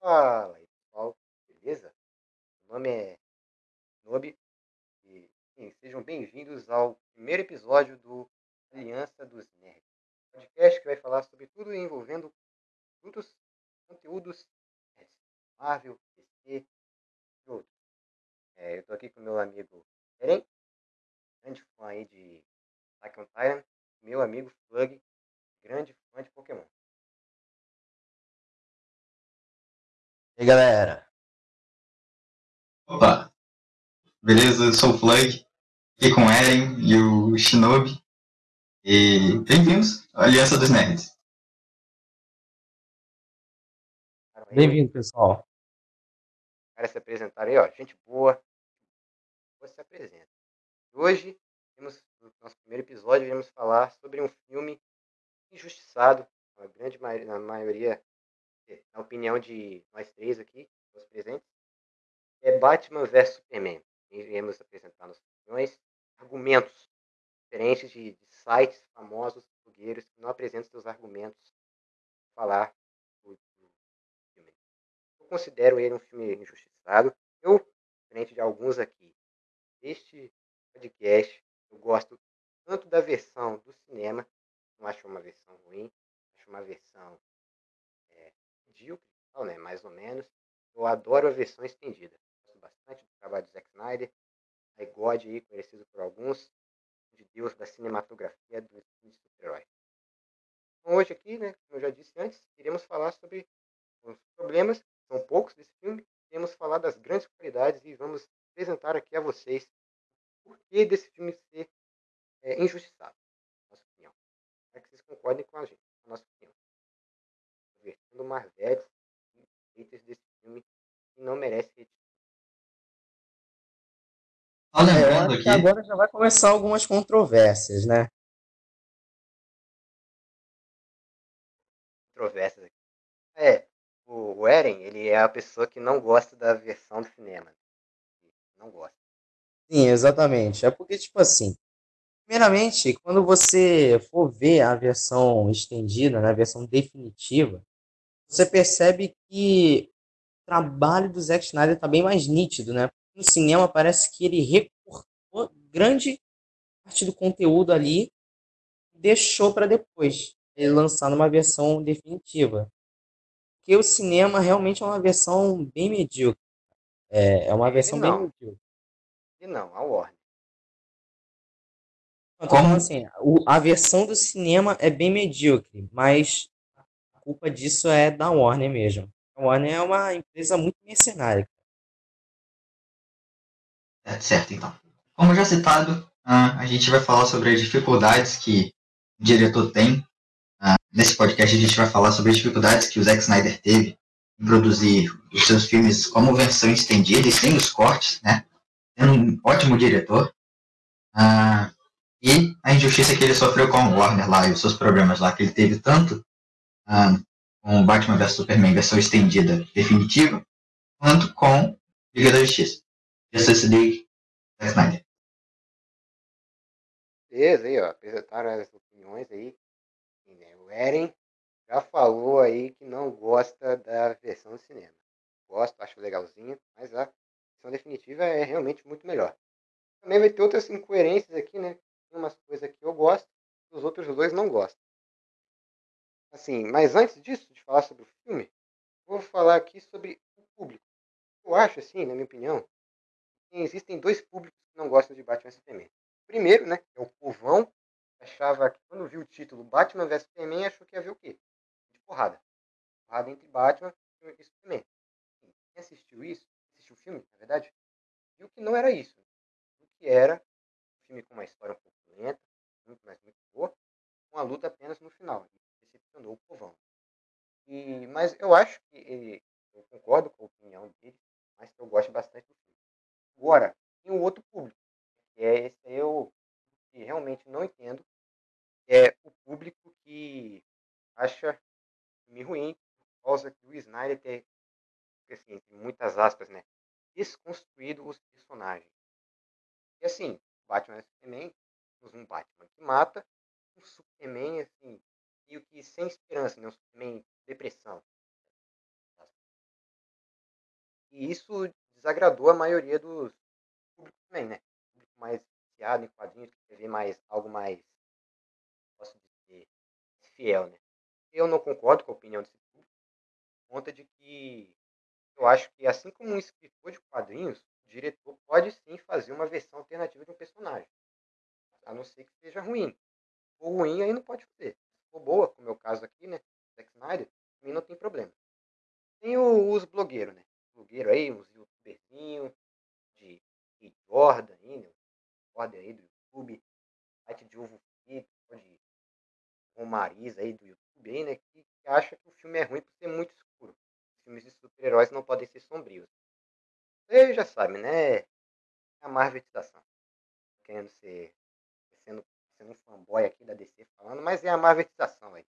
Fala aí, pessoal, beleza? Meu nome é Nobi e sim, sejam bem-vindos ao primeiro episódio do Aliança dos Nerds, podcast que vai falar sobre tudo envolvendo muitos conteúdos Marvel, DC e outros. É, eu tô aqui com meu amigo Eren, grande fã aí de Attack on Titan, meu amigo Plug, grande fã de Pokémon. E aí, galera? Opa, beleza? Eu sou o Plug, aqui com o Eren e o Shinobi. E bem-vindos à Aliança dos Nerds. Bem-vindo, pessoal. caras se apresentaram aí, ó, gente boa, você se apresenta. Hoje, temos, no nosso primeiro episódio, iremos falar sobre um filme injustiçado, a grande mai- na maioria, na opinião de nós três aqui, os presentes, é Batman vs Superman. Iremos apresentar nossas opiniões, argumentos diferentes de, de sites famosos, blogueiros, que não apresentam seus argumentos para falar do, do filme. Eu considero ele um filme injustiçado. Eu, diferente de alguns aqui, este podcast, eu gosto tanto da versão do cinema, não acho uma versão ruim, acho uma versão é, medíocre, tal, né, mais ou menos. Eu adoro a versão estendida. Gosto bastante do trabalho do Zack Snyder, a God aí, conhecido por alguns, de Deus da cinematografia do de super-herói. Então, hoje aqui, né, como eu já disse antes, iremos falar sobre os problemas, são poucos desse filme, iremos falar das grandes qualidades e vamos apresentar aqui a vocês o porquê desse filme ser é, injustiçado, na nossa opinião. Para que vocês concordem com a gente, Convertendo Marvetes haters desse filme que não merece hater. Só É, lembrando aqui, agora já vai começar algumas controvérsias, né? controvérsias aqui. É, o, o Eren, ele é a pessoa que não gosta da versão do cinema. Não gosta. Sim, exatamente. É porque, tipo assim, primeiramente, quando você for ver a versão estendida, né, a versão definitiva, você percebe que o trabalho do Zack Snyder tá bem mais nítido, né? No cinema parece que ele recortou grande parte do conteúdo ali e deixou para depois ele lançar numa versão definitiva. Porque o cinema realmente é uma versão bem medíocre. É, é uma versão bem medíocre. E não, a Warner. Falando como assim, o- a versão do cinema é bem medíocre, mas culpa disso é da Warner mesmo. A Warner é uma empresa muito mercenária. é certo então. Como já citado, ah, a gente vai falar sobre as dificuldades que o diretor tem. Ah, nesse podcast a gente vai falar sobre as dificuldades que o Zack Snyder teve em produzir os seus filmes como versão estendida e sem os cortes, né? Sendo um ótimo diretor. Ah, e a injustiça que ele sofreu com o Warner lá e os seus problemas lá que ele teve tanto ah, com Batman vs Superman versão estendida definitiva, quanto com Liga da Justiça. Justice League Zack Snyder. Beleza, aí, ó. Apresentaram as opiniões aí. Né, o Eren já falou aí que não gosta da versão do cinema. Gosto, acho legalzinho, mas a versão definitiva é realmente muito melhor. Também vai ter outras incoerências aqui, né? Tem umas coisas que eu gosto, os outros dois não gostam. Assim, mas antes disso, de falar sobre o filme, vou falar aqui sobre o público. Eu acho, assim, na minha opinião, que existem dois públicos que não gostam de Batman e Superman. Primeiro, né, é o povão, achava que quando viu o título Batman vs Superman, achou que ia ver o quê? De porrada. Porrada entre Batman e Superman. Quem assistiu isso, assistiu o filme, na verdade, viu que não era isso. Viu que era um filme com uma história um pouco lenta, muito, mas muito boa, com a luta apenas no final. O povão. E, mas eu acho que ele, eu concordo com a opinião dele, mas eu gosto bastante do filme. Agora, tem um outro público, que é esse aí eu que realmente não entendo, é o público que acha filme ruim por causa que o Snyder tem, assim, muitas aspas, né, desconstruído os personagens. E assim, Batman e Superman, temos um Batman que mata, um Superman, assim, meio que sem esperança, né, um em depressão. E isso desagradou a maioria dos públicos também, né? O público mais viciado em quadrinhos, que ver mais, algo mais, posso dizer, fiel, né? Eu não concordo com a opinião desse público, por conta de que eu acho que, assim como um escritor de quadrinhos, o diretor pode sim fazer uma versão alternativa de um personagem. A não ser que seja ruim. For ruim, aí não pode fazer. For boa, como é o caso aqui, né? Zack Snyder, pra mim não tem problema. Tem os blogueiros, né? Blogueiro aí, uns youtuberzinhos de, Jordan aí, né? Jordan aí do YouTube, site de ovo frito, de Romariza aí do YouTube aí, né? Que, que acha que o filme é ruim por ser muito escuro. Filmes de super-heróis não podem ser sombrios. Você já sabe, né? É a marvetização. Querendo ser. Sendo, um fanboy aqui da DC falando, mas é a marvetização aí.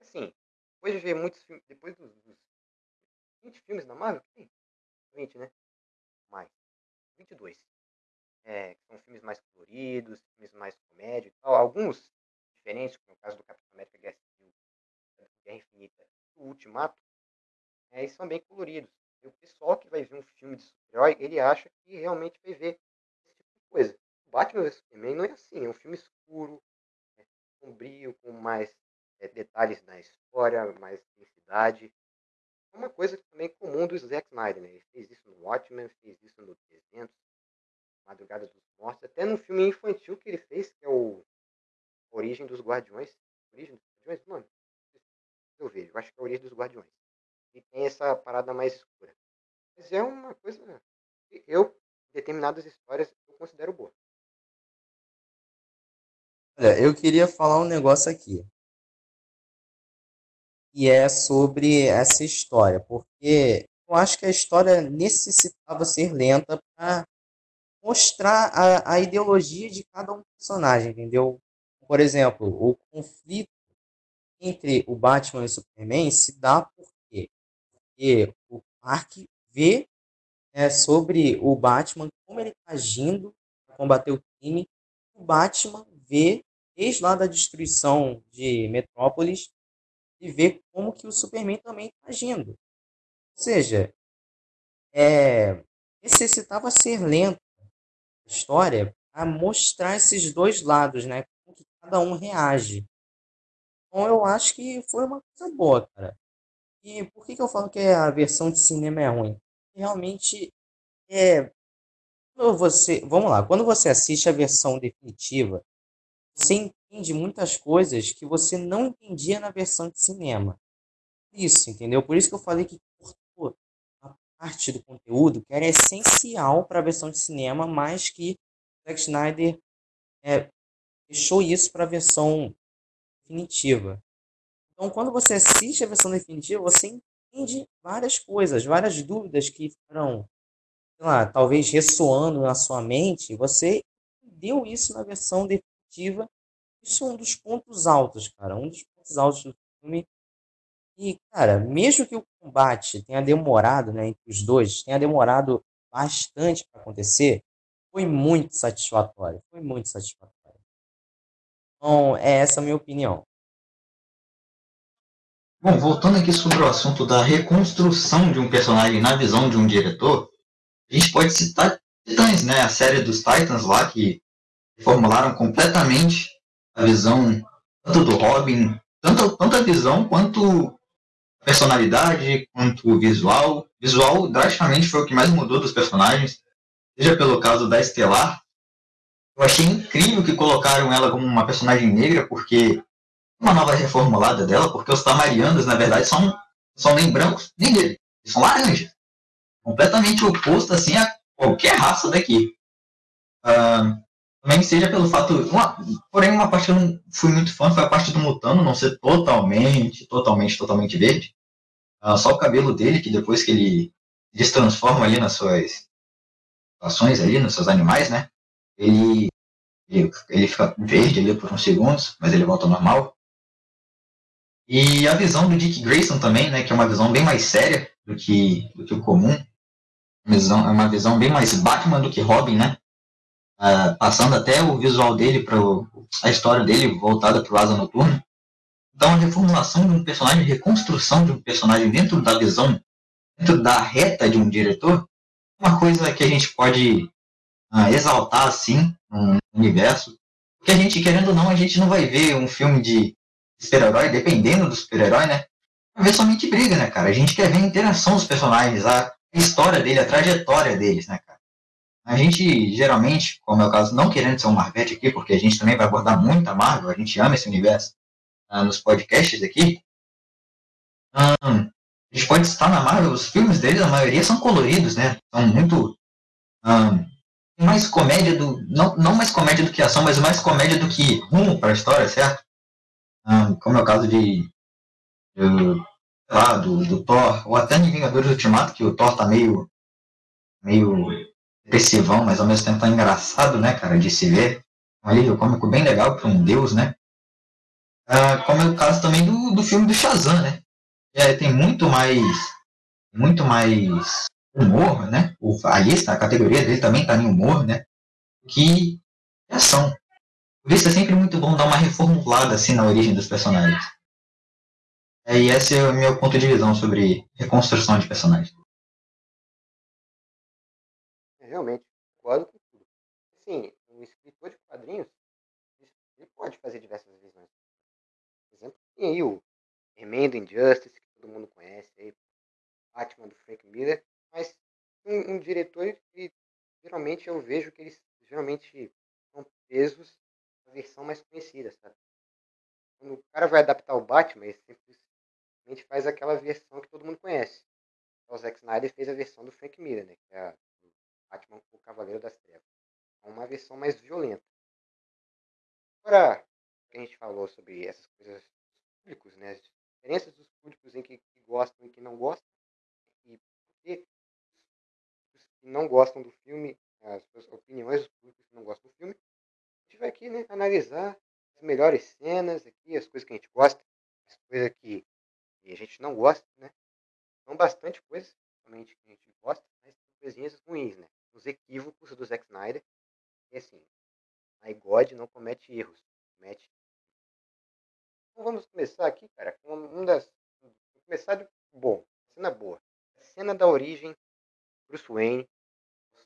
Assim, depois de ver muitos filmes. Depois dos, dos 20 filmes da Marvel? Tem. 20, né? Mais. 22. É, são filmes mais coloridos, filmes mais comédia e tal. Alguns diferentes, como o caso do Capitão América Guerra Civil, Guerra Infinita e o Ultimato, é, são bem coloridos. E o pessoal que vai ver um filme de super-herói, ele acha que realmente vai ver esse tipo de coisa. Batman vs Superman não é assim, é um filme escuro, é, sombrio, com mais é, detalhes na história, mais intensidade. É uma coisa também comum do Zack Snyder, né? Ele fez isso no Watchmen, fez isso no 300, Madrugada dos Mortos, até no filme infantil que ele fez, que é o Origem dos Guardiões. Origem dos Guardiões? Mano, eu vejo, eu acho que é a Origem dos Guardiões. E tem essa parada mais escura. Mas é uma coisa que eu, determinadas histórias, eu considero boa. Olha, eu queria falar um negócio aqui. E é sobre essa história, porque eu acho que a história necessitava ser lenta para mostrar a, a ideologia de cada um personagem, entendeu? Por exemplo, o conflito entre o Batman e o Superman se dá? Porque o Clark vê né, sobre o Batman, como ele está agindo para combater o crime. O Batman vê, desde lá da destruição de Metrópolis, e vê como que o Superman também está agindo. Ou seja, é, necessitava ser lento a história para mostrar esses dois lados, né? Como que cada um reage. Então eu acho que foi uma coisa boa, cara. E por que, que eu falo que a versão de cinema é ruim? Realmente é. Quando você. Vamos lá, quando você assiste a versão definitiva, você entende muitas coisas que você não entendia na versão de cinema. Isso, entendeu? Por isso que eu falei que cortou a parte do conteúdo que era essencial para a versão de cinema, mas que Zack Snyder é, deixou isso para a versão definitiva. Então, quando você assiste a versão definitiva, você entende várias coisas, várias dúvidas que ficaram, sei lá, talvez ressoando na sua mente. Você entendeu isso na versão Isso é um dos pontos altos, cara. Um dos pontos altos do filme. E, cara, mesmo que o combate tenha demorado, né, entre os dois, tenha demorado bastante para acontecer, foi muito satisfatório. Foi muito satisfatório. Então, é essa a minha opinião. Bom, voltando aqui sobre o assunto da reconstrução de um personagem na visão de um diretor, a gente pode citar Titãs, né? A série dos Titans lá, que formularam completamente a visão tanto do Robin, tanto, tanto a visão quanto a personalidade, quanto o visual. Visual, drasticamente, foi o que mais mudou dos personagens, seja pelo caso da Estelar, eu achei incrível que colocaram ela como uma personagem negra, porque uma nova reformulada dela, porque os Tamarianos, na verdade, são, são nem brancos nem negros, são laranjas. Completamente oposto assim a qualquer raça daqui. Uh, também seja pelo fato. Uma, porém, uma parte que eu não fui muito fã foi a parte do Mutano não ser totalmente, totalmente, totalmente verde. Uh, só o cabelo dele, que depois que ele, ele se transforma ali nas suas ações ali, nos seus animais, né? ele, ele, ele fica verde ali por uns segundos, mas ele volta ao normal. E a visão do Dick Grayson também, né, que é uma visão bem mais séria do que, do que o comum. Uma visão, é uma visão bem mais Batman do que Robin, né? Uh, passando até o visual dele para a história dele voltada para o Asa Noturna. Então, a reformulação de um personagem, reconstrução de um personagem dentro da visão dentro da reta de um diretor, uma coisa que a gente pode uh, exaltar assim no universo. Porque a gente, querendo ou não, a gente não vai ver um filme de super-herói, dependendo do super-herói, né? Vai ver somente briga, né, cara? A gente quer ver a interação dos personagens, a história dele, a trajetória deles, né, cara? A gente, geralmente, como é o caso, não querendo ser um Marvete aqui, porque a gente também vai abordar muito a Marvel, a gente ama esse universo uh, nos podcasts aqui. A gente pode citar na Marvel, os filmes deles, a maioria são coloridos, né? São muito. Mais comédia do. Não, não mais comédia do que ação, mas mais comédia do que rumo para a história, certo? Como é o caso de. de lá, do, do Thor, ou até em Vingadores Ultimato, que o Thor tá meio. meio depressivão, mas ao mesmo tempo tá engraçado, né, cara, de se ver. Um alívio cômico bem legal para um deus, né? Uh, como é o caso também do, do filme do Shazam, né? É, tem muito mais muito mais humor, né? O, a lista, a categoria dele também está em humor, né? Que ação. Por isso é sempre muito bom dar uma reformulada assim na origem dos personagens. É, e esse é o meu ponto de visão sobre reconstrução de personagens. Realmente, concordo com tudo. Assim, um escritor de quadrinhos, ele pode fazer diversas visões. Por exemplo, tem aí o Remendo Injustice, que todo mundo conhece, aí, Batman do Frank Miller, mas um, um diretor que geralmente eu vejo que eles geralmente são presos à versão mais conhecida, sabe? Quando o cara vai adaptar o Batman, ele simplesmente faz aquela versão que todo mundo conhece. O Zack Snyder fez a versão do Frank Miller, né? Que é a Batman o Cavaleiro das Trevas. É uma versão mais violenta. Agora, que a gente falou sobre essas coisas públicos, né? As diferenças dos públicos em que, que gostam e que não gostam, e por que que não gostam do filme, as suas opiniões dos públicos que não gostam do filme. A gente vai aqui né, analisar as melhores cenas aqui, as coisas que a gente gosta, as coisas que, a gente não gosta, né? São bastante coisas, realmente, que a gente gosta, mas são coisinhas ruins, né? Os equívocos do Zack Snyder. E assim, a God não comete erros, comete. Então vamos começar aqui, cara, com das. Vamos começar de bom, cena boa. A cena da origem Bruce Wayne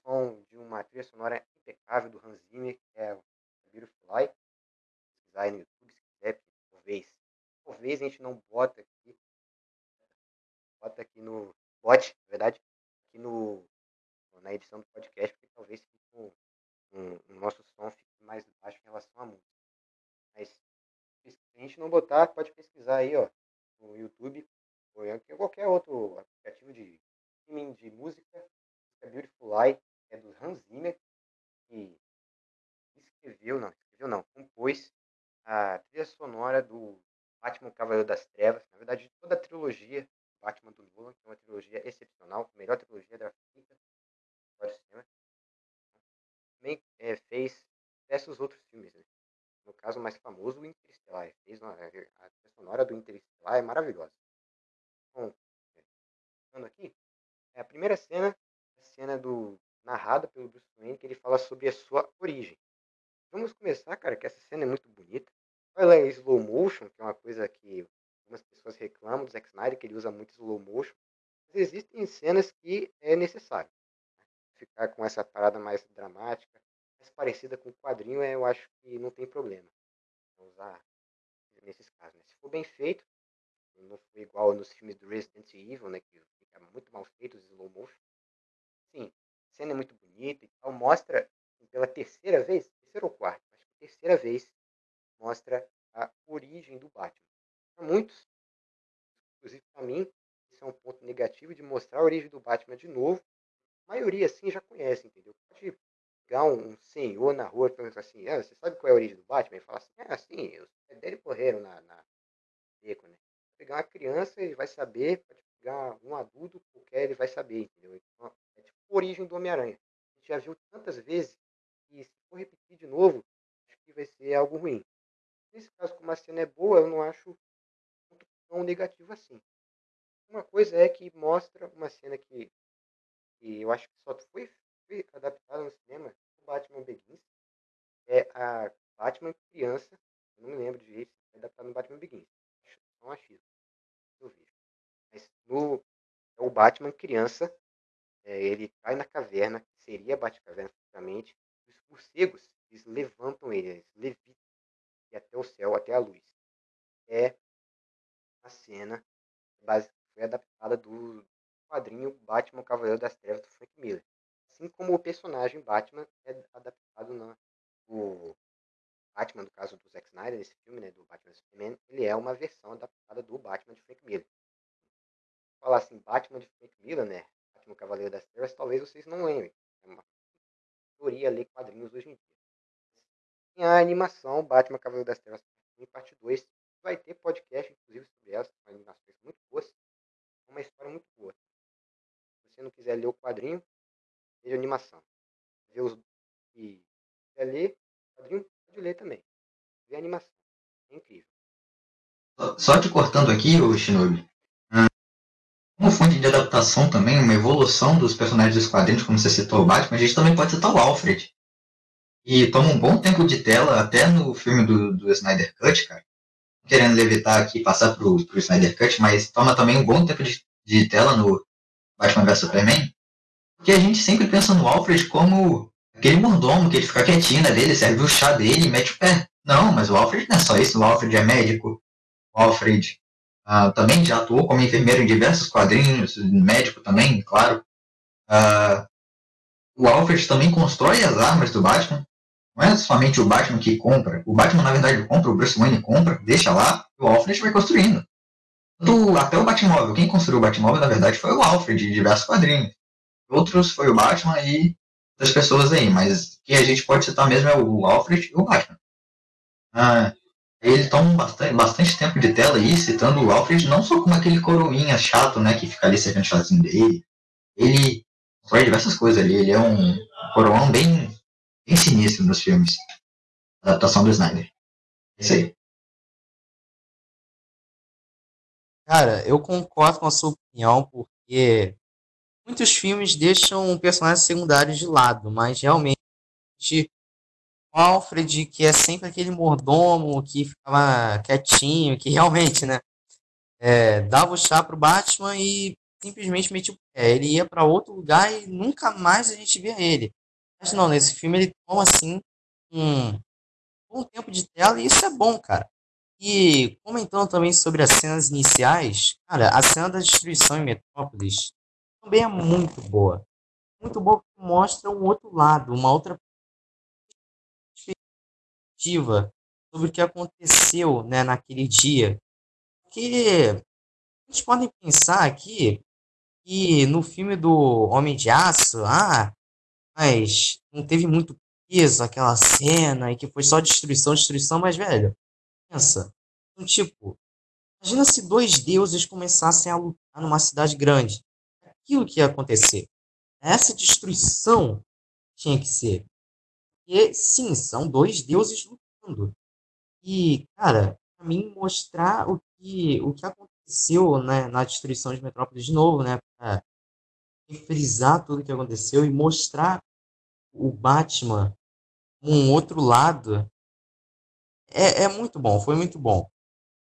som de uma trilha sonora impecável do Hans Zimmer, que é o Beautiful Life. Se no YouTube, se quiser, talvez. Talvez a gente não bota aqui. Bota aqui no. Bote, na verdade, aqui no, na edição do podcast, porque talvez um, um, um, nosso som fique mais baixo em relação à música. Mas se a gente não botar, pode pesquisar aí, ó, no YouTube ou em qualquer outro aplicativo de streaming de música, Beautiful Life, é do Hans Zimmer, que escreveu, não, escreveu não, compôs a trilha sonora do Batman Cavaleiro das Trevas, na verdade toda a trilogia Batman do Nolan, que é uma trilogia excepcional, a melhor trilogia da fita Também é, fez diversos outros filmes, né? No caso mais famoso, o Interestelar. Fez uma, a trilha sonora do Interestelar é maravilhosa. Bom, é, aqui, é a primeira cena, a cena do narrada pelo Bruce Wayne, que ele fala sobre a sua origem. Vamos começar, cara, que essa cena é muito bonita. Olha lá, slow motion, que é uma coisa que algumas pessoas reclamam do Zack Snyder, que ele usa muito slow motion. Mas existem cenas que é necessário. Ficar com essa parada mais dramática, mais parecida com o quadrinho, eu acho que não tem problema. Usar nesses casos. Né? Se for bem feito, não foi igual nos filmes do Resident Evil, né, que fica muito mal feito os slow motion. Sim, cena é muito bonita e tal, mostra pela terceira vez, terceira ou quarta, acho que terceira vez, mostra a origem do Batman. Para muitos, inclusive para mim, isso é um ponto negativo de mostrar a origem do Batman de novo. A maioria, assim, já conhece, entendeu? Pode pegar um, senhor na rua e perguntar assim, ah, você sabe qual é a origem do Batman? E falar assim, ah, sim, os pais dele morreram na, na beco, né? Pegar uma criança, ele vai saber, pode pegar um adulto qualquer, ele vai saber, entendeu? Então, origem do Homem-Aranha. A gente já viu tantas vezes e se for repetir de novo, acho que vai ser algo ruim. Nesse caso, como a cena é boa, eu não acho tão negativo assim. Uma coisa é que mostra uma cena que, que eu acho que só foi, foi adaptada no cinema, o Batman Begins, é a Batman criança, eu não me lembro de jeito, é adaptado no Batman Begins. Não achismo, eu vejo. Mas no, é o Batman criança, é, ele cai na caverna, que seria a Batcaverna futuramente, os morcegos, eles levantam ele, eles levitam e até o céu, até a luz. É a cena base, foi adaptada do quadrinho Batman Cavaleiro das Trevas do Frank Miller. Assim como o personagem Batman é adaptado na o Batman, no caso do Zack Snyder, nesse filme, né, do Batman Superman, ele é uma versão adaptada do Batman de Frank Miller. Falar assim, Batman de Frank Miller, né, Batman Cavaleiro das Trevas, talvez vocês não lembrem. É uma teoria ler quadrinhos hoje em dia. Tem a animação Batman Cavaleiro das Trevas em parte 2. Vai ter podcast, inclusive, sobre ela. São animações muito boas. É uma história muito boa. Você não quiser ler o quadrinho, veja a animação. Ver os... E quiser ler o quadrinho, pode ler também. Ver a animação. É incrível. Só te cortando aqui, o Shinobi. Como fonte de adaptação também, uma evolução dos personagens dos quadrinhos, como você citou o Batman, a gente também pode citar o Alfred. E toma um bom tempo de tela, até no filme do, do Snyder Cut, cara. Querendo levitar aqui, passar pro, pro Snyder Cut, mas toma também um bom tempo de, de tela no Batman vs Superman. Porque a gente sempre pensa no Alfred como aquele mordomo que ele fica quietinho na dele, serve o chá dele e mete o pé. Não, mas o Alfred não é só isso, o Alfred é médico. O Alfred uh, também já atuou como enfermeiro em diversos quadrinhos, médico também, claro. Uh, o Alfred também constrói as armas do Batman. Não é somente o Batman que compra. O Batman, na verdade, compra, o Bruce Wayne compra, deixa lá, e o Alfred vai construindo. Até o Batmóvel. Quem construiu o Batmóvel, na verdade, foi o Alfred, de diversos quadrinhos. Outros foi o Batman e outras pessoas aí, mas quem a gente pode citar mesmo é o Alfred e o Batman. Ah, ele toma bastante, bastante tempo de tela aí, citando o Alfred, não só como aquele coroinha chato, né, que fica ali servindo chazinho dele. Ele faz diversas coisas ali, ele é um coroão bem, bem sinistro nos filmes. Adaptação do Snyder. É isso aí. Cara, eu concordo com a sua opinião, porque muitos filmes deixam personagens secundários de lado, mas realmente o Alfred, que é sempre aquele mordomo que ficava quietinho, que realmente, né, é, dava o chá pro Batman e simplesmente metia o pé. Ele ia para outro lugar e nunca mais a gente via ele. Mas não, nesse filme ele toma assim um bom tempo de tela e isso é bom, cara. E comentando também sobre as cenas iniciais, cara, a cena da destruição em Metrópolis também é muito boa. Muito boa porque mostra um outro lado, uma outra perspectiva sobre o que aconteceu né, naquele dia. Porque a gente pode pensar aqui que no filme do Homem de Aço, ah, mas não teve muito peso aquela cena e que foi só destruição, destruição, mas velho, pensa. Então, tipo, imagina se dois deuses começassem a lutar numa cidade grande. Aquilo que ia acontecer. Essa destruição tinha que ser. E sim, são dois deuses lutando. E, cara, pra mim mostrar o que, o que aconteceu né, na destruição de Metrópolis de novo, né? Pra frisar tudo o que aconteceu e mostrar o Batman um outro lado é, é muito bom, foi muito bom.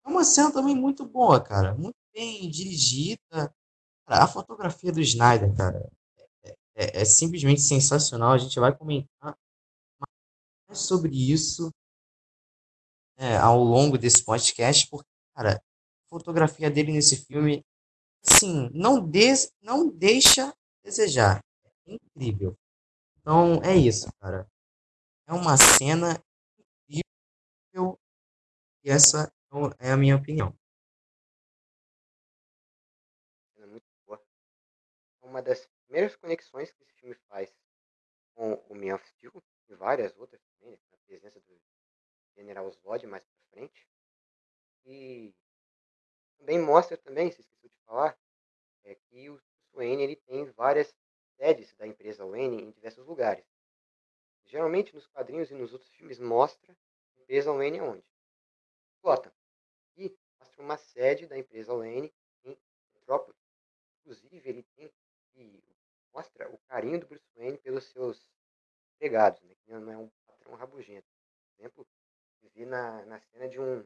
É uma cena também muito boa, cara. Muito bem dirigida. Cara, a fotografia do Snyder, cara, é, é, é simplesmente sensacional. A gente vai comentar sobre isso é, ao longo desse podcast, porque, cara, a fotografia dele nesse filme, assim, não, des, não deixa desejar. É incrível. Então, é isso, cara. É uma cena e essa é a minha opinião. É muito boa. Uma das primeiras conexões que esse filme faz com o Man of Steel, e várias outras também, né, na presença do General Zod mais pra frente. E também mostra também, se esqueceu de falar, é que o Wayne ele tem várias sedes da empresa Wayne em diversos lugares. Geralmente nos quadrinhos e nos outros filmes mostra a empresa Wayne onde? E mostra uma sede da empresa Wayne em Metrópolis. Inclusive ele tem e mostra o carinho do Bruce Wayne pelos seus empregados, né? que não é um patrão rabugento. Por exemplo, vi na, na cena de um.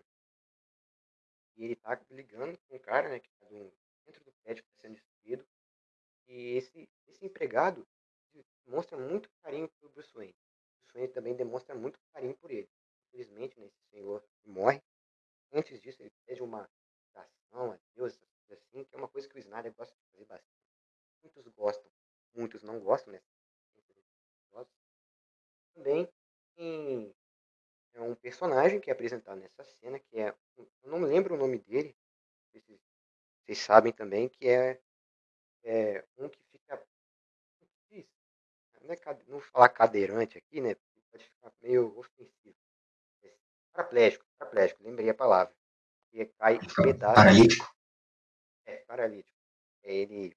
E ele tá ligando com um cara, né? Que tá do, dentro do prédio que está sendo destruído. E esse, esse empregado demonstra muito carinho pelo Bruce Wayne. O Bruce Wayne também demonstra muito carinho por ele. Infelizmente, né, esse senhor morre. Antes disso, ele pede uma oração a Deus, assim, que é uma coisa que o Snyder gosta de fazer bastante. Muitos gostam, muitos não gostam, né? Também tem é um personagem que é apresentado nessa cena, que é. Eu não lembro o nome dele, vocês, sabem também, que é, é um que fica. Não, é, não falar cadeirante aqui, né? Pode ficar meio ofensivo. Paraplégico, paraplégico, lembrei a palavra. Que cai em pedaços. Paralítico? É, paralítico. É ele.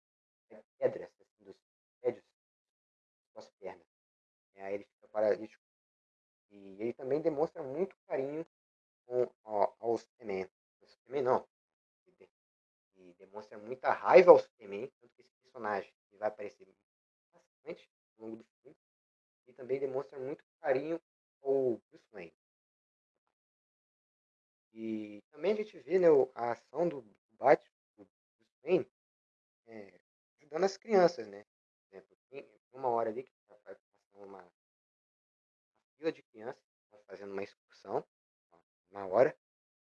É pedras, assim, dos prédios, suas pernas. É, aí ele fica paralítico. E ele também demonstra muito carinho com, ó, ao Superman. Superman não. E demonstra muita raiva ao Superman, tanto que esse personagem ele vai aparecer bastante ao longo do filme. E também demonstra muito carinho ao Bruce Wayne. E também a gente vê né, a ação do Batman, do Bruce Wayne, é, ajudando as crianças, né? Exemplo, tem uma hora ali que vai passar uma, uma fila de crianças, tá fazendo uma excursão, uma hora,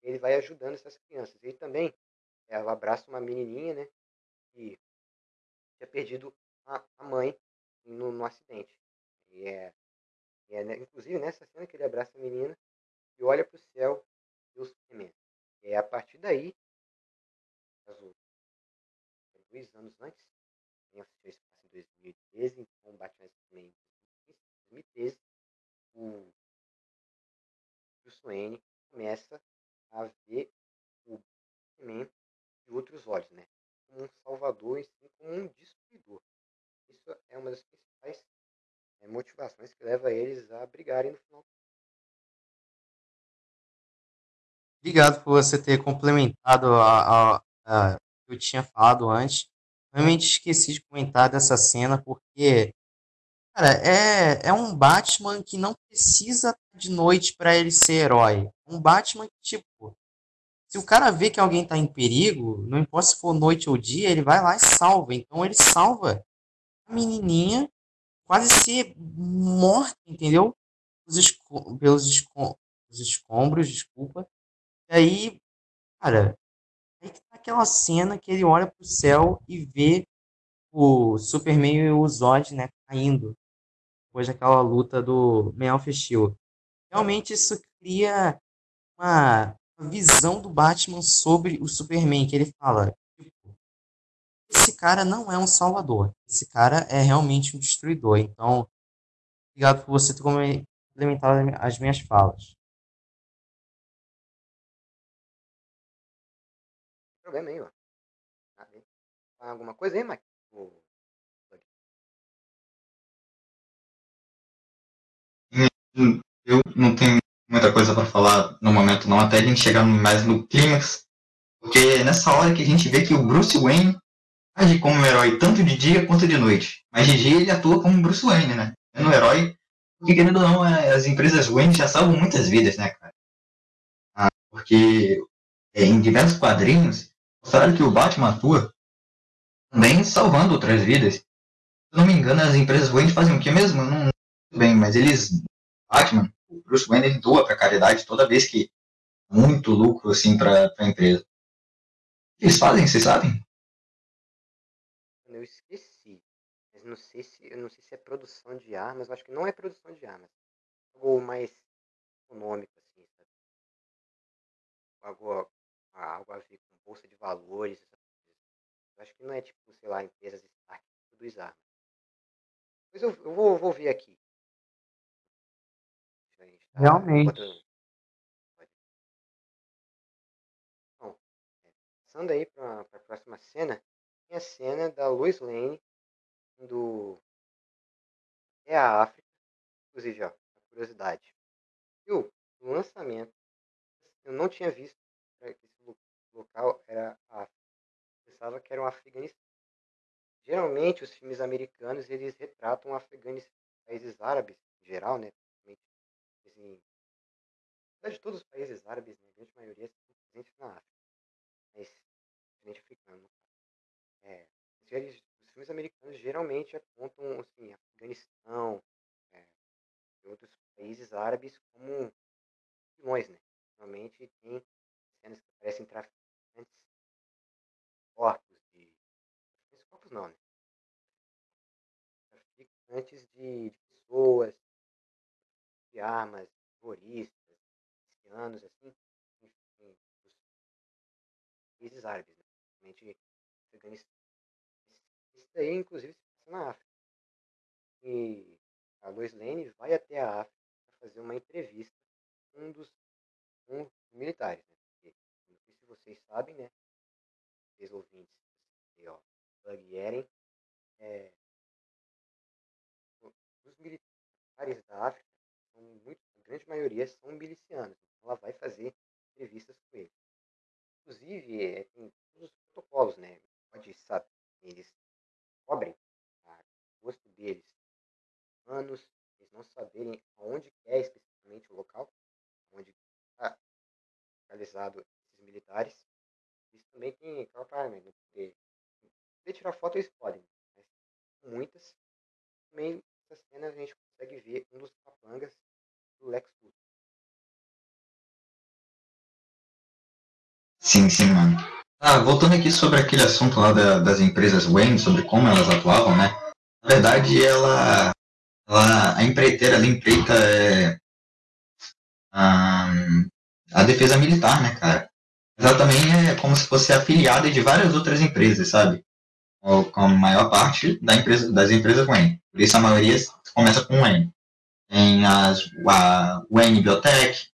ele vai ajudando essas crianças. E também ela abraça uma menininha, né? Que tinha perdido a, a mãe no, no acidente. E é, e é, né, inclusive nessa cena que ele abraça a menina e olha para o céu do Superman. E a partir daí, dois anos antes, em 2013, então Batman Superman em 2013, o Bruce Wayne começa a ver o Superman de outros olhos, né? Como um salvador e sim como um destruidor. Isso é uma das principais é, motivações que leva eles a brigarem no final Obrigado por você ter complementado a, a, a que eu tinha falado antes. Realmente esqueci de comentar dessa cena porque, cara, é, é um Batman que não precisa de noite para ele ser herói. Um Batman que, tipo, se o cara vê que alguém tá em perigo, não importa se for noite ou dia, ele vai lá e salva. Então ele salva a menininha quase ser morta, entendeu? Pelos, esco pelos escombros, desculpa. E aí, cara, aí tá aquela cena que ele olha pro céu e vê o Superman e o Zod, né, caindo. Depois daquela luta do Man of Steel. Realmente isso cria uma visão do Batman sobre o Superman, que ele fala, tipo, esse cara não é um salvador, esse cara é realmente um destruidor. Então, obrigado por você ter complementado as minhas falas. Problema aí, ó. Tá alguma coisa aí, Mike? Eu não tenho muita coisa para falar no momento não, até a gente chegar mais no clímax, porque é nessa hora que a gente vê que o Bruce Wayne age como um herói tanto de dia quanto de noite. Mas de dia ele atua como Bruce Wayne, né? É um herói, porque querendo ou não, é, as empresas Wayne já salvam muitas vidas, né, cara? Ah, porque é, em diversos quadrinhos, mostraram que o Batman atua também salvando outras vidas. Se não me engano, as empresas Wayne fazem o que mesmo? Não, não bem, mas eles, Batman, o Bruce Wayne, ele doa para caridade toda vez que muito lucro assim para a empresa. Eles fazem, vocês sabem? Eu esqueci. Mas não sei se, não sei se é produção de armas, eu acho que não é produção de armas. Algo mais econômico, assim, sabe? Algo, algo a ver com bolsa de valores, Eu acho que não é tipo, sei lá, empresas Stark que produz armas. Mas eu, eu vou, vou ver aqui. Tá Realmente. Bom, é, passando aí para a próxima cena, tem a cena da Lois Lane indo é a África, inclusive, ó, curiosidade. Eu, no lançamento, eu não tinha visto local era a pensava que era um Afeganistão. Geralmente, os filmes americanos, eles retratam Afeganistão, países árabes, em geral, né? Assim, de todos os países árabes, né, a grande maioria estão presentes na África. Mas, continente africano, é, os filmes americanos geralmente apontam assim, Afeganistão é, e outros países árabes como vilões, né? Normalmente tem cenas que parecem traficantes, corpos de. corpos não, né? Traficantes de, de pessoas, de armas, terroristas, cristianos, assim, enfim, os países árabes, né? Realmente, Afeganistão. Isso daí, inclusive, se passa na África. E a Lois Lane vai até a África para fazer uma entrevista com um dos, um dos militares, né? Porque, não sei se vocês sabem, né? Vocês ouvintes, aí, ó, Doug Eren, é, os militares da África são muito, a grande maioria são milicianos. Então ela vai fazer entrevistas com eles. Inclusive, é, tem todos os protocolos, né? Pode saber, eles cobrem o rosto deles anos, eles não saberem aonde é especificamente o local, onde está localizado militares. Isso também tem aquela né? Poder, poder tirar foto eles podem, mas muitas. Também nessas cenas a gente consegue ver um dos capangas do Lex Luthor. Sim, sim, mano. Ah, voltando aqui sobre aquele assunto lá da, das empresas Wayne, sobre como elas atuavam, né? Na verdade, ela, ela a empreiteira, ela empreita é, a, a defesa militar, né, cara? Ela também é como se fosse afiliada de várias outras empresas, sabe? Com a maior parte da empresa, das empresas Wayne. Por isso a maioria começa com Wayne. Tem as, a Wayne Biotech,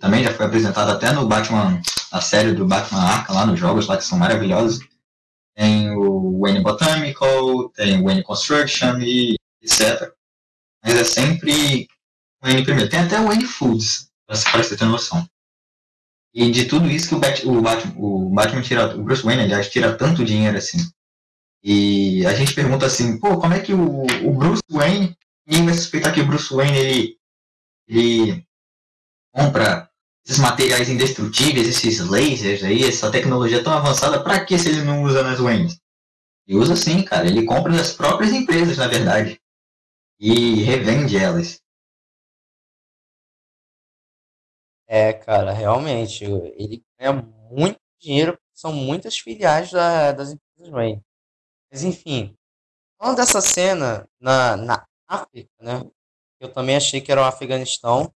também já foi apresentada até no Batman, a série do Batman Arkham lá nos jogos lá que são maravilhosos. Tem o Wayne Botanical, tem o Wayne Construction e etc. Mas é sempre Wayne primeiro. Tem até o Wayne Foods, para você ter noção. E de tudo isso que o, Bat, o, Batman, o Batman tira, o Bruce Wayne, aliás, tira tanto dinheiro assim. E a gente pergunta assim, pô, como é que o, o Bruce Wayne, ninguém vai suspeitar que o Bruce Wayne, ele, ele compra esses materiais indestrutíveis, esses lasers aí, essa tecnologia tão avançada, para que se ele não usa nas Waynes? Ele usa sim, cara. Ele compra das próprias empresas, na verdade. E revende elas. É, cara, realmente, ele ganha muito dinheiro, são muitas filiais da, das empresas Wayne. Mas enfim, falando dessa cena na, na África, né? Eu também achei que era o Afeganistão.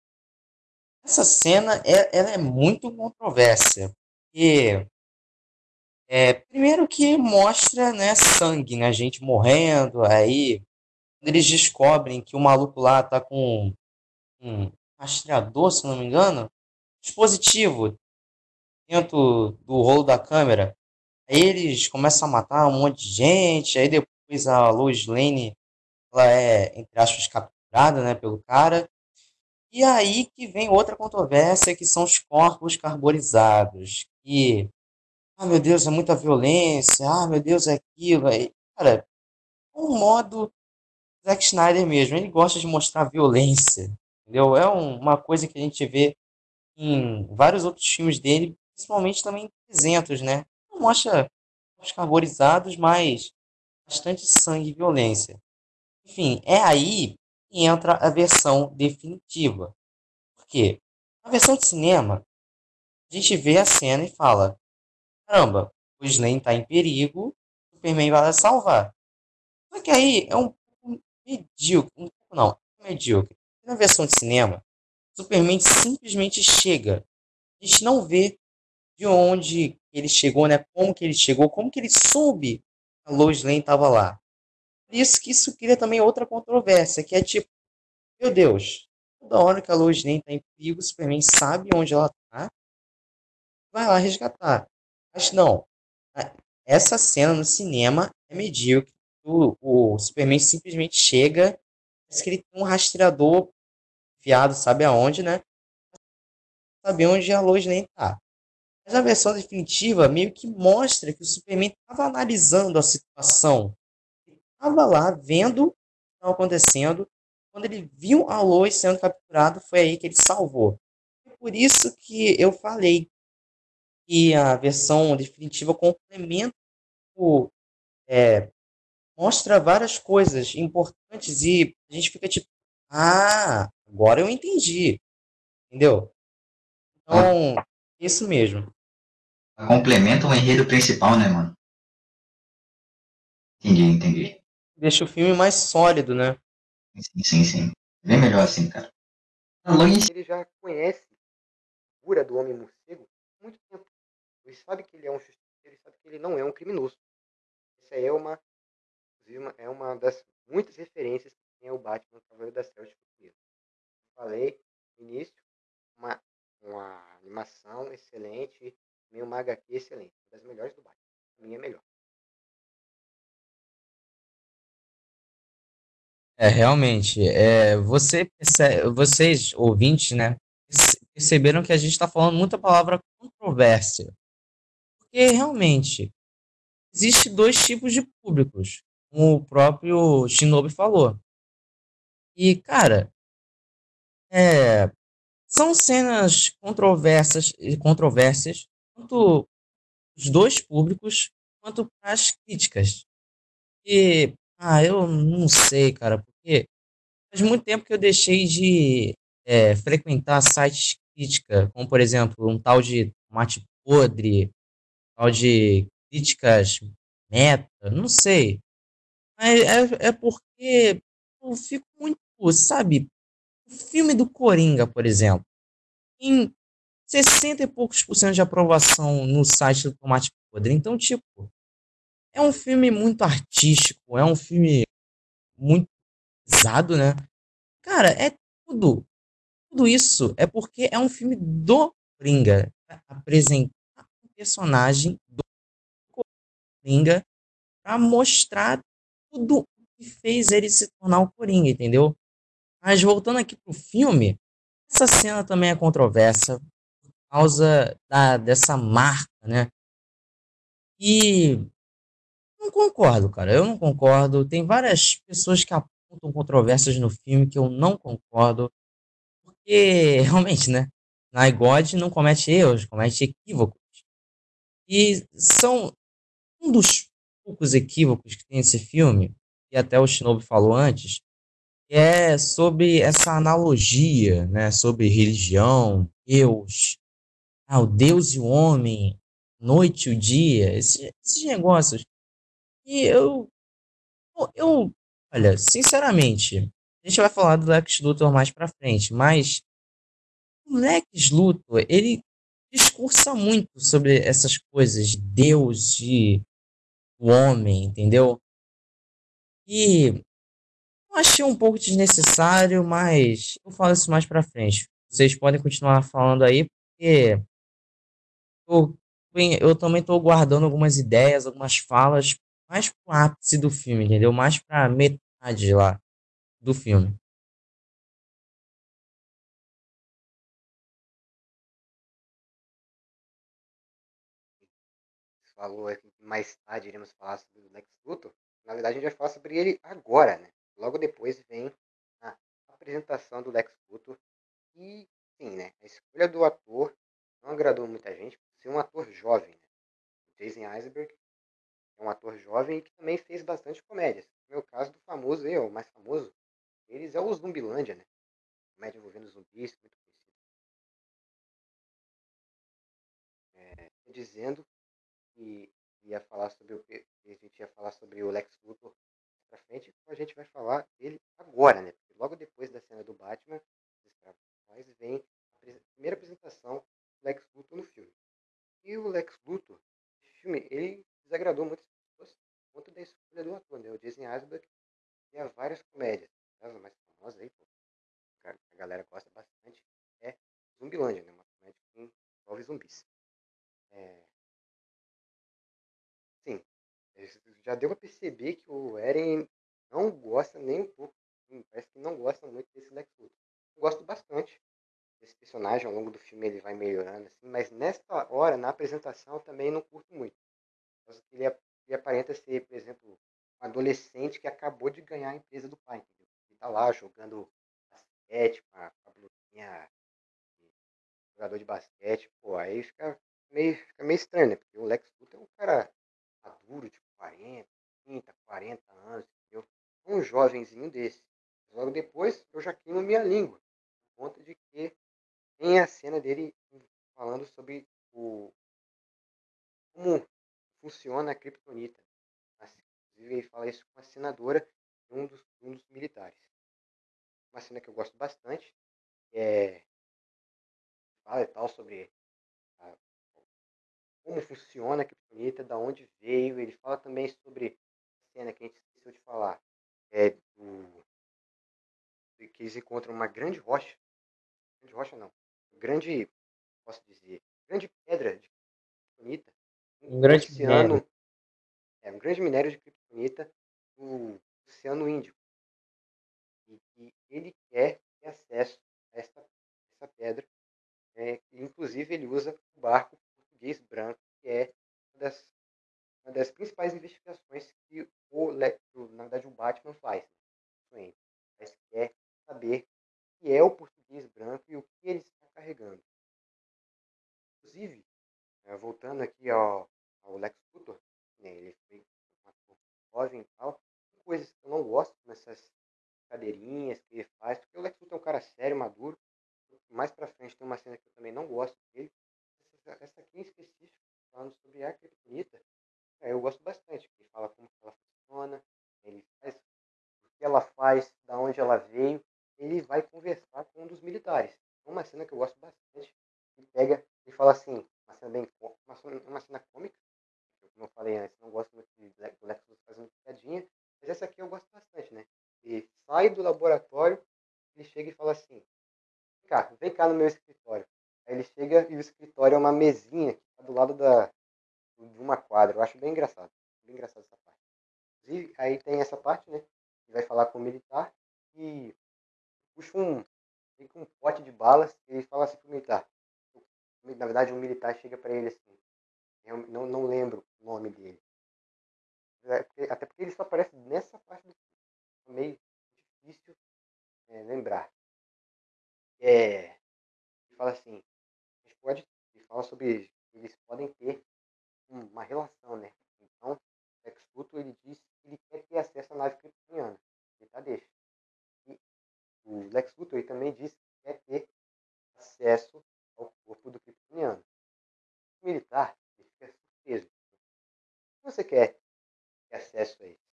Essa cena é, ela é muito controversa. Porque, é, primeiro que mostra né, sangue, né? Gente morrendo. Aí, quando eles descobrem que o maluco lá tá com um rastreador, se não me engano, dispositivo dentro do rolo da câmera. Aí eles começam a matar um monte de gente. Aí depois a Lois Lane ela é, entre aspas, capturada né, pelo cara. E aí que vem outra controvérsia, que são os corpos carbonizados. Que, ah, meu Deus, é muita violência. Ah, meu Deus, é aquilo. Aí, cara, um modo Zack Snyder mesmo. Ele gosta de mostrar violência. Entendeu? É um, uma coisa que a gente vê em vários outros filmes dele, principalmente também em 300, né? Não mostra os carbonizados, mas bastante sangue e violência. Enfim, é aí que entra a versão definitiva. Por quê? Na versão de cinema, a gente vê a cena e fala: caramba, o Slane está em perigo, o Superman vai salvar. Só que aí é um pouco medíocre, um pouco não, é medíocre. Na versão de cinema, Superman simplesmente chega. A gente não vê de onde ele chegou, né? Como que ele chegou, como que ele soube que a Lois Lane estava lá. Por isso que isso cria também outra controvérsia, que é tipo, meu Deus, toda hora que a Lois Lane está em perigo, o Superman sabe onde ela está, vai lá resgatar. Mas não, essa cena no cinema é medíocre. O, o Superman simplesmente chega, parece que ele tem um rastreador enfiado, sabe aonde, né? Saber onde a Lois Lane tá. Mas a versão definitiva meio que mostra que o Superman estava analisando a situação. Ele estava lá vendo o que estava acontecendo. Quando ele viu a Lois sendo capturado, foi aí que ele salvou. Por isso que eu falei que a versão definitiva complementa o, é, mostra várias coisas importantes e a gente fica tipo, ah, agora eu entendi. Entendeu? Então, isso mesmo. Complementa o enredo principal, né, mano? Entendi, entendi. Deixa o filme mais sólido, né? Sim, sim, sim. Bem melhor assim, cara. Em Ele já conhece a figura do homem morcego há muito tempo. Ele sabe que ele é um justiceiro, ele sabe que ele não é um criminoso. Essa é uma, é uma das muitas referências que tem o Batman Cavaleiro das Trevas. Falei no início, uma, uma animação excelente, também uma HQ excelente, uma das melhores do Batman. A minha é melhor. É, realmente, é, você perce- vocês, ouvintes, né, perce- perceberam que a gente está falando muita palavra controvérsia. Porque realmente, existe dois tipos de públicos, como o próprio Shinobi falou. E, cara, é, são cenas controversas, controversas, tanto os dois públicos, quanto para as críticas. E, ah, eu não sei, cara, porque faz muito tempo que eu deixei de é, frequentar sites crítica, como por exemplo, um tal de Tomate Podre, tal de críticas meta, não sei. Mas é, é porque eu fico muito, sabe, o filme do Coringa, por exemplo, em 60 e poucos por cento de aprovação no site do Tomate Podre. Então, tipo, é um filme muito artístico, é um filme muito pesado, né? Cara, é tudo. Tudo isso é porque é um filme do Coringa. Pra apresentar o personagem do Coringa pra mostrar tudo o que fez ele se tornar o Coringa, entendeu? Mas voltando aqui pro filme, essa cena também é controversa por causa da, dessa marca, né? E não concordo, cara. Eu não concordo. Tem várias pessoas que apontam controvérsias no filme que eu não concordo. Porque, realmente, né? Nigod não comete erros, comete equívocos. E são um dos poucos equívocos que tem esse filme, e até o Shinobi falou antes, é sobre essa analogia, né? Sobre religião, Deus, ah, o Deus e o homem, noite e o dia, esses, esses negócios. E eu, eu, olha, sinceramente, a gente vai falar do Lex Luthor mais pra frente, mas o Lex Luthor, ele discursa muito sobre essas coisas, de Deus, de o homem, entendeu? E achei um pouco desnecessário, mas eu falo isso mais pra frente. Vocês podem continuar falando aí, porque eu, eu também tô guardando algumas ideias, algumas falas mais pro ápice do filme, entendeu? Mais pra metade lá do filme. Falou mais tarde iremos falar sobre o Lex Luthor. Na verdade, a gente vai falar sobre ele agora, né? Logo depois vem a apresentação do Lex Luthor. E, sim, né? A escolha do ator não agradou muita gente por ser um ator jovem, né? Jason Eisberg é um ator jovem que também fez bastante comédias. No meu caso, do famoso, ó, o mais famoso deles é o Zumbilândia, né? Comédia envolvendo zumbis, muito conhecido. É, dizendo que ia falar sobre o que a gente ia falar sobre o Lex Luthor mais pra frente, então a gente vai falar dele agora, né? Porque logo depois da cena do Batman, sexuais, vem a primeira apresentação do Lex Luthor no filme. E o Lex Luthor, esse filme, ele desagradou muitas pessoas por conta da escolha do ator, né? O Jason Isaac tinha várias comédias. As mais famosas aí, pô, que a a galera gosta bastante, é Zumbilândia, né? Uma comédia que envolve zumbis. É, já deu pra perceber que o Eren não gosta nem um pouco. hum, Parece que não gosta muito desse Lex Luthor. Eu gosto bastante desse personagem. Ao longo do filme ele vai melhorando, assim, mas nesta hora, na apresentação, eu também não curto muito. Ele, ele aparenta ser, por exemplo, um adolescente que acabou de ganhar a empresa do pai. Entendeu? Ele tá lá jogando basquete com a, com blusinha de jogador de basquete. Pô, aí fica meio, fica meio estranho, né? Porque o Lex Luthor é um cara maduro, tipo 40, 30, 40 anos, entendeu? Um jovenzinho desse. Logo depois, eu já queimo minha língua. Por conta de que tem a cena dele falando sobre o como funciona a criptonita. Inclusive, ele fala isso com a senadora um dos, um dos militares. Uma cena que eu gosto bastante é fala e tal sobre como funciona a criptonita, da onde veio. Ele fala também sobre a cena que a gente esqueceu de falar, é do que eles encontram uma grande rocha, grande rocha não, grande, posso dizer, grande pedra de criptonita, um grande oceano, minério. é um grande minério de criptonita no Oceano Índico. E, e ele quer ter acesso a essa, essa pedra é, inclusive, ele usa o barco português branco, que é uma das, uma das principais investigações que o, na verdade, o Batman faz. Né? Mas quer saber o que é o português branco e o que ele está carregando. Inclusive, é, voltando aqui ao, ao Lex Luthor, né, ele foi um ator jovem e tal, coisas que eu não gosto nessas cadeirinhas que ele faz, porque o Lex Luthor é um cara sério, maduro, mais pra frente tem uma cena que eu também não gosto dele. Essa, aqui em específico, falando sobre a Kryptonita, é, eu gosto bastante. Ele fala como ela funciona, ele faz o que ela faz, da onde ela veio. Ele vai conversar com um dos militares. É uma cena que eu gosto bastante. Ele pega e fala assim, uma cena bem uma, cena cômica. Como eu falei antes, não gosto muito de, do Lex fazendo piadinha, mas essa aqui eu gosto bastante, né? Ele sai do laboratório, ele chega e fala assim, cá, vem cá no meu escritório. Aí ele chega e o escritório é uma mesinha que tá do lado da, de uma quadra. Eu acho bem engraçado. Bem engraçado essa parte. E aí tem essa parte, né? Ele vai falar com o militar e puxa um, um pote de balas e ele fala assim pro militar. Na verdade, um militar chega para ele assim. Eu não, não lembro o nome dele. É, até porque ele só aparece nessa parte do filme. É meio difícil é, lembrar é, ele fala assim, pode, ele fala sobre, eles podem ter uma relação, né? Então, Lex Luthor, ele diz que ele quer ter acesso à nave kryptoniana. Ele tá deixa. E o Lex Luthor ele também diz que quer ter acesso ao corpo do kryptoniano. O militar, ele fica surpreso. Você quer ter acesso a isso?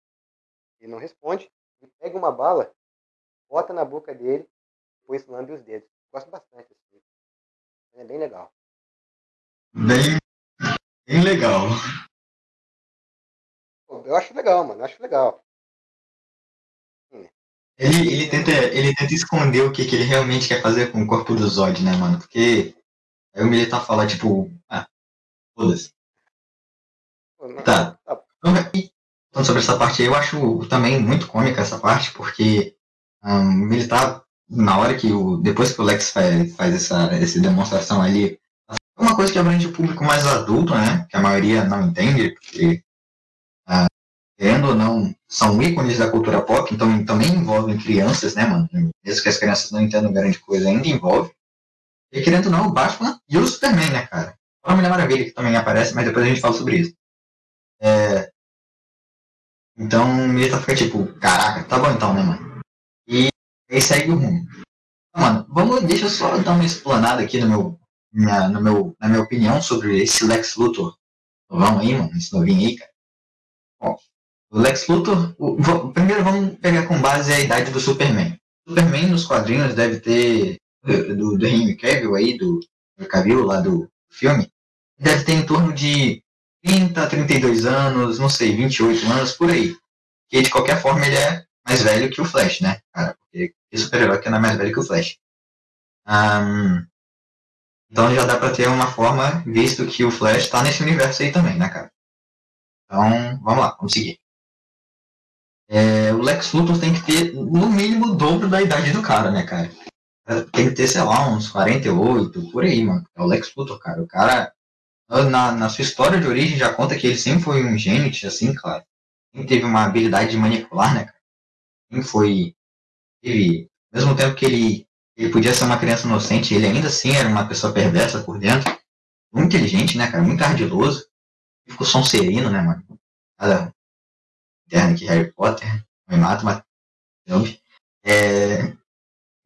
Ele não responde, ele pega uma bala, bota na boca dele depois lambe os dedos. Gosto bastante assim. É bem legal. Bem, bem legal. Eu acho legal, mano. Eu acho legal. Ele, ele, tenta, ele tenta esconder o que, que ele realmente quer fazer com o corpo do Zod, né, mano? Porque aí o militar fala, tipo, ah, foda-se. Tá. tá. Então, sobre essa parte aí, eu acho também muito cômica essa parte, porque um, o militar na hora que o. Depois que o Lex faz, faz essa, essa demonstração ali, é uma coisa que abrange o público mais adulto, né? Que a maioria não entende, porque ah, ou não, são ícones da cultura pop, então também envolvem crianças, né, mano? Mesmo que as crianças não entendam grande coisa, ainda envolve. E querendo ou não, o Batman e o Superman, né, cara? A Mulher Maravilha que também aparece, mas depois a gente fala sobre isso. É... Então, ele tá ficando tipo, caraca, tá bom então, né, mano? Aí segue o rumo. Mano, vamos, deixa eu só dar uma explanada aqui no meu, na, no meu, na minha opinião sobre esse Lex Luthor. Vamos aí, mano, esse novinho aí, cara. O Lex Luthor, o, primeiro vamos pegar com base a idade do Superman. Superman nos quadrinhos deve ter, do, do Henry Cavill aí, do, do Cavill lá do filme, deve ter em torno de 30, 32 anos, não sei, 28 anos, por aí. Que de qualquer forma ele é mais velho que o Flash, né, cara? Porque o super-herói que não é mais velho que o Flash. Um, então já dá pra ter uma forma, visto que o Flash tá nesse universo aí também, né, cara? Então, vamos lá, vamos seguir. É, o Lex Luthor tem que ter, no mínimo, o dobro da idade do cara, né, cara? Tem que ter, sei lá, uns 48, por aí, mano. É o Lex Luthor, cara. O cara, na, na sua história de origem, já conta que ele sempre foi um gênio, assim, claro. Sempre teve uma habilidade de manipular, né, cara? Foi. Ao mesmo tempo que ele, ele podia ser uma criança inocente, ele ainda assim era uma pessoa perversa por dentro. Muito inteligente, né, cara? Muito ardiloso. Ficou Sonserino, né, mano? Cara, eterna que Harry Potter me mata, mas é,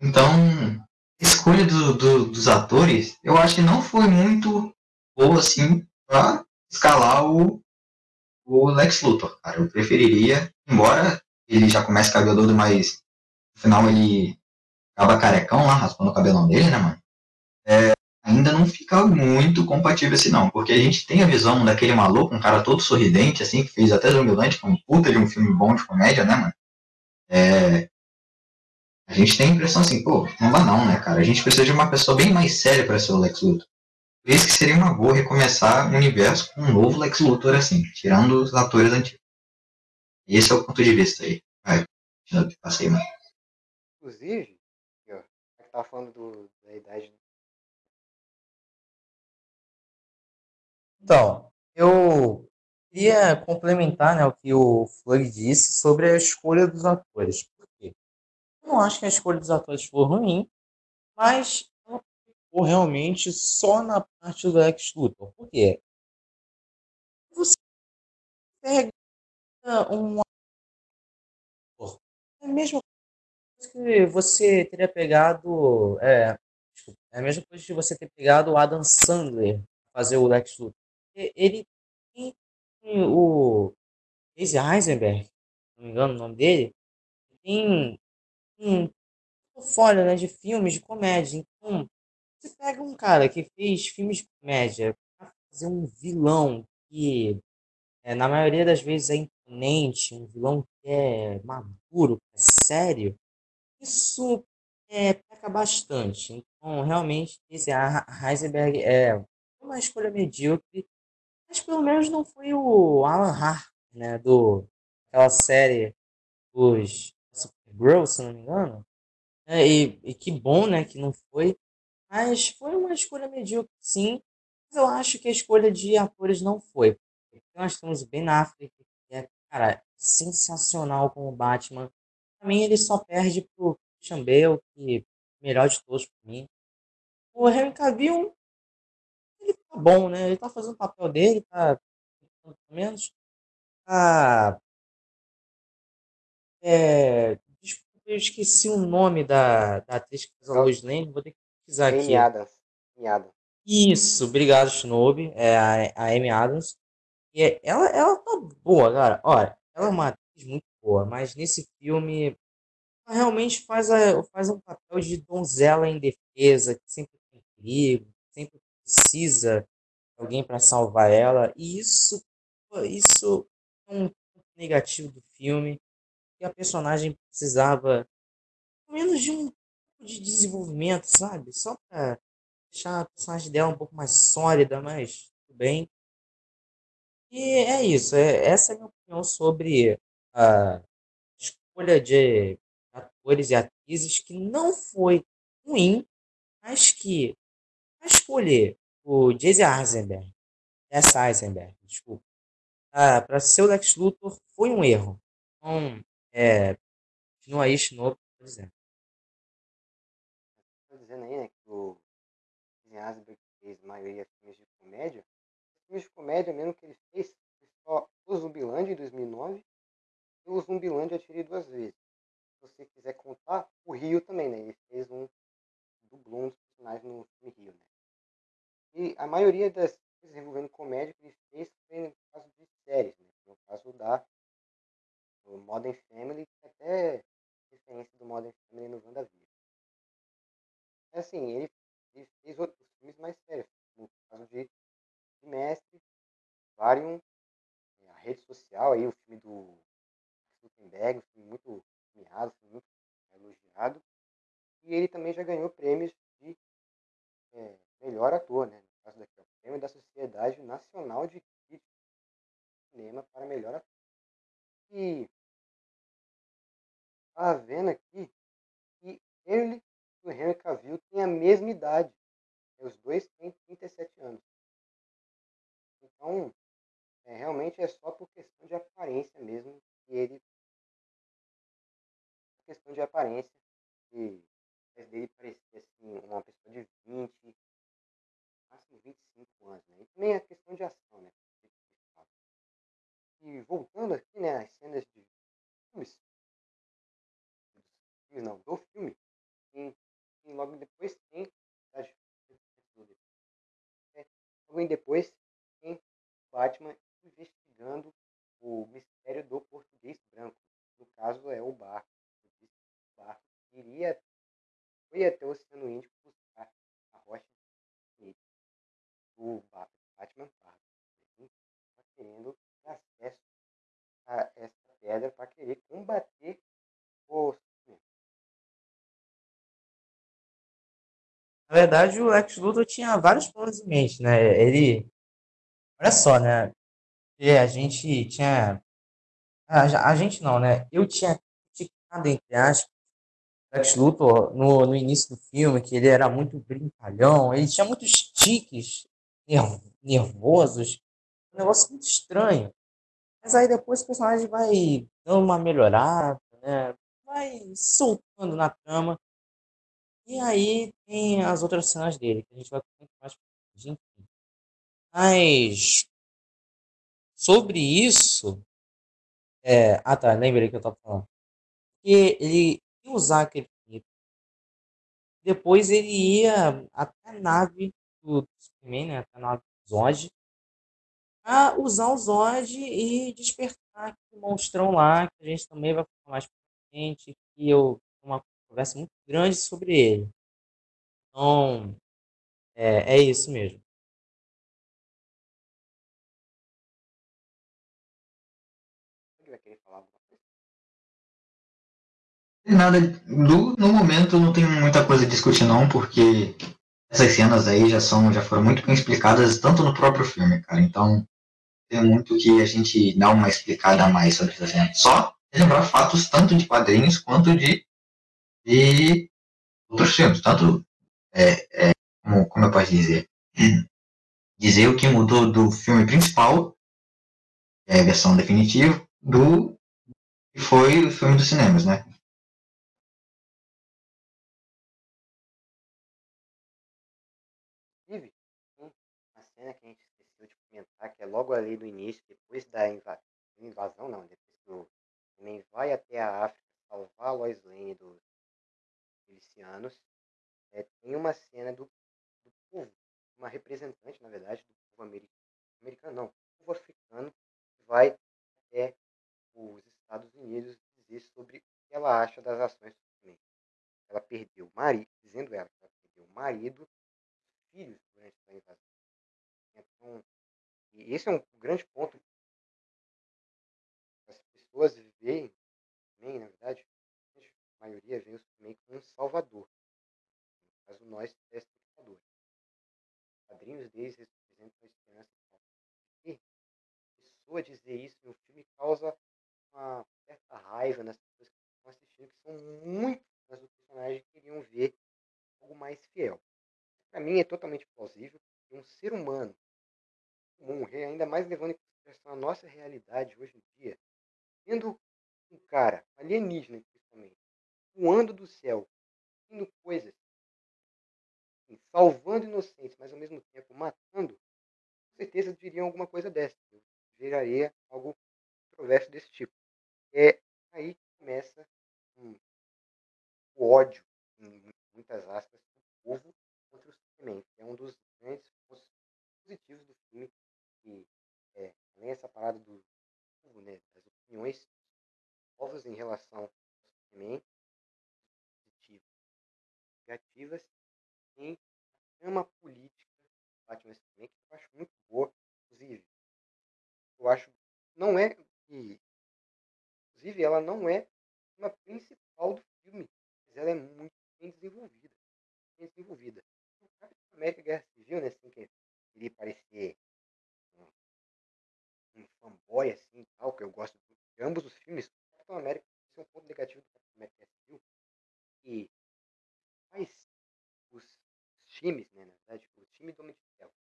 então, a escolha do, do, dos atores, eu acho que não foi muito boa assim para escalar o, o Lex Luthor, cara. Eu preferiria, embora ele já comece cabeludo, mas no final ele acaba carecão lá, raspando o cabelão dele, né, mano? É, ainda não fica muito compatível assim, não. Porque a gente tem a visão daquele maluco, um cara todo sorridente, assim, que fez até Zumbilante, que é um puta de um filme bom de comédia, né, mano? É, a gente tem a impressão assim, pô, não dá não, né, cara? A gente precisa de uma pessoa bem mais séria para ser o Lex Luthor. Por isso que seria uma boa recomeçar o universo com um novo Lex Luthor, assim, tirando os atores antigos. E esse é o ponto de vista aí. Vai, passei, mano. Inclusive, ó, que tava falando do, da idade. Então, eu queria complementar né, o que o Flug disse sobre a escolha dos atores não acho que a escolha dos atores foi ruim, mas ela ficou realmente só na parte do Lex Luthor. Por quê? Você pega um é a mesma coisa que você teria pegado é, é a mesma coisa de você ter pegado o Adam Sandler fazer o Lex Luthor. Ele tem o Casey Heisenberg, se não me engano o nome dele, tem um portfólio, né, de filmes de comédia. Então, você pega um cara que fez filmes de comédia para fazer um vilão que, é, na maioria das vezes, é imponente, um vilão que é maduro, é sério, isso é, peca bastante. Então, realmente, esse Heisenberg é uma escolha medíocre, mas pelo menos não foi o Alan Hart, né, do aquela série os Supergirl, se não me engano. É, e, e, que bom, né, que não foi. Mas foi uma escolha medíocre, sim. Mas eu acho que a escolha de atores não foi. Nós temos o Ben Affleck, cara, sensacional como Batman. Pra mim, ele só perde pro Christian Bale, que é o melhor de todos pra mim. O Henry Cavill, ele tá bom, né? Ele tá fazendo o papel dele, tá, pelo menos, tá é, desculpa, eu esqueci o nome da, da atriz que fez a Lois Lane, vou ter que pesquisar aqui. Adams. Amy Adams. Isso, obrigado, Shinobi. É a, a Amy Adams. E é, ela, ela tá boa, cara. Olha, ela é uma atriz muito boa, mas nesse filme ela realmente faz, a, faz um papel de donzela em defesa, que sempre tem perigo, sempre precisa de alguém para salvar ela. E isso, isso é um ponto negativo do filme que a personagem precisava pelo menos de um de desenvolvimento, sabe? Só pra deixar a personagem dela um pouco mais sólida, mas tudo bem. E é isso, é, essa é a minha opinião sobre a escolha de atores e atrizes que não foi ruim, mas que a escolher o Jesse Eisenberg, essa Eisenberg, desculpa, para ser o Lex Luthor foi um erro. Então, é, continua aí, Shinobu, por exemplo. Estou dizendo aí, né, que o Asberg fez a maioria de filmes de comédia. Filmes de comédia mesmo que ele fez foi só o Zumbilândia em 2009 e o Zumbilândia eu tirei duas vezes. Se você quiser contar, o Rio também, né? Ele fez um dublou um dos personagens no filme Rio, né? E a maioria das coisas envolvendo comédia que ele fez foi no caso de séries, né? No caso da Modern Family, que até referência do Modern Family no WandaVision. É assim, ele, ele, fez outros filmes mais sérios, no caso de, Mestre, Varium, é, a rede social, aí, o filme do Gutenberg, um filme muito premiado, um muito elogiado. E ele também já ganhou prêmios de é, melhor ator, né? No caso daqui, o prêmio da Sociedade Nacional de de Cinema para melhor ator. E estava vendo aqui que ele e o Henry Cavill têm a mesma idade. Os dois têm 37 anos. Então, é, realmente é só por questão de aparência mesmo que ele. Por questão de aparência, que faz dele parecer assim, uma pessoa de 20, máximo 25 anos. Né? E também a questão de ação, né? E voltando aqui, né, as cenas de filmes, não, do filme, e, e logo depois tem. É né? Logo depois Batman investigando o mistério do português branco. No caso é o barco. O barco iria foi até o Oceano Índico buscar a rocha infinita. O Batman está querendo ter acesso a essa pedra para querer combater o Na verdade, o Lex Luthor tinha vários planos em mente, né? Ele. Olha só, né? E a gente tinha. A, a gente não, né? Eu tinha criticado, entre aspas, Lex Luthor no, no início do filme, que ele era muito brincalhão, ele tinha muitos tiques nervosos, um negócio muito estranho. Mas aí depois o personagem vai dando uma melhorada, né? Vai soltando na trama. E aí tem as outras cenas dele, que a gente vai comentar mais enfim. Mas sobre isso. É... Ah tá, lembrei que eu tava falando. Que ele ia usar aquele. Depois ele ia até a nave do, Superman, né? Até a nave do Zod. Pra usar o Zod e despertar aquele monstrão lá, que a gente também vai falar mais pra frente. Que eu uma conversa muito grande sobre ele. Então, é, é isso mesmo. Nada, no, momento não tem muita coisa a discutir não, porque essas cenas aí já são, já foram muito bem explicadas tanto no próprio filme, cara. Então tem muito que a gente dá uma explicada a mais sobre essa cena. Só lembrar fatos tanto de quadrinhos quanto de e outros filmes. Tanto, é, é, como, como eu posso dizer, dizer o que mudou do filme principal, é a versão definitiva, do que foi o filme dos cinemas, né? Comentar, que é logo ali do início, depois da invasão, invasão não, depois que o vai até a África salvar a Lois Lane dos milicianos, é, tem uma cena do, do povo, uma representante, na verdade, do povo americano, americano não, do povo africano, que vai até os Estados Unidos dizer sobre o que ela acha das ações do Superman. Ela perdeu o marido, dizendo ela que ela perdeu o marido, filhos durante a invasão. Então, e esse é um grande ponto. As pessoas veem, também, na verdade, a maioria vê o Superman como um salvador. No caso, nós, telespectadores. Os quadrinhos deles representam a esperança e a pessoa dizer isso no filme causa uma certa raiva nas pessoas que estão assistindo, que são muito fãs do personagem e queriam ver algo mais fiel. Para mim é totalmente plausível que um ser humano comum, ainda mais levando em consideração a nossa realidade hoje em dia, tendo um cara alienígena principalmente, voando do céu, fazendo coisas, assim, salvando inocentes, mas ao mesmo tempo matando, com certeza diriam alguma coisa dessa. Eu geraria algo controverso desse tipo. É aí que começa o ódio, em muitas aspas, do povo contra o Superman, é um dos grandes pontos positivos do filme, além dessa parada do povo, né, das opiniões povos em relação ao Superman, negativas em trama política Batman que eu acho muito boa, inclusive. Eu acho não é que inclusive ela não é uma principal do filme, mas ela é muito bem desenvolvida, bem desenvolvida. O Capitão América Guerra Civil, né, assim que ele parecer um fanboy assim, tal, que eu gosto de ambos os filmes. O Capitão América é um ponto negativo do Capitão América Civil, que faz os times, né, na verdade, o time do Homem de Ferro,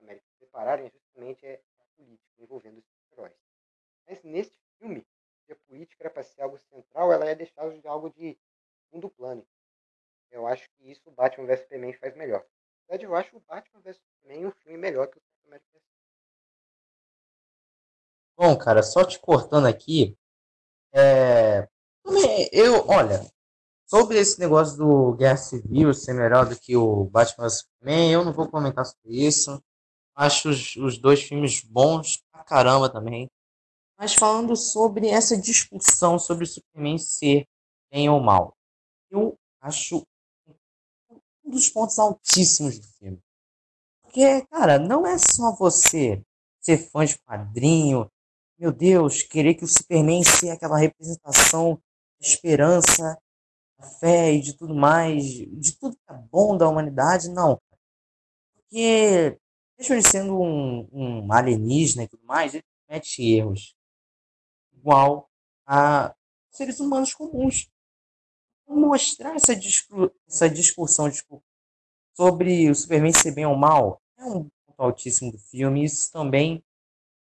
América se separarem justamente é a política envolvendo os heróis. Mas neste filme, a política era para ser algo central, ela é deixada de algo de segundo plano. Eu acho que isso o Batman vs Superman faz melhor. Na verdade, eu acho o Batman vs Superman um filme melhor que o América vs Bom, cara, só te cortando aqui, é... eu, olha, Sobre esse negócio do Guerra Civil ser melhor do que o Batman Superman, eu não vou comentar sobre isso. Acho os, os dois filmes bons pra caramba também. Mas falando sobre essa discussão sobre o Superman ser bem ou mal, eu acho um dos pontos altíssimos do filme. Porque, cara, não é só você ser fã de quadrinho, meu Deus, querer que o Superman seja aquela representação da esperança, da fé e de tudo mais, de tudo que é bom da humanidade, não. Porque, mesmo ele sendo um, um alienígena e tudo mais, ele comete erros igual a seres humanos comuns. Mostrar essa, discu essa discussão tipo, sobre o Superman ser bem ou mal é um ponto altíssimo do filme. Isso também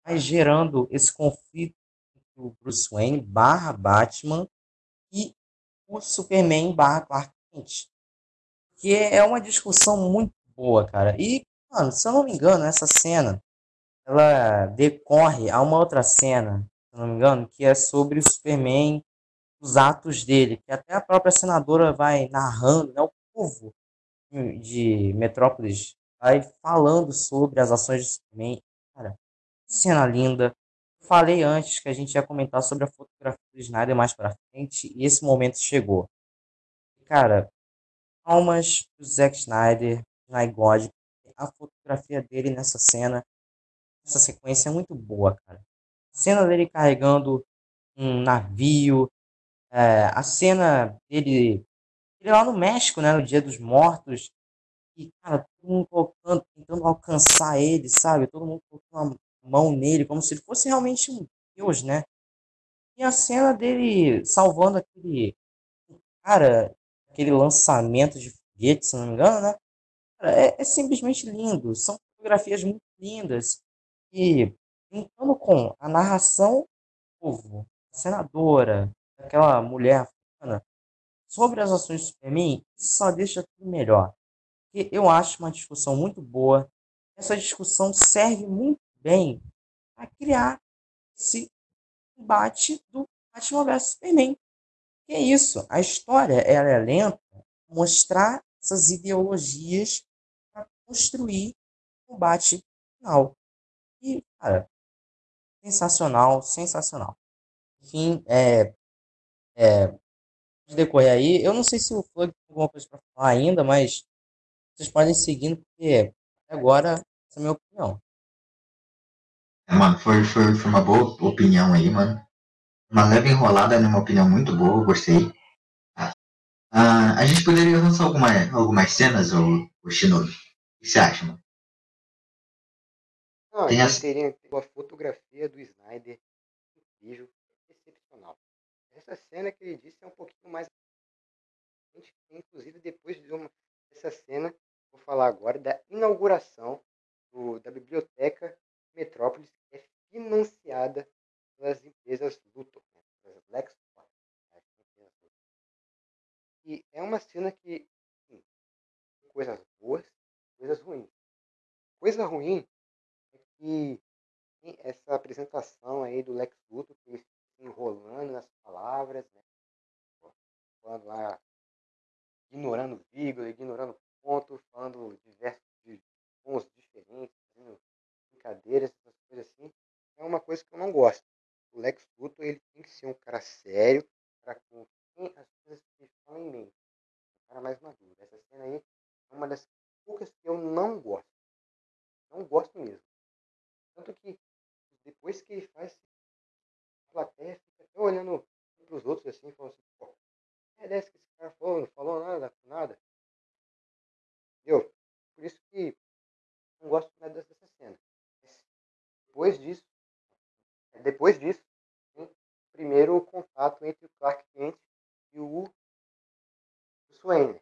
vai gerando esse conflito entre o Bruce Wayne barra Batman e o Superman barra Clark Kent. Que é uma discussão muito boa, cara. E, mano, se eu não me engano, essa cena ela decorre a uma outra cena, se eu não me engano, que é sobre o Superman, os atos dele, que até a própria senadora vai narrando, né, o povo de Metrópolis vai falando sobre as ações do Superman. Cena linda. Falei antes que a gente ia comentar sobre a fotografia do Snyder mais pra frente e esse momento chegou. Cara, palmas pro Zack Snyder, Snyder God. A fotografia dele nessa cena, essa sequência é muito boa, cara. A cena dele carregando um navio, é, a cena dele, ele lá no México, né, no Dia dos Mortos, e, cara, todo mundo tentando alcançar ele, sabe? Todo mundo colocando mão nele, como se ele fosse realmente um deus, né? E a cena dele salvando aquele cara, aquele lançamento de foguete, se não me engano, né? Cara, é, é, simplesmente lindo. São fotografias muito lindas. E juntando com a narração povo, senadora, aquela mulher africana, sobre as ações do Superman, só deixa tudo melhor. Eu acho uma discussão muito boa. Essa discussão serve muito bem a criar esse embate do Batman vs Superman. Que é isso, a história ela é lenta, mostrar essas ideologias para construir o combate final. E, cara, sensacional, sensacional. Enfim, é, é, de decorrer aí, eu não sei se o Flug tem alguma coisa para falar ainda, mas vocês podem seguindo, porque agora essa é a minha opinião. Mano, foi, foi, foi uma boa opinião aí, mano. Uma leve enrolada, numa opinião muito boa, gostei. Ah, a gente poderia lançar alguma, algumas cenas, ou o Shinobi? O que você acha, mano? Não, Tem a teria uma fotografia do Snyder incrível, excepcional. Essa cena que ele disse é um pouquinho mais. Inclusive, depois de uma, essa cena, vou falar agora da inauguração do, da biblioteca Metrópolis é financiada pelas empresas Luthor, né, pelas LexCorp. Né, e é uma cena que sim, tem coisas boas, coisas ruins. Coisa ruim é que essa apresentação aí do Lex Luthor, que enrolando nas palavras, né? falando lá, ignorando vírgula, ignorando ponto, falando diversos tons diferentes, brincadeiras, essas coisas assim, é uma coisa que eu não gosto. O Lex Luthor ele tem que ser um cara sério, para com quem as coisas estão em mente. Um cara mais maduro. Essa cena aí é uma das poucas que eu não gosto. Não gosto mesmo. Tanto que depois que ele faz, a plateia fica até olhando para os outros assim, falando assim, pô, merece que esse cara falou, não falou nada, nada. Entendeu? Por isso que não gosto mais dessa. Depois disso, depois disso, primeiro o contato entre o Clark Kent e o Bruce Wayne.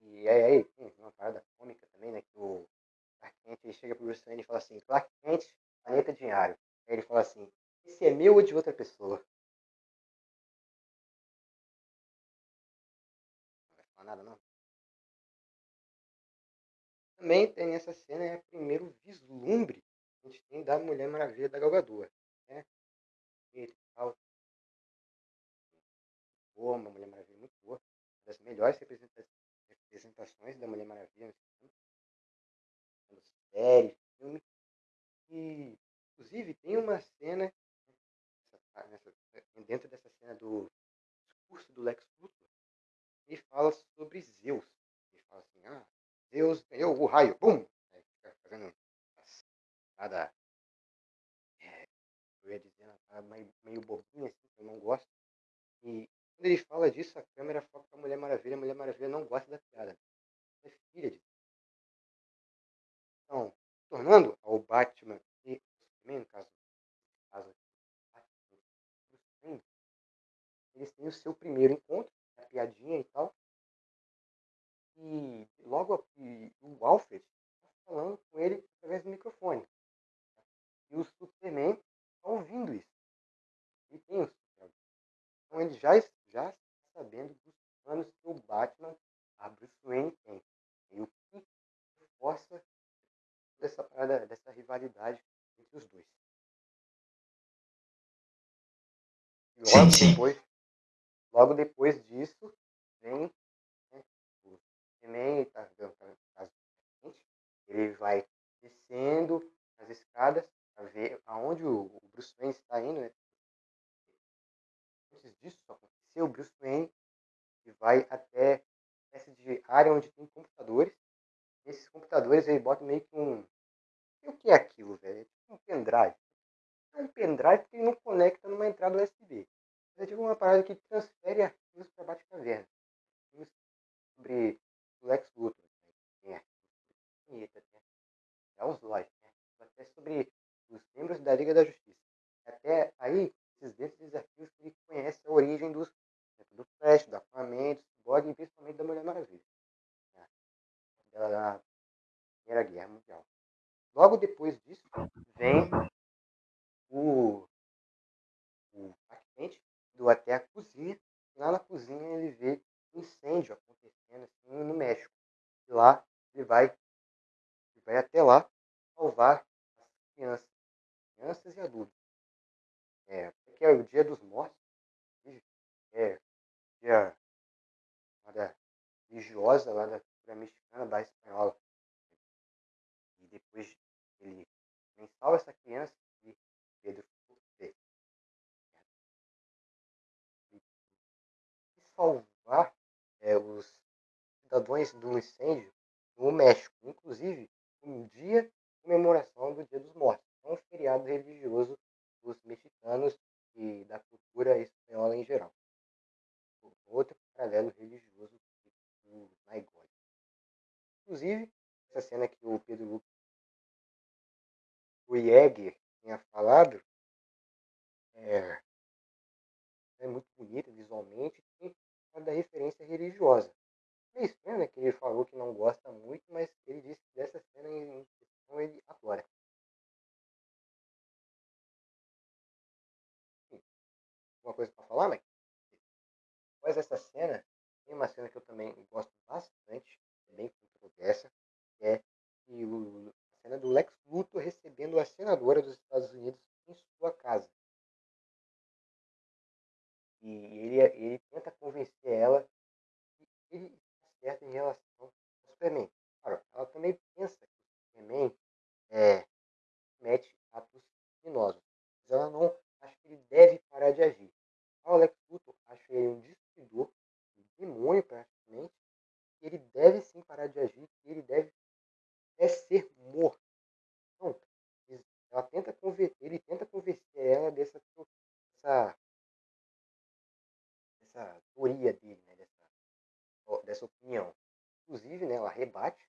E, e aí, tem uma parada cômica também, né? Que o Clark Kent chega pro Bruce Wayne e fala assim, Clark Kent, planeta diário. Aí ele fala assim, esse é meu ou de outra pessoa? Não vai falar nada não? Também tem essa cena, é o primeiro vislumbre que a gente tem da Mulher Maravilha da Galgador. Né? Boa, uma Mulher Maravilha muito boa. Uma das melhores representações da Mulher Maravilha. série, filme. E, inclusive, tem uma cena nessa- nessa- dentro dessa cena do discurso do Lex Luthor, ele fala sobre Zeus. Ele fala assim, ah, Zeus ganhou o raio, bum! Aí fica fazendo nada, é, eu ia dizer, uma meio, meio bobinha, assim, que eu não gosto. E quando ele fala disso, a câmera foca pra Mulher Maravilha, a Mulher Maravilha não gosta da piada. É filha de Então, tornando ao Batman e Superman, caso, caso Batman eles têm o seu primeiro encontro, a piadinha e tal. E logo e o Alfred está falando com ele através do microfone. E o Superman está ouvindo isso. Ele tem o Superman. Então ele já, já está sabendo dos planos que o Batman, a Bruce Wayne tem. E o que reforça dessa dessa rivalidade entre os dois. E Sim, logo sim. depois, logo depois disso, vem Tá, gente, ele vai descendo as escadas para ver aonde o, Bruce Wayne está indo, né? Antes disso acontecer, o Bruce Wayne vai até espécie de área onde tem computadores. Nesses computadores ele bota meio que um. O que é aquilo, velho? É tipo um pendrive. É um pendrive que ele não conecta numa entrada USB. É tipo uma parada que transfere arquivos para baixo da caverna. Arquivos sobre o Lex Luthor. né? Sobre Planeta, tem arquivos os tem arquivos até sobre os membros da Liga da Justiça. Até aí, esses desses arquivos ele conhece a origem dos do Flash, do Aquaman, do Cyborg e principalmente da Mulher Maravilha. né? Na Primeira Guerra Mundial. Logo depois disso, vem o, o indo até a cozinha. Lá na cozinha ele vê incêndio acontecendo assim, no México. E lá ele vai, ele vai até lá salvar as crianças, crianças e adultos. É, porque é o dia dos mortos, inclusive, é dia da religiosa lá da cultura mexicana, da espanhola. E depois ele nem salva essa criança e Pedro salvar é, os cidadãos do incêndio no México, inclusive um dia de comemoração do Dia dos Mortos, é um feriado religioso dos mexicanos e da cultura espanhola em geral. Outro paralelo religioso do Naigode. Inclusive, essa cena que o Pedro Lucas, o Jäger tinha falado, é, é muito bonita visualmente, da referência religiosa. É estranho, né, que ele falou que não gosta muito, mas ele disse que dessa cena em questão ele adora. Alguma coisa para falar, Mike? Após essa cena, tem uma cena que eu também gosto bastante, bem controversa, que é a cena do Lex Luthor recebendo a senadora dos Estados Unidos em sua casa. E ele, ele tenta convencer ela que ele está certo em relação ao Superman. Claro, ela também pensa que o Superman é, comete atos criminosos, mas ela não acha que ele deve parar de agir. O Lex Luthor acha ele um destruidor, um demônio praticamente, e ele deve sim parar de agir, e ele deve é ser morto. Então, ela tenta ele tenta convencer ela dessa, dessa, teoria dele, né? dessa, dessa opinião. Inclusive, né, ela rebate,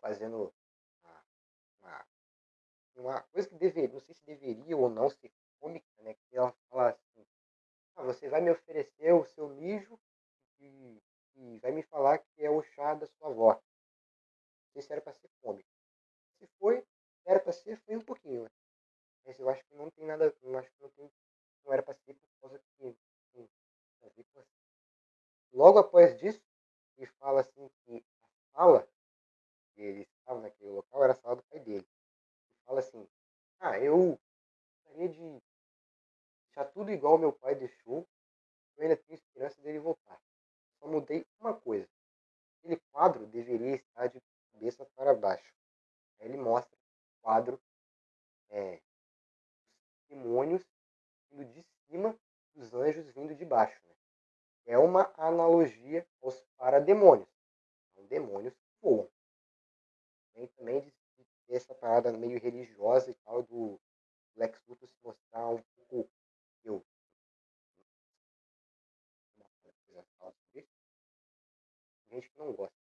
fazendo uma, uma, uma coisa que deveria, não sei se deveria ou não ser cômica, né? Que ela fala assim, ah, você vai me oferecer o seu mijo e, e vai me falar que é o chá da sua avó. Não sei se era para ser cômico. Se foi, era para ser, foi um pouquinho. né? Mas eu acho que não tem nada, eu acho que não, tem, não era para ser por causa que tem a ver com assim. Logo após disso, ele fala assim que a sala que ele estava naquele local era a sala do pai dele. Ele fala assim, ah, eu gostaria de deixar tudo igual meu pai deixou, eu ainda tenho esperança dele voltar. Só mudei uma coisa. Aquele quadro deveria estar de cabeça para baixo. Aí ele mostra o quadro é, demônios vindo de cima, os anjos vindo de baixo. Né? é uma analogia aos parademônios. São demônios que voam. Tem também de ter essa parada meio religiosa e tal do Lex Luthor se mostrar um pouco eu. Gente que não gosta.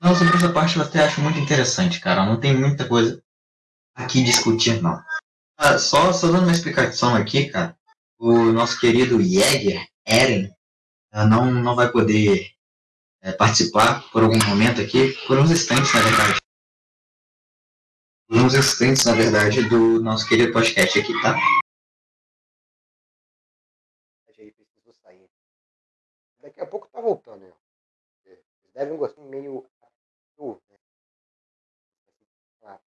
Não, sobre essa parte eu até acho muito interessante, cara. Não tem muita coisa aqui discutir, não. Ah, só, só dando uma explicação aqui, cara. O nosso querido Jäger, Eren, não, não vai poder é, participar por algum momento aqui, por uns instantes, na verdade. Por uns instantes, na verdade, do nosso querido podcast aqui, tá? Daqui a pouco tá voltando, né? Vocês devem gostar meio ator, né?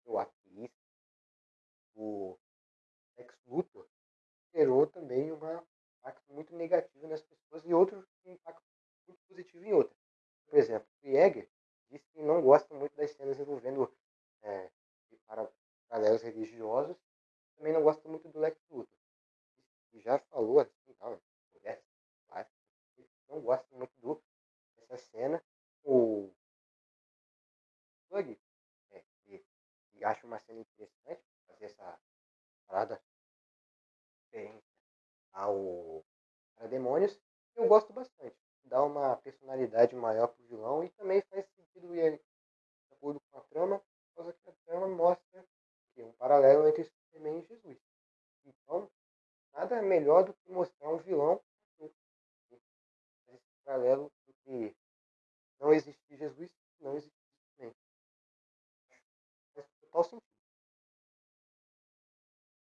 O ativista, o Lex Luthor, gerou também uma impacto muito negativo nas pessoas e outro impacto muito positivo em outras. Por exemplo, Jäger disse que não gosta muito das cenas envolvendo é, para paralelos religiosos, também não gosta muito do Lex Luthor. E já falou assim, tal, não gosta muito do, dessa cena. O Plug é, que acha uma cena interessante fazer essa parada diferente ao para demônios. Eu gosto bastante. Dá uma personalidade maior pro vilão e também faz sentido ir de acordo com a trama, por causa que a trama mostra que um paralelo entre Superman e Jesus. Então, nada melhor do que mostrar um vilão esse paralelo entre não existir Jesus e não existir Superman. Faz total sentido.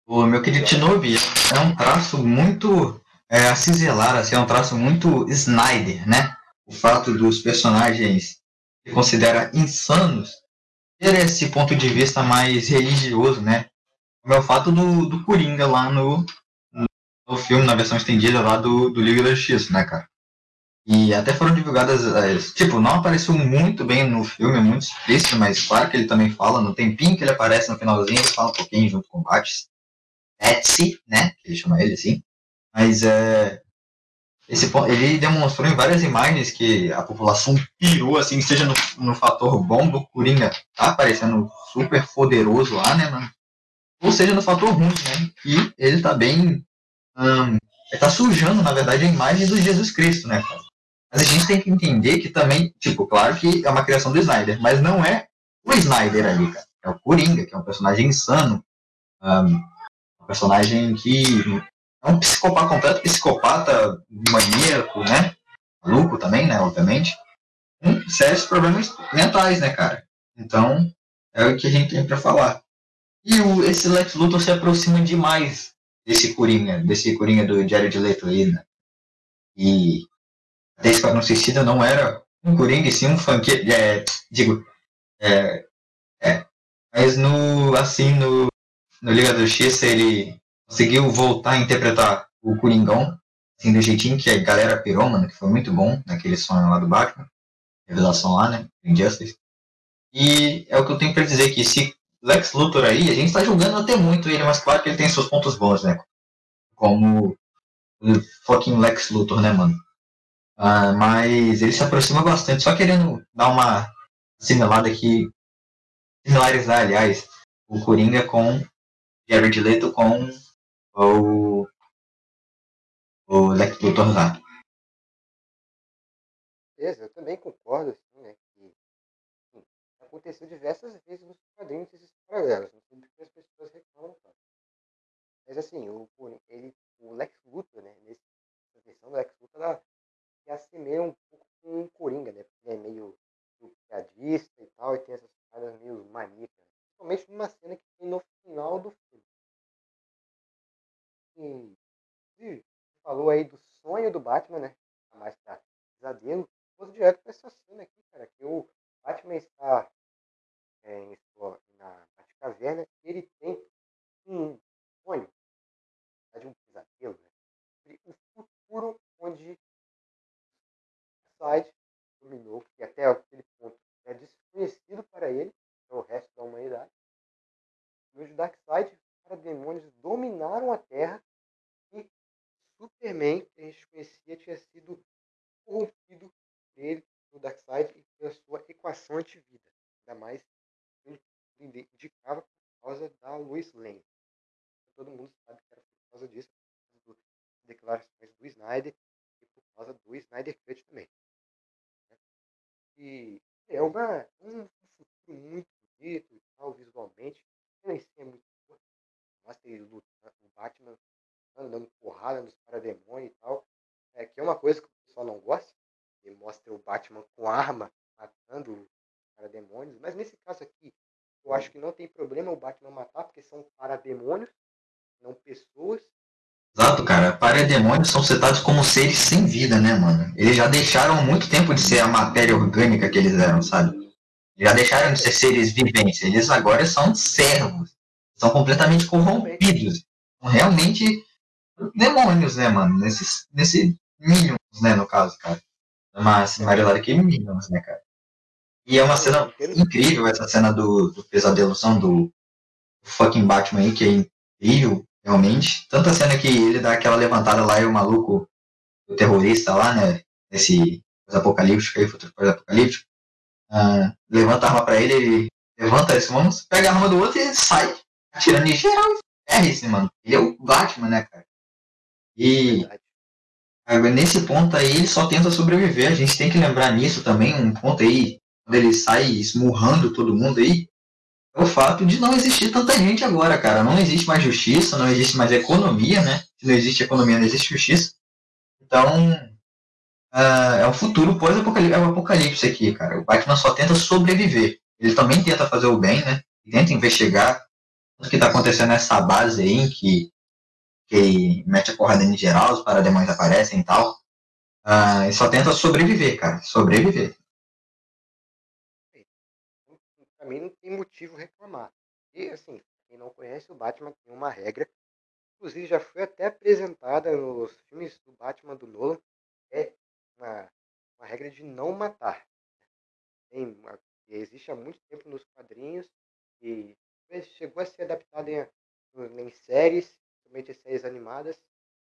O meu querido Shinobi é um traço muito é, a cinzelar, assim, é um traço muito Snyder, né? O fato dos personagens que considera insanos ter esse ponto de vista mais religioso, né? É o fato do, do Coringa lá no, no filme, na versão estendida lá do, do Liga da Justiça, né, cara? E até foram divulgadas, as- tipo, não apareceu muito bem no filme, é muito explícito, mas claro que ele também fala, no tempinho que ele aparece no finalzinho, ele fala um pouquinho junto com o Bates. Betsy, né, que ele chama ele assim. Mas é, esse, ele demonstrou em várias imagens que a população pirou, assim, seja no, no fator bom do Coringa, tá aparecendo super poderoso lá, né, mano? Ou seja no fator ruim, né, que ele tá bem... hum, tá sujando, na verdade, a imagem do Jesus Cristo, né, cara? Mas a gente tem que entender que também, tipo, claro que é uma criação do Snyder, mas não é o Snyder ali, cara. É o Coringa, que é um personagem insano, um personagem que é um psicopata, completo psicopata, maníaco, né? Maluco também, né, obviamente. Com sérios problemas mentais, né, cara? Então, é o que a gente tem pra falar. E o, esse Lex Luthor se aproxima demais desse Coringa, desse Coringa do Jared Leto aí, né? E até Esquadrão Suicida não era um Coringa, e sim um funkeiro, é, digo, é, é, mas no, assim, no, no Liga da Justiça ele conseguiu voltar a interpretar o Coringão, assim, do jeitinho que a galera pirou, mano, que foi muito bom naquele sonho lá do Batman, revelação lá, né, Injustice. E é o que eu tenho pra dizer, que esse Lex Luthor aí, a gente tá julgando até muito ele, mas claro que ele tem seus pontos bons, né, como o fucking Lex Luthor, né, mano. Ah, mas ele se aproxima bastante, só querendo dar uma assimilada aqui, similarizar, aliás, o Coringa com Jared Leto com o, o Lex Luthor lá. Beleza, eu também concordo, assim, né, que enfim, aconteceu diversas vezes nos quadrinhos esses paralelos, não sei porque as pessoas reclamam tanto. Mas assim, o, ele, o Lex Luthor, né, nessa versão do Lex Luthor, ela se assemelha um pouco com o Coringa, né, porque ele é meio, piadista e tal, e tem essas paradas meio maníacas, principalmente numa cena que tem no final do filme. E, falou aí do sonho do Batman, né, mais pra pesadelo, vou direto para essa cena aqui, cara, que o Batman está é, em sua, na Batcaverna e ele tem um sonho, na verdade, um pesadelo, né? sobre o futuro onde Side dominou, que até aquele ponto é desconhecido para ele, para o resto da humanidade. E os Darkseid, os parademônios, dominaram a Terra e Superman, que a gente conhecia, tinha sido corrompido por ele, pelo Darkseid, e pela sua equação antivida. ainda mais indicava por causa da Lois Lane. Todo mundo sabe que era por causa disso, por causa das declarações do Snyder e por causa do Snyder Cut também. E é uma, um futuro muito bonito e tal, visualmente. A cena é muito boa. Mostra ele lutando, o Batman dando porrada nos parademônios e tal. É, que é uma coisa que o pessoal não gosta. Ele mostra o Batman com arma matando parademônios. Mas nesse caso aqui, eu acho que não tem problema o Batman matar, porque são parademônios, não pessoas. Exato, cara. Parademônios são citados como seres sem vida, né, mano? Eles já deixaram muito tempo de ser a matéria orgânica que eles eram, sabe? Já deixaram de ser seres viventes. Eles agora são servos. São completamente corrompidos. São realmente demônios, né, mano? Nesse, nesse Minions, né, no caso, cara. Mas amarelado aqui, Minions, né, cara? E é uma cena incrível, essa cena do, do pesadelozão do fucking Batman aí, que é incrível, realmente. Tanta cena que ele dá aquela levantada lá e o maluco, o terrorista lá, né, esse apocalíptico aí, futuro pós-apocalíptico, uh, levanta a arma pra ele, ele levanta esse mano, pega a arma do outro e sai atirando em geral é esse, mano. Ele é o Batman, né, cara? E nesse ponto aí ele só tenta sobreviver. A gente tem que lembrar nisso também, um ponto aí, quando ele sai esmurrando todo mundo aí, é o fato de não existir tanta gente agora, cara. Não existe mais justiça, não existe mais economia, né? Se não existe economia, não existe justiça. Então, uh, é o futuro pós-apocalipse é o apocalipse aqui, cara. O Batman só tenta sobreviver. Ele também tenta fazer o bem, né? tenta investigar o que está acontecendo nessa base aí, que, que mete a porrada em geral, os parademônios aparecem e tal. Uh, e só tenta sobreviver, cara. Sobreviver. Pra mim não tem motivo reclamar. E assim, quem não conhece, o Batman tem uma regra. Inclusive já foi até apresentada nos filmes do Batman do Nolan. É uma, uma regra de não matar. Tem uma, existe há muito tempo nos quadrinhos e chegou a ser adaptada em, em séries, principalmente séries animadas.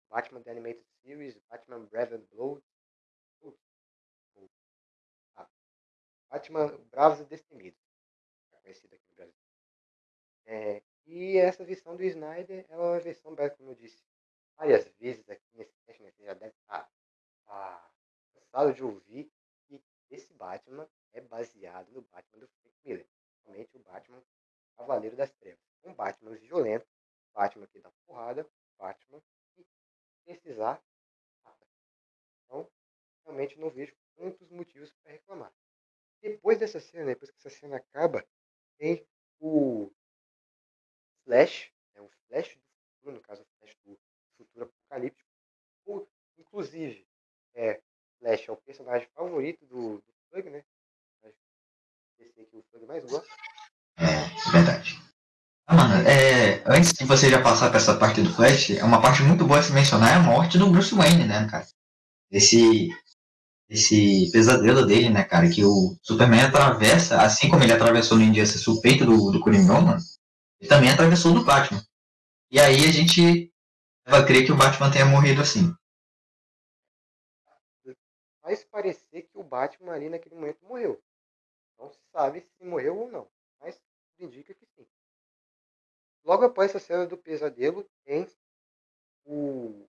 Batman The Animated Series, Batman Brave and Blood. Ah, Batman Bravos e Destemidos, conhecida aqui no Brasil. É, e essa versão do Snyder é uma versão, como eu disse várias vezes aqui nesse teste, né? já deve estar ah, cansado de ouvir que esse Batman é baseado no Batman do Frank Miller. Realmente o Batman Cavaleiro das Trevas. Um Batman violento, Batman que dá porrada, Batman que precisar. Então, realmente não vejo muitos motivos para reclamar. Depois dessa cena, depois que essa cena acaba, tem o Flash, né, o Flash do futuro, no caso o Flash do futuro apocalíptico. O, inclusive, é, Flash é o personagem favorito do, do né? Esse o Thug mais gosta. É, verdade. Ah, mano, é, antes de você já passar para essa parte do Flash, é uma parte muito boa se mencionar é a morte do Bruce Wayne, né, cara? Esse, esse pesadelo dele, né, cara? Que o Superman atravessa, assim como ele atravessou no Injustice o peito do, do Coringão, mano, ele também atravessou do Batman. E aí a gente vai crer que o Batman tenha morrido assim. Faz parecer que o Batman ali naquele momento morreu. Não se sabe se morreu ou não indica que sim. Logo após essa cena do pesadelo, tem o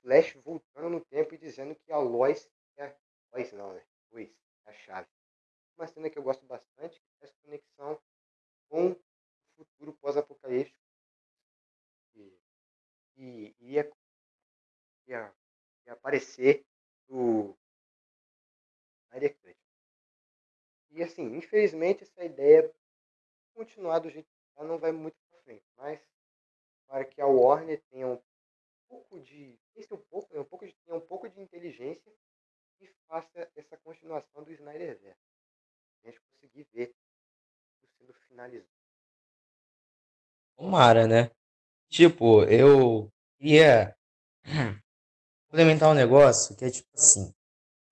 Flash voltando no tempo e dizendo que a Lois é. Lois não, né? Lois é a chave. Uma cena que eu gosto bastante, que faz conexão com o futuro pós-apocalíptico. E, ia, aparecer do Snyder Cut. E assim, infelizmente essa ideia continuar do jeito que está, não vai muito para frente. Mas para que a Warner tenha um pouco de. Pense um pouco, né, um pouco de, tenha um pouco de inteligência e faça essa continuação do Snyderverse. A gente conseguir ver sendo finalizado. Tomara, né? Tipo, eu queria complementar um negócio que é tipo assim,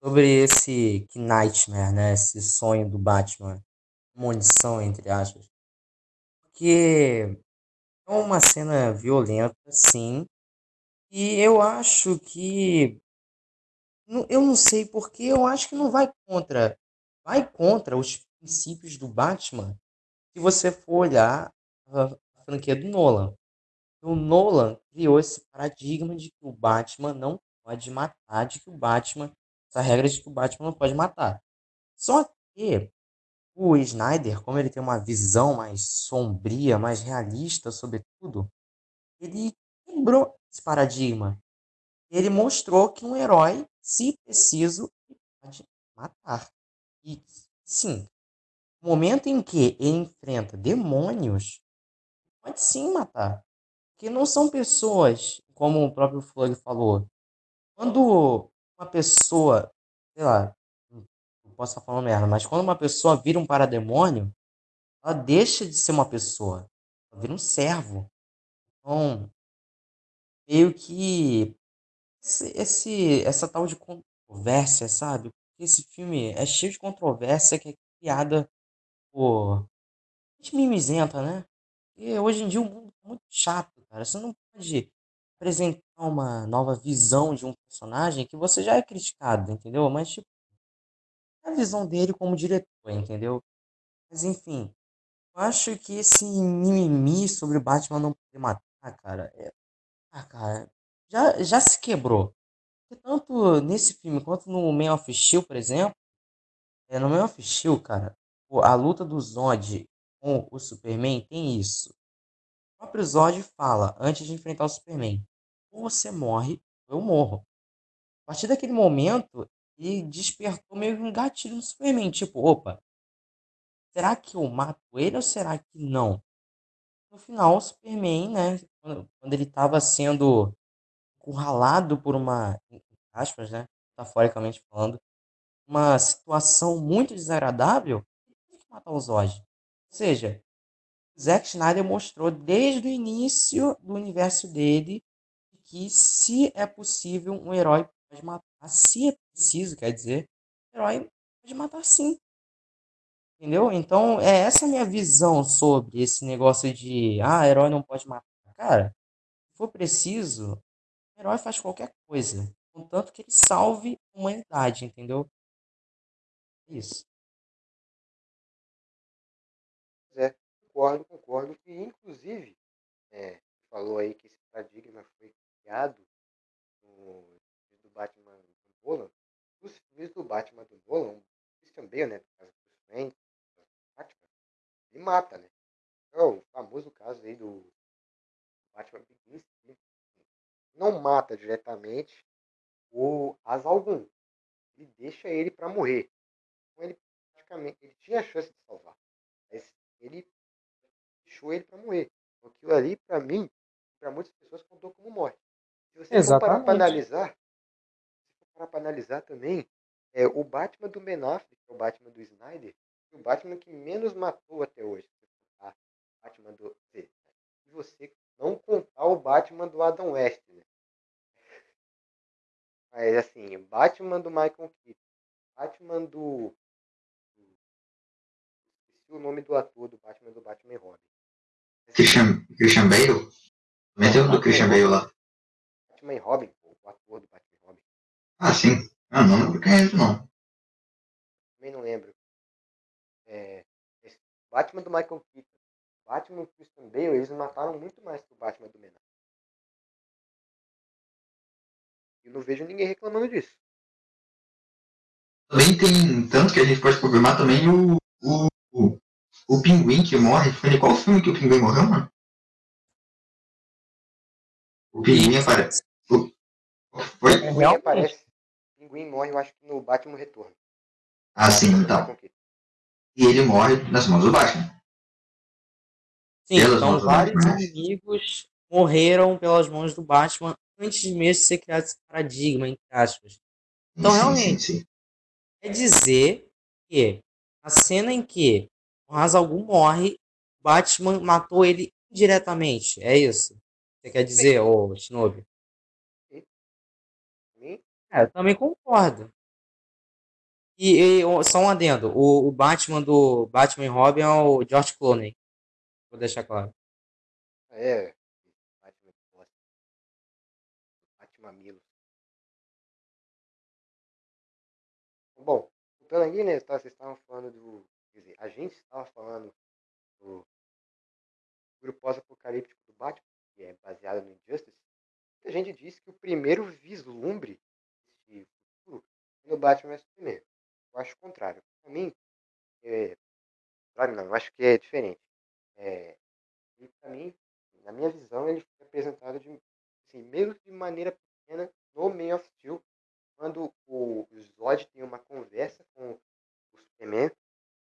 sobre esse Nightmare, né? Esse sonho do Batman, munição, entre aspas. Porque é uma cena violenta, sim. E eu acho que. Eu não sei porque eu acho que não vai contra. Vai contra os princípios do Batman se você for olhar a franquia do Nolan. O Nolan criou esse paradigma de que o Batman não pode matar, de que o Batman, essa regra de que o Batman não pode matar. Só que o Snyder, como ele tem uma visão mais sombria, mais realista sobre tudo, ele quebrou esse paradigma. Ele mostrou que um herói, se preciso, pode matar. E sim, no momento em que ele enfrenta demônios, pode sim matar. Porque não são pessoas, como o próprio Flug falou. Quando uma pessoa, sei lá, não posso estar falando merda, mas quando uma pessoa vira um parademônio, ela deixa de ser uma pessoa. Ela vira um servo. Então, meio que esse, esse, essa tal de controvérsia, sabe? Esse filme é cheio de controvérsia que é criada por gente mimizenta, né? E hoje em dia o mundo é muito chato, cara. Você não pode apresentar uma nova visão de um personagem que você já é criticado, entendeu? Mas, tipo, a visão dele como diretor, entendeu? Mas, enfim, eu acho que esse mimimi sobre o Batman não poder matar, cara, é... ah, cara, já, já se quebrou. Porque tanto nesse filme quanto no Man of Steel, por exemplo, é, no Man of Steel, cara, a luta do Zod com o Superman tem isso. O próprio Zod fala, antes de enfrentar o Superman, ou você morre, ou eu morro. A partir daquele momento, ele despertou meio um gatilho no Superman. Tipo, opa, será que eu mato ele ou será que não? No final, o Superman, né, quando, ele estava sendo encurralado por uma, aspas, né, metaforicamente falando, uma situação muito desagradável, ele que matar o Zod. Ou seja, Zack Snyder mostrou desde o início do universo dele que se é possível um herói pode matar, se é preciso, quer dizer, o herói pode matar sim. Entendeu? Então, é essa minha visão sobre esse negócio de ah, herói não pode matar. Cara, se for preciso, o herói faz qualquer coisa, contanto que ele salve a humanidade, entendeu? É isso. É, concordo, concordo. E, inclusive, é, falou aí que esse paradigma foi criado no do Batman do Nolan. Os filmes do Batman do Nolan, Christian Bale, né, no caso do Superman, Batman, ele mata, né? É o famoso caso aí do Batman Begins, não mata diretamente o As Algum. Ele deixa ele para morrer. Então ele praticamente ele tinha a chance de salvar. Mas ele deixou ele para morrer. Então, aquilo ali, para mim, para muitas pessoas, contou como morte. Se você for parar para analisar, se for parar para analisar também, é, o Batman do Ben Affleck, que é o Batman do Snyder, o Batman que menos matou até hoje. Tá? Batman do. Se você não contar o Batman do Adam West, né? Mas assim, Batman do Michael Keaton, Batman do. Esqueci o nome do ator do Batman do Batman e Robin. Christian, Christian Bale? Tem o do Christian Bale lá. Batman e Robin, pô, o ator do Batman e Robin. Ah, sim. Ah, não lembro quem é ele, não. Também não lembro. É, esse Batman do Michael Keaton. Batman e Christian Bale, eles mataram muito mais que o Batman do Menor. Eu não vejo ninguém reclamando disso. Também tem, tanto que a gente pode confirmar também o, o, o, o Pinguim que morre. Foi em qual filme que o Pinguim morreu, mano? O Pinguim aparece. O, foi? O Pinguim aparece. O Pinguim morre, eu acho que no Batman Retorno. Ah, sim, então. E ele morre nas mãos do Batman. Sim, Pelas então vários inimigos morreram pelas mãos do Batman antes mesmo de ser criado esse paradigma, entre aspas. Então, Sim, realmente, sim, sim. quer dizer que a cena em que o Ra's al Ghul morre, Batman matou ele indiretamente. É isso? Você quer dizer, ô Shinobi? É, eu também concordo. E, e, só um adendo, o, o Batman do Batman e Robin é o George Clooney. Vou deixar claro. É. Batman. Batman Milo. Bom, voltando aqui, né? tá, Vocês estavam falando do quer dizer, a gente estava falando do grupo pós-apocalíptico do Batman, que é baseado no Injustice, a gente disse que o primeiro vislumbre no Batman vs Superman. Eu acho o contrário. Para mim, é... Claro, não, eu acho que é diferente. É... E para mim, na minha visão, ele foi apresentado de, assim, meio de maneira pequena no Man of Steel, quando o Zod tem uma conversa com o Superman.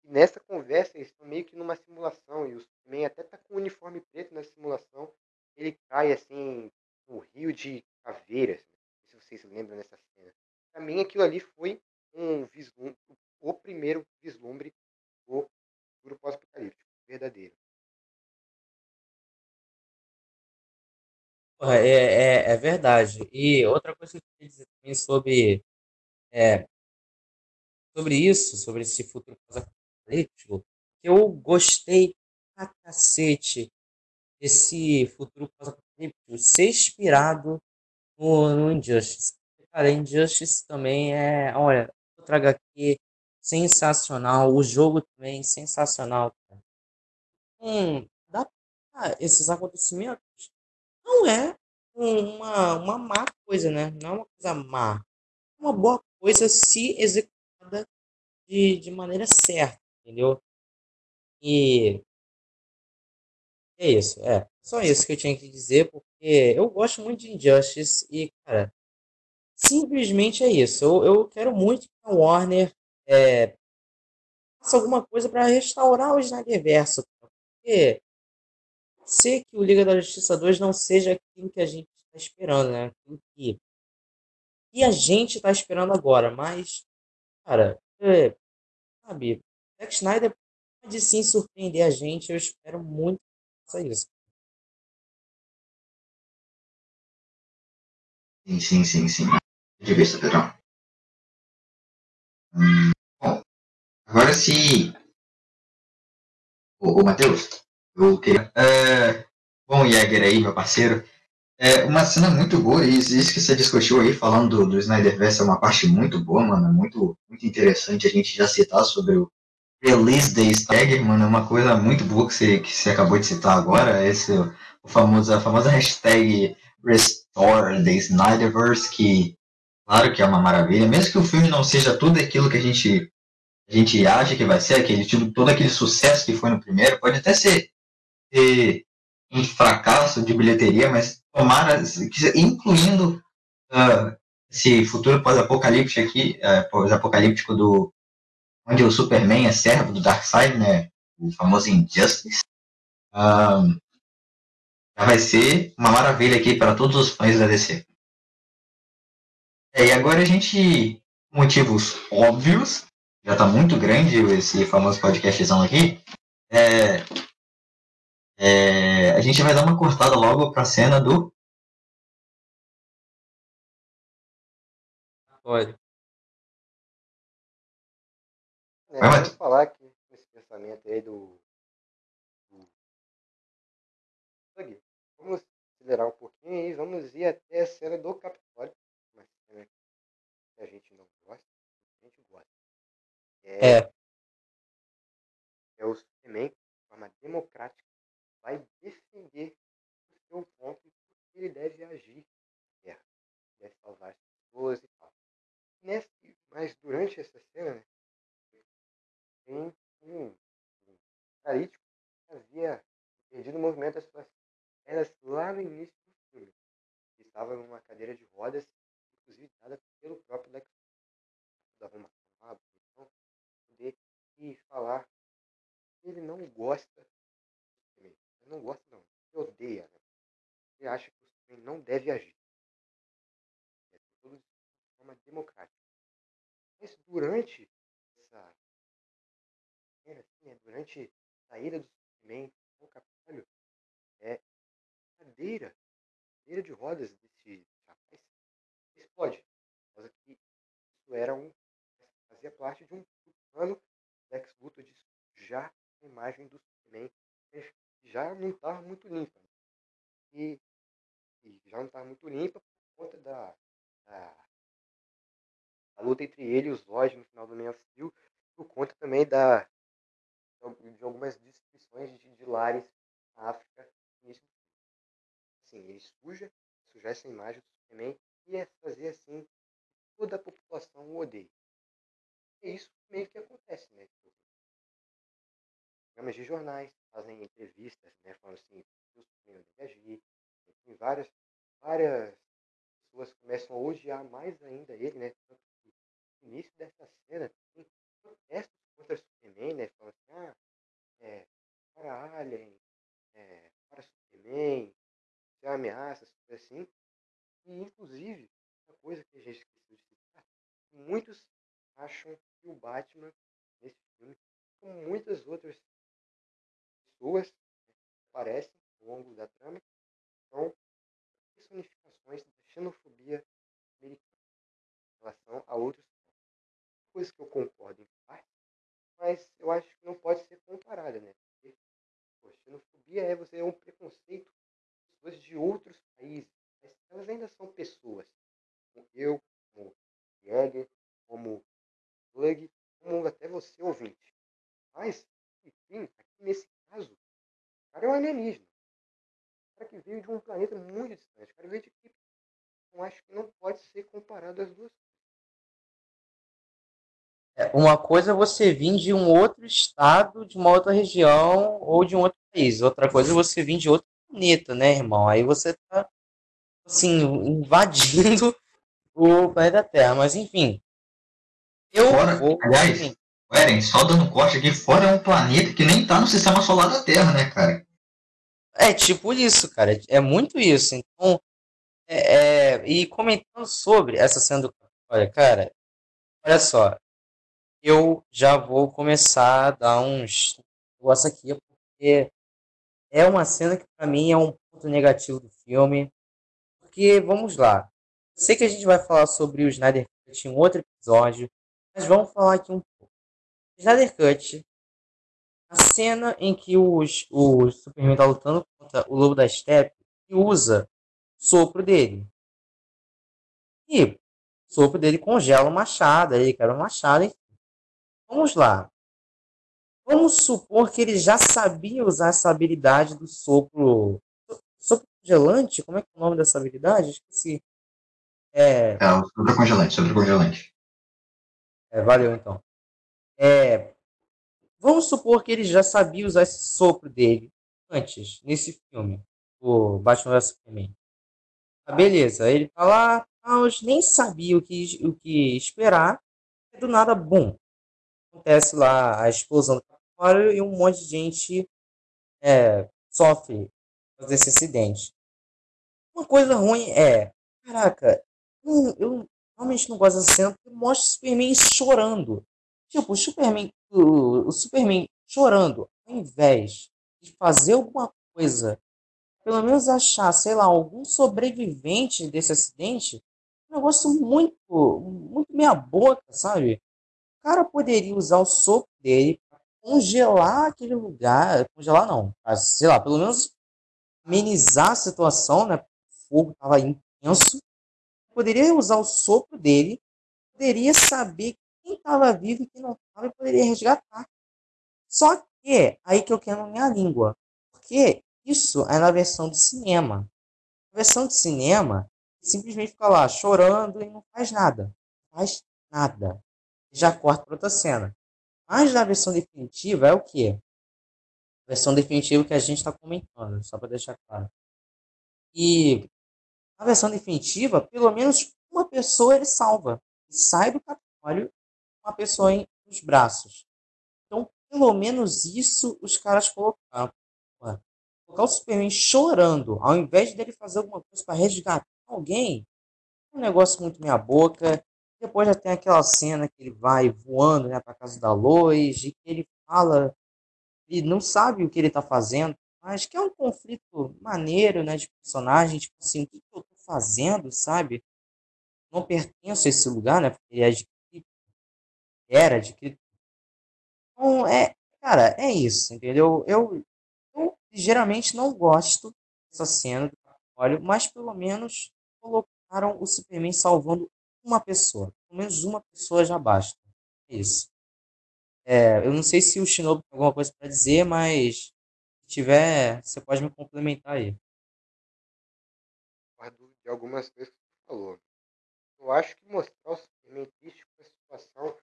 E nessa conversa eles estão meio que numa simulação e o Superman até tá com o uniforme preto na simulação. Ele cai assim no rio de caveiras. Se vocês lembram dessa cena. Para mim aquilo ali foi um vislumbre, o primeiro vislumbre do futuro pós-apocalíptico, verdadeiro. É, é, é verdade. E outra coisa que eu queria dizer também sobre, é, sobre isso, sobre esse futuro pós-apocalíptico, que eu gostei pra cacete desse futuro pós-apocalíptico ser inspirado no, no Injustice. Cara, Injustice também é, olha, outra HQ sensacional, o jogo também sensacional, cara. Hum, dá pra esses acontecimentos não é uma, uma má coisa, né? Não é uma coisa má. É uma boa coisa se executada de, de maneira certa, entendeu? E é isso, é. Só isso que eu tinha que dizer, porque eu gosto muito de Injustice e, cara, simplesmente é isso. Eu, eu quero muito que a Warner é, faça alguma coisa para restaurar o Snyderverse, porque ser que o Liga da Justiça 2 não seja aquilo que a gente está esperando, né? Aquilo que, que a gente está esperando agora, mas, cara, é, sabe, Zack Snyder pode sim surpreender a gente, eu espero muito que faça isso. Sim, sim, sim, sim. De vista, Pedrão. Hum, bom, agora se. Ô, ô Matheus, eu queria. É, bom, Jäger aí, meu parceiro. É uma cena muito boa, e isso que você discutiu aí, falando do, do Snyderverse, é uma parte muito boa, mano. Muito, muito interessante a gente já citar sobre o Release Day Stagger, mano. É uma coisa muito boa que você, que você acabou de citar agora. Esse, o famoso, a famosa hashtag Restore the Snyderverse, que, claro que é uma maravilha. Mesmo que o filme não seja tudo aquilo que a gente, a gente acha que vai ser, aquele, todo aquele sucesso que foi no primeiro, pode até ser ser um fracasso de bilheteria, mas tomara, incluindo uh, esse futuro pós-apocalíptico aqui, uh, pós-apocalíptico do onde o Superman é servo do Darkseid, né, o famoso Injustice, uh, já vai ser uma maravilha aqui para todos os fãs da DC. É, e agora a gente, motivos óbvios, já está muito grande esse famoso podcastzão aqui, é, é, a gente vai dar uma cortada logo para a cena do. Pode. É, vamos falar aqui esse pensamento aí do. do... Vamos acelerar um pouquinho e vamos ir até a cena do Capitólio. A gente não gosta, a gente gosta. É. É, é o Superman de forma democrática vai defender o seu ponto e que ele deve agir na Terra. Deve salvar as pessoas e tal. Mas durante essa cena, né, tem um, um paralítico que havia perdido o movimento das suas pernas lá no início do filme. Ele estava numa cadeira de rodas, inclusive dada pelo próprio Lex da arrumação, então, poder e falar que ele não gosta ele não gosta, não. Ele odeia. Né? Ele acha que o Superman não deve agir. É tudo de forma democrática. Mas durante essa. Assim, né? Durante a saída do Superman ao Capitólio, é, cadeira, cadeira de rodas desse explode. Por causa que isso era um. fazia parte de um plano Lex Luthor de já a imagem do Superman já não estava muito limpa. E, e, já não estava muito limpa por conta da, da, da luta entre ele e os Zod no final do Man of Steel, por conta também da, de algumas descrições de, de lares na África Assim, ele suja, essa imagem do Superman e é fazer assim toda a população o odeia. É isso meio que acontece, né? Programas de jornais fazem entrevistas, né? Falando assim, o Superman deve agir. Várias, várias pessoas começam a odiar mais ainda ele, né? Tanto que no início dessa cena tem protestos contra Superman, né? Falando assim, ah, é, para Alien, é, para Superman, se ameaça, assim. E inclusive, uma coisa que a gente esqueceu de citar, muitos acham que o Batman, nesse filme, como muitas outras pessoas né, aparecem ao longo da trama, são personificações da xenofobia americana em relação a outros povos. Coisa que eu concordo em parte, mas eu acho que não pode ser comparada, né? Porque, pô, xenofobia é você é um preconceito pessoas de outros países, mas elas ainda são pessoas, como eu, como Jäger, como Plug, como até você ouvinte. Mas, enfim, aqui nesse caso, o cara é um alienígena. O cara que veio de um planeta muito distante. O cara veio de. Então acho que não pode ser comparado as duas É, uma coisa é você vir de um outro estado, de uma outra região ou de um outro país. Outra coisa é você vir de outro planeta, né, irmão? Aí você tá, assim, invadindo o planeta Terra. Mas, enfim. Eu fora, vou... Aliás, assim, Eren, só dando corte aqui, fora é um planeta que nem tá no sistema solar da Terra, né, cara? É tipo isso, cara. É muito isso. Então, é, é, e comentando sobre essa cena do. Olha, cara, olha só eu já vou começar a dar uns negócio aqui, porque é uma cena que para mim é um ponto negativo do filme. Porque, vamos lá, sei que a gente vai falar sobre o Snyder Cut em outro episódio, mas vamos falar aqui um pouco. Snyder Cut, a cena em que os, o Superman está lutando contra o Lobo da Steppe e usa o sopro dele. E o sopro dele congela o machado, ele quer o machado, Vamos lá. Vamos supor que ele já sabia usar essa habilidade do sopro. Congelante? Como é que é o nome dessa habilidade? Esqueci. É, é o sopro congelante, sopro congelante. É, valeu então. É, vamos supor que ele já sabia usar esse sopro dele antes, nesse filme, o Batman vs Superman. Ah, beleza, ele tá lá, nem sabia o que, o que esperar, do nada, bom, acontece lá a explosão do Capitólio e um monte de gente é, sofre desse acidente. Uma coisa ruim é, caraca, eu, eu realmente não gosto dessa cena porque mostra o Superman chorando. Tipo, o Superman, o, o Superman chorando, ao invés de fazer alguma coisa, pelo menos achar, sei lá, algum sobrevivente desse acidente, um negócio muito, muito meia boca, sabe? cara poderia usar o sopro dele para congelar aquele lugar. Congelar não, mas, sei lá, pelo menos amenizar a situação, né? O fogo estava intenso. Poderia usar o sopro dele, poderia saber quem estava vivo e quem não estava e poderia resgatar. Só que, aí que eu quero minha língua. Porque isso é na versão de cinema. A versão de cinema, simplesmente fica lá chorando e não faz nada. Faz nada já corta para outra cena. Mas na versão definitiva é o que? Versão definitiva que a gente está comentando, só para deixar claro. E na versão definitiva, pelo menos uma pessoa ele salva. Ele sai do Capitólio com uma pessoa em, nos braços. Então, pelo menos isso os caras colocaram. Colocar o Superman chorando, ao invés dele fazer alguma coisa para resgatar alguém, é um negócio muito meia boca. Depois já tem aquela cena que ele vai voando né, para casa da Lois e que ele fala, e não sabe o que ele está fazendo, mas que é um conflito maneiro né, de personagem, tipo assim, o que, eu estou fazendo, sabe? Não pertenço a esse lugar, né? Porque ele é era de Então, é, cara, é isso, entendeu? Eu, eu geralmente não gosto dessa cena do Capitólio, mas pelo menos colocaram o Superman salvando uma pessoa. Pelo menos uma pessoa já basta. É isso. É, eu não sei se o Shinobu tem alguma coisa para dizer, mas se tiver, você pode me complementar aí. De algumas coisas que você falou. Eu acho que mostrar o Superman triste com a situação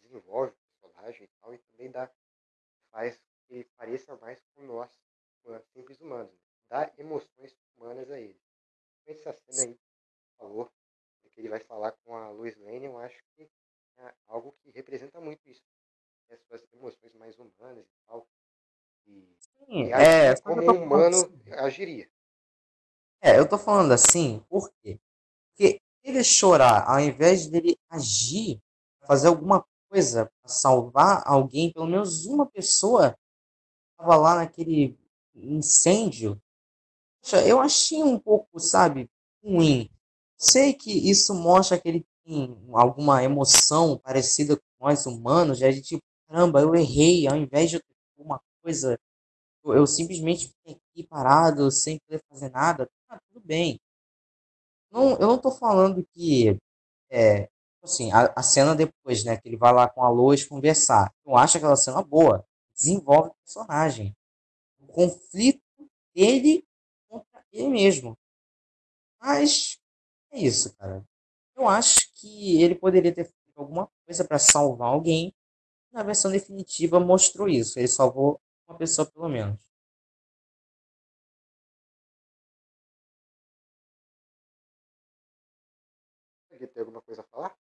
desenvolve o personagem e tal, e também dá, faz que ele pareça mais com nós, simples humanos. Né? Dá emoções humanas a ele. Essa cena aí falou, que ele vai falar com a Lois Lane, eu acho que é algo que representa muito isso. Né? As suas emoções mais humanas e tal. E, Sim, e é, como um humano assim. agiria. É, eu tô falando assim, por quê? Porque ele chorar, ao invés dele agir, fazer alguma coisa para salvar alguém, pelo menos uma pessoa estava lá naquele incêndio, eu achei um pouco, sabe, ruim. Sei que isso mostra que ele tem alguma emoção parecida com nós humanos, de tipo, caramba, eu errei, ao invés de eu ter uma coisa, eu, eu simplesmente fiquei aqui parado, sem poder fazer nada. Ah, tudo bem. Não, eu não tô falando que, é, tipo assim, a, a cena depois, né, que ele vai lá com a Lois conversar. Eu acho aquela cena boa, desenvolve o personagem. O conflito dele contra ele mesmo. Mas é isso, cara. Eu acho que ele poderia ter feito alguma coisa para salvar alguém. Na versão definitiva mostrou isso. Ele salvou uma pessoa pelo menos. Tem alguma coisa a falar?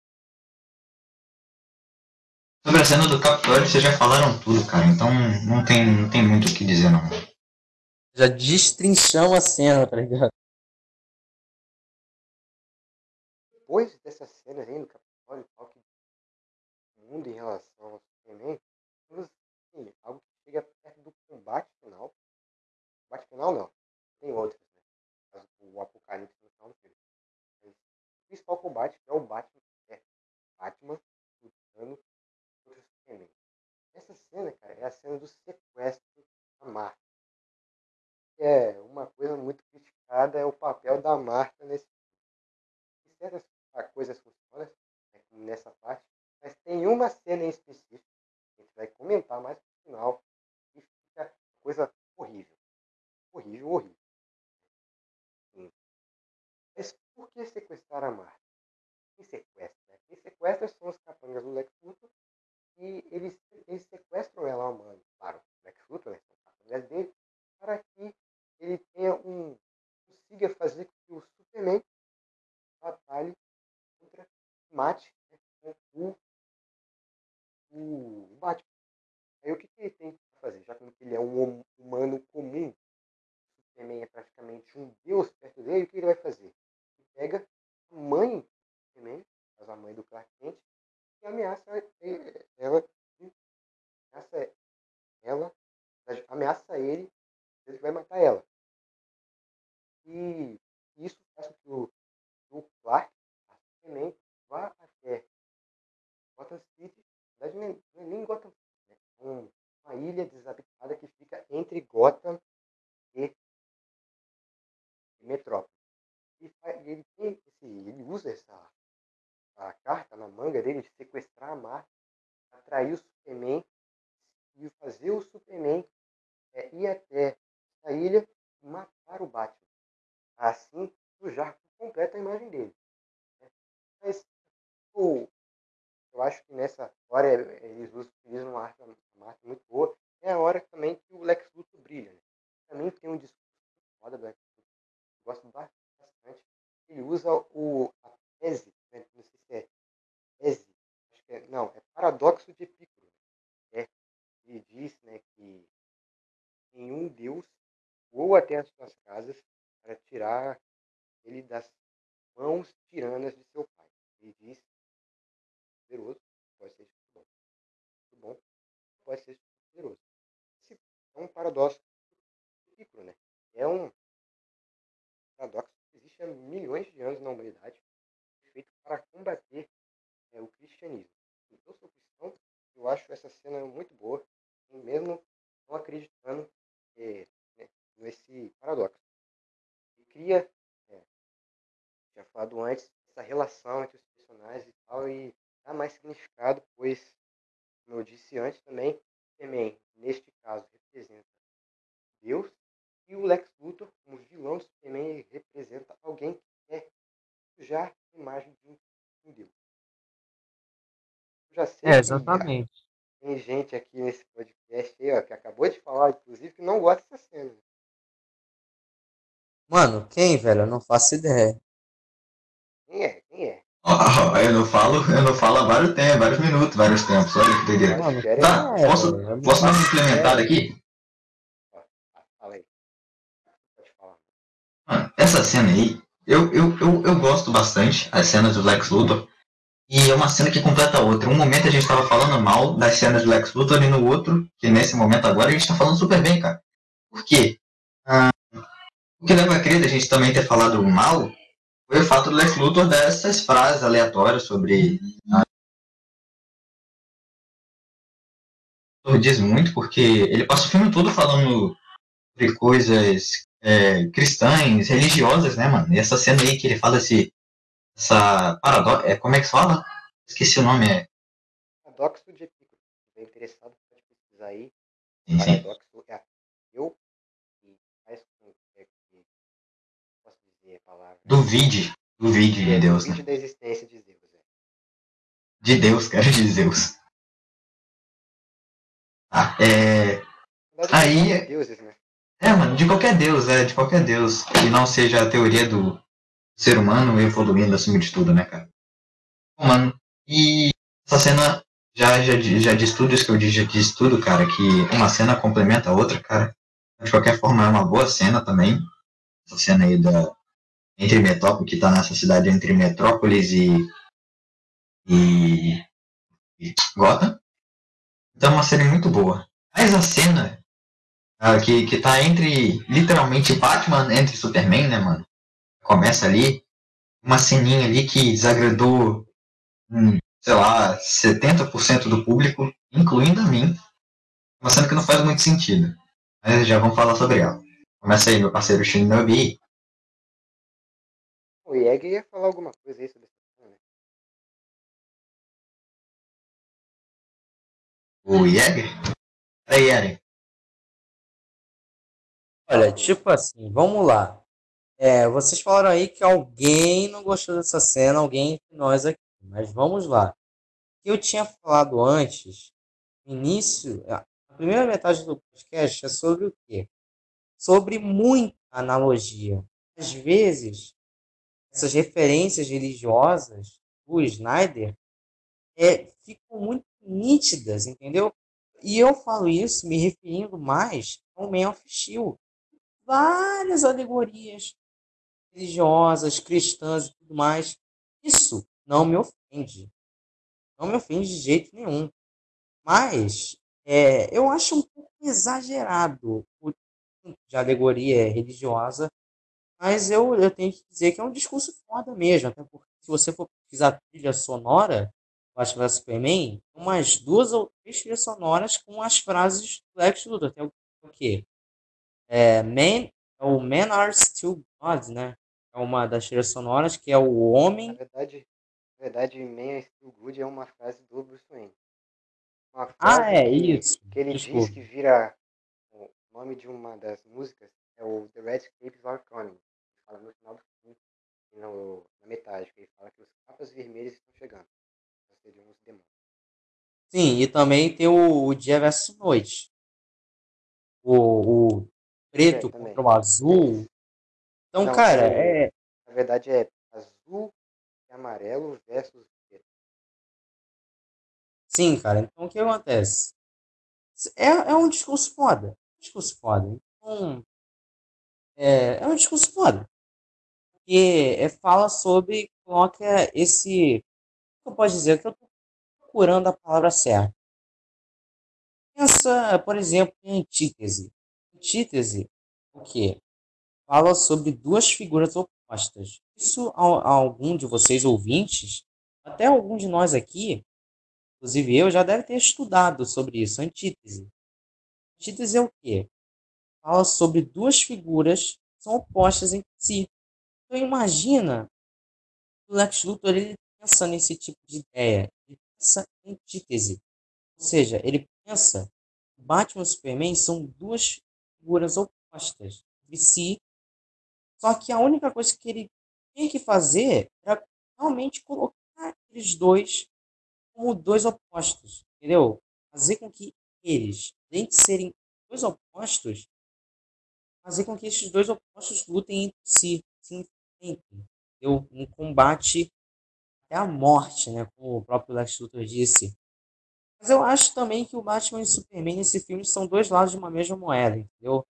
Sobre a cena do Capitólio, vocês já falaram tudo, cara. Então não tem, não tem muito o que dizer, não. Já destrinchamos a cena, tá ligado? Depois dessas cenas aí no Capitólio que o mundo em relação Superman, assim, algo que chega perto do combate final. Combate final não, tem outros, né? Caso o Apocalipse no final do filme. Mas o principal combate é o Batman, é Batman lutando contra o Superman. Essa cena, cara, é a cena do sequestro da Marta. É uma coisa muito criticada é o papel da Marta nesse filme. E certas coisas funcionam né, nessa parte, mas tem uma cena em específico gente vai comentar mais no final e fica coisa horrível. Horrível, horrível. Sim. Mas por que sequestrar a Marta? Quem sequestra? Né? Quem sequestra são os capangas do Lex Luthor e eles, eles sequestram ela humana. Claro, o Lex Luthor, né? São capangas dele, para que ele tenha um. consiga fazer com que o Superman batalhe contra mate né, com o, o Batman. Aí o que, que ele tem que fazer? Já que ele é um humano comum, Superman é praticamente um deus perto dele, o que ele vai fazer? Ele pega a mãe do Superman, a mãe do Clark Kent, e ameaça ela, ameaça ela, ameaça ele, ele vai matar ela. E isso faz com que o, o Clark, a Superman, vá até Gotham City, na verdade não é nem Gotham City, né? é uma ilha desabitada que fica entre Gotham e Metrópole. E ele, tem esse, ele usa essa a carta na manga dele de sequestrar a Marta, atrair o Superman e fazer o Superman é, ir até a ilha e matar o Batman. Assim, sujar por completo a imagem dele. Né? Mas o, eu acho que nessa hora eles utilizam uma arte, uma arte muito boa. É a hora também que o Lex Luthor brilha. Né? Também tem um discurso foda do Lex Luthor. Eu gosto bastante. Ele usa o, a tese, né? não sei se é tese, acho que é, não, é paradoxo de Epicuro. Né? Ele diz né, que nenhum deus voa até as suas casas para tirar ele das mãos tiranas de seu pai. Ele diz, poderoso, pode ser muito bom. Muito bom, pode ser poderoso. Esse é um paradoxo ridículo, né? É um paradoxo que existe há milhões de anos na humanidade, feito para combater é, o cristianismo. Então, eu sou cristão, eu acho essa cena muito boa, mesmo não acreditando é, né, nesse paradoxo cria, é, tinha falado antes, essa relação entre os personagens e tal, e dá mais significado, pois também, Superman, neste caso, representa Deus, e o Lex Luthor, como vilão do Superman, representa alguém que quer sujar a imagem de um Deus. Eu já sei É, que exatamente. tem gente aqui nesse podcast aí, ó, que acabou de falar, inclusive, que não gosta dessa cena. Mano, quem, velho? Eu não faço ideia. Quem é? Quem é? Eu não falo, eu não falo há vários tempos, vários minutos, vários tempos. Olha que doideira. Tá, é, posso, não posso dar uma faço implementada aqui? Ah. Mano, essa cena aí, eu, eu, eu, eu gosto bastante, as cenas do Lex Luthor. E é uma cena que completa a outra. Um momento a gente tava falando mal das cenas do Lex Luthor e no outro, que nesse momento agora, a gente tá falando super bem, cara. Por quê? Ah, o que leva a crer da gente também ter falado mal foi o fato do Lex Luthor dessas frases aleatórias sobre. ah, diz muito porque ele passa o filme todo falando sobre coisas é, cristãs, religiosas, né, mano? E essa cena aí que ele fala esse. Essa paradoxo. É, como é que se fala? Esqueci o nome. É. Paradoxo de Epicuro. Se interessado, pode pesquisar aí. Sim, sim. Paradoxo é eu e faz com é, que posso dizer a palavra. Duvide. Duvide de Deus, né? Da existência de Deus. É. De Deus, cara, de Zeus. Ah, é. Aí- são deuses, né? É, mano, de qualquer Deus, é, de qualquer Deus. Que não seja a teoria do ser humano evoluindo acima de tudo, né, cara? Bom, Mano, e essa cena já, já, já diz tudo isso que eu disse, já diz tudo, cara, que uma cena complementa a outra, cara. De qualquer forma, é uma boa cena também. Essa cena aí da. Entre Metrópolis, que tá nessa cidade entre Metrópolis e. e. e Gotham. Então é uma série muito boa. Mas a cena ah, que, que tá entre, literalmente, Batman entre Superman, né, mano? Começa ali, uma ceninha ali que desagradou, hum, sei lá, 70% do público, incluindo a mim. Uma cena que não faz muito sentido. Mas já vamos falar sobre ela. Começa aí, meu parceiro Shinobi. O Jäger ia falar alguma coisa aí sobre essa cena, né? O Jäger? Aí, Eren. Olha, tipo assim, vamos lá. É, vocês falaram aí que alguém não gostou dessa cena, alguém entre nós aqui. Mas vamos lá. O que eu tinha falado antes, no início, a primeira metade do podcast é sobre o quê? Sobre muita analogia. Às vezes, essas referências religiosas do Snyder é, ficam muito nítidas, entendeu? E eu falo isso me referindo mais ao Man of Steel. Várias alegorias religiosas, cristãs e tudo mais. Isso não me ofende. Não me ofende de jeito nenhum. Mas é, eu acho um pouco exagerado o tipo de alegoria religiosa. Mas eu, eu tenho que dizer que é um discurso foda mesmo. Até porque se você for pesquisar trilha sonora, Batman vs Superman, umas duas ou três trilhas sonoras com as frases do Lex Luthor. Tem o, o quê? É, o Men Are Still Gods, né? É uma das trilhas sonoras que é o Na homem. verdade, na verdade, Man is Still Good é uma frase do Bruce Wayne. Ah, é, que, isso. que ele Desculpa. diz que vira o nome de uma das músicas é o The Red Capes Are Coming. Fala no final do filme e no, na metade, que ele fala que os capas vermelhos estão chegando. Ou seriam os demônios. Sim, e também tem o, o Dia versus Noite. O, o preto É, contra o azul. Então, Não, cara, é, Na verdade é azul e amarelo versus preto. Sim, cara. Então o que acontece? É, é um discurso foda. Um discurso foda. Então, é, é um discurso foda. Porque é, fala sobre, coloca esse. O que eu posso dizer? Que eu tô procurando a palavra certa. Pensa, por exemplo, em antítese. Antítese, o quê? Fala sobre duas figuras opostas. Isso a, a algum de vocês ouvintes, até algum de nós aqui, inclusive eu, já deve ter estudado sobre isso. Antítese. Antítese é o quê? Fala sobre duas figuras que são opostas entre si. Então imagina o Lex Luthor ele pensa nesse tipo de ideia. Ele pensa em antítese. Ou seja, ele pensa que Batman e Superman são duas figuras opostas entre si, só que a única coisa que ele tinha que fazer era realmente colocar aqueles dois como dois opostos, entendeu? Fazer com que eles, além de serem dois opostos, fazer com que esses dois opostos lutem entre si, se entendeu? Um combate até a morte, né? Como o próprio Lex Luthor disse. Mas eu acho também que o Batman e o Superman nesse filme são dois lados de uma mesma moeda, entendeu?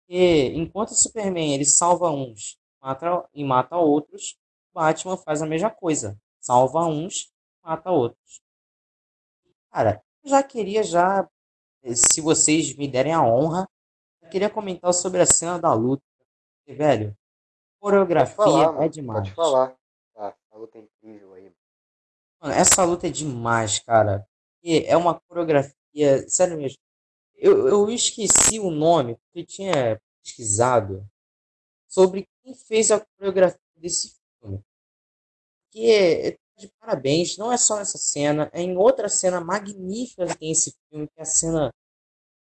Porque enquanto o Superman ele salva uns mata, e mata outros, o Batman faz a mesma coisa. Salva uns, mata outros. Cara, eu já queria já, se vocês me derem a honra, eu queria comentar sobre a cena da luta. Porque, velho, coreografia falar, é demais. Pode falar. Tá, a luta é incrível aí. Mano, essa luta é demais, cara. E é uma coreografia, sério mesmo. Eu, eu esqueci o nome, porque eu tinha pesquisado sobre quem fez a coreografia desse filme. Que é, é de parabéns, não é só nessa cena, é em outra cena magnífica que tem esse filme, que é a cena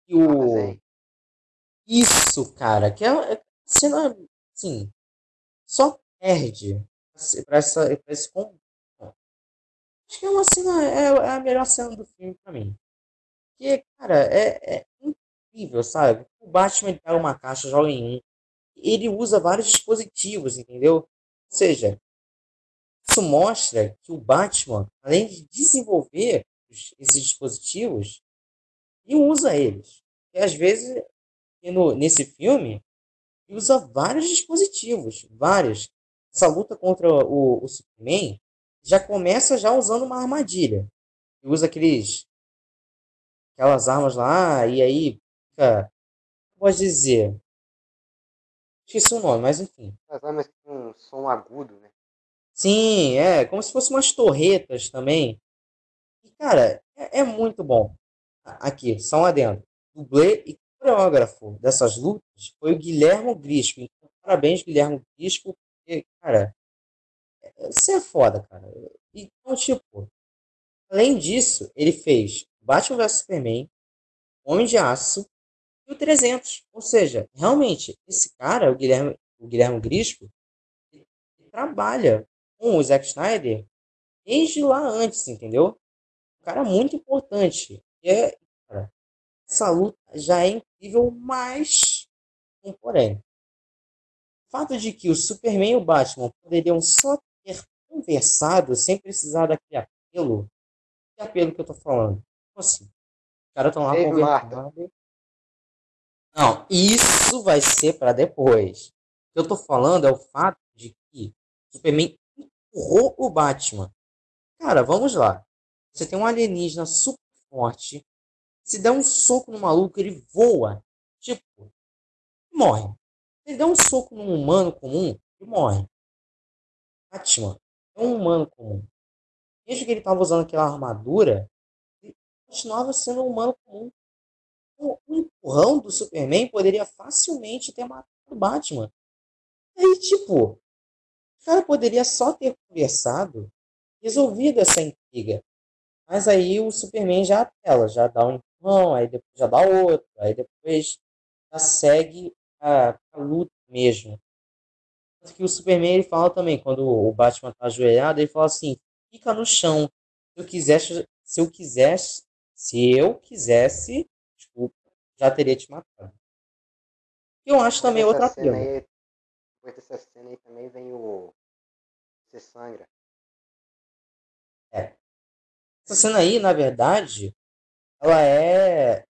que o. Isso, cara, que é a cena, assim, só perde pra esse Acho que é uma cena, é, é a melhor cena do filme pra mim. Porque, cara, é, é incrível, sabe? O Batman pega uma caixa, joga em um. Ele usa vários dispositivos, entendeu? Ou seja, isso mostra que o Batman, além de desenvolver esses dispositivos, ele usa eles. E às vezes, no, nesse filme, ele usa vários dispositivos, vários. Essa luta contra o, o Superman já começa já usando uma armadilha. Ele usa aqueles aquelas armas lá e aí fica pode dizer esqueci o nome, mas enfim. As armas com um som agudo, né? Sim, é, como se fossem umas torretas também. E, cara, é, é muito bom. Aqui, só um adendo. Dublê e coreógrafo dessas lutas foi o Guilherme Grisco. Então, parabéns, Guilherme Grisco, porque, cara, você é foda, cara. Então, tipo, além disso, ele fez Batman vs Superman, Homem de Aço e o 300. Ou seja, realmente, esse cara, o Guilherme, o Guilherme Grisco, ele, trabalha com o Zack Snyder desde lá antes, entendeu? Um cara muito importante. E é, essa luta já é incrível, mas um porém. O fato de que o Superman e o Batman poderiam só ter conversado sem precisar daquele apelo. Que apelo que eu tô falando? Tipo assim, os caras estão lá Ei, conversando. Não, isso vai ser para depois. O que eu tô falando é o fato de que o Superman empurrou o Batman. Cara, vamos lá. Você tem um alienígena super forte. Se der um soco no maluco, ele voa. Tipo, morre. Se ele der um soco num humano comum, ele morre. Batman é um humano comum. Mesmo que ele estava usando aquela armadura, ele continuava sendo um humano comum. O, empurrão do Superman poderia facilmente ter matado o Batman. Aí, tipo, o cara poderia só ter conversado, resolvido essa intriga. Mas aí o Superman já apela, já dá um empurrão, aí depois já dá outro, aí depois já segue a, a luta mesmo que o Superman ele fala também, quando o Batman tá ajoelhado, ele fala assim, fica no chão. Se eu quisesse, se eu quisesse, se eu quisesse, desculpa, já teria te matado. Eu acho também outra cena aí, Depois dessa cena aí também vem o Você Sangra. É. Essa cena aí, na verdade, ela é.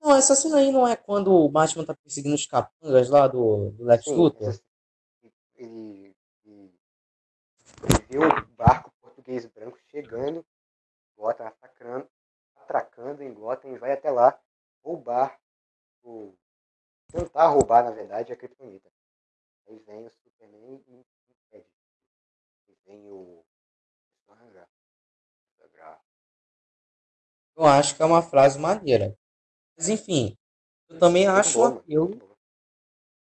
Não, essa cena aí não é quando o Batman tá perseguindo os capangas lá do, do Lex Sim, Luthor? essa- ele, ele, ele vê o barco português branco chegando, Gotham atacando, atracando em Gotham e vai até lá roubar, o, tentar roubar, na verdade, a Kryptonita. Aí vem o Superman e impede. Aí vem o. Eu acho que é uma frase maneira. Mas enfim, eu também Muito acho um muito boa.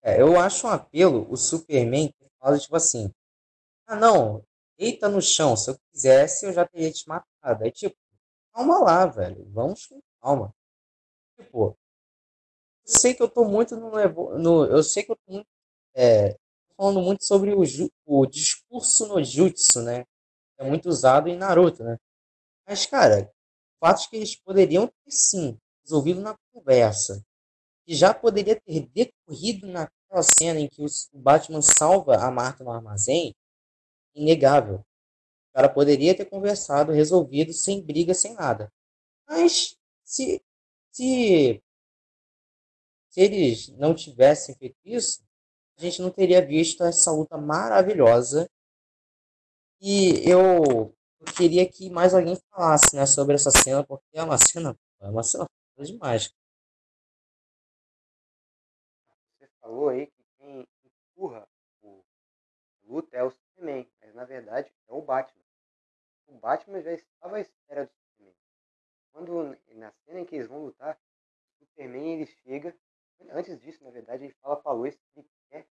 É, eu acho um apelo o Superman que fala tipo assim: ah, não, deita no chão, se eu quisesse eu já teria te matado. Aí, tipo, calma lá, velho. Vamos com calma. Tipo, eu sei que eu tô muito no, no eu sei que eu tô muito, é, falando muito sobre o, o discurso no jutsu, né? É muito usado em Naruto, né? Mas, cara, fatos que eles poderiam ter sim resolvido na conversa, que já poderia ter decorrido naquela cena em que o Batman salva a Marta no armazém, inegável. O cara poderia ter conversado, resolvido, sem briga, sem nada. Mas se, se, se eles não tivessem feito isso, a gente não teria visto essa luta maravilhosa. E eu, eu queria que mais alguém falasse né, sobre essa cena, porque é uma cena, é uma cena demais. Você falou aí que quem empurra o luta é o Superman, mas na verdade é o Batman. O Batman já estava à espera do Superman. Quando na cena em que eles vão lutar, o Superman ele chega, antes disso, na verdade, ele fala para Lois que ele quer,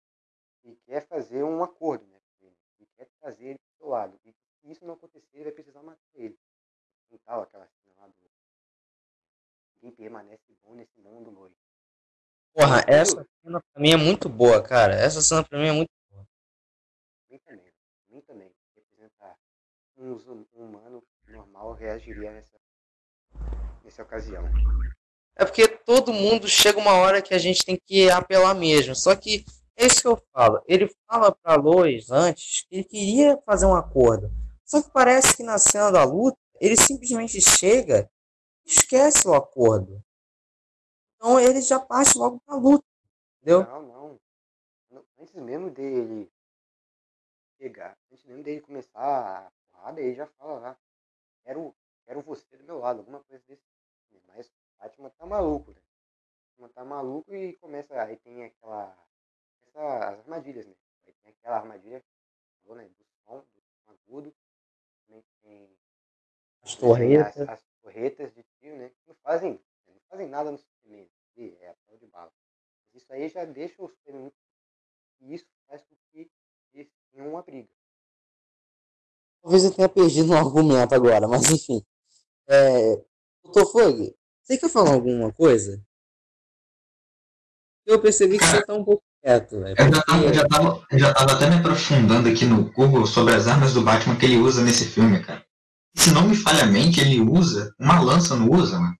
ele quer fazer um acordo, né? Ele quer trazer ele do seu lado. E se isso não acontecer, ele vai precisar matar ele. Então, aquela cena lá do quem permanece bom nesse mundo noite. Porra, essa cena pra mim é muito boa, cara. Essa cena pra mim é muito boa. Mim também. Mim também. Representar um humano normal reagiria nessa, nessa ocasião. É porque todo mundo chega uma hora que a gente tem que apelar mesmo. Só que é isso que eu falo. Ele fala pra Lois antes que ele queria fazer um acordo. Só que parece que na cena da luta, ele simplesmente chega esquece o acordo. Então ele já parte logo pra luta, entendeu? Não, não. Antes mesmo dele chegar, antes mesmo dele começar a porrada, ele já fala lá, quero, quero você do meu lado, alguma coisa desse tipo. Mas o Batman tá maluco, né? Batman tá maluco e começa, aí tem aquela, essa, as armadilhas, né? Aí tem aquela armadilha, né, do som, do som agudo, também tem as torretas. As, as torretas de tiro, né? Não fazem, não fazem nada no suprimento. É a prova de bala. Isso aí já deixa o suprimento e isso faz com que eles tenham uma briga. Talvez eu tenha perdido um argumento agora, mas enfim. É... Doutor Fog, você quer falar alguma coisa? Eu percebi que você está um pouco quieto. Véio, eu, já tava, já tava, eu já tava até me aprofundando aqui no Google sobre as armas do Batman que ele usa nesse filme, cara se não me falha a mente, ele usa uma lança, não usa, mano?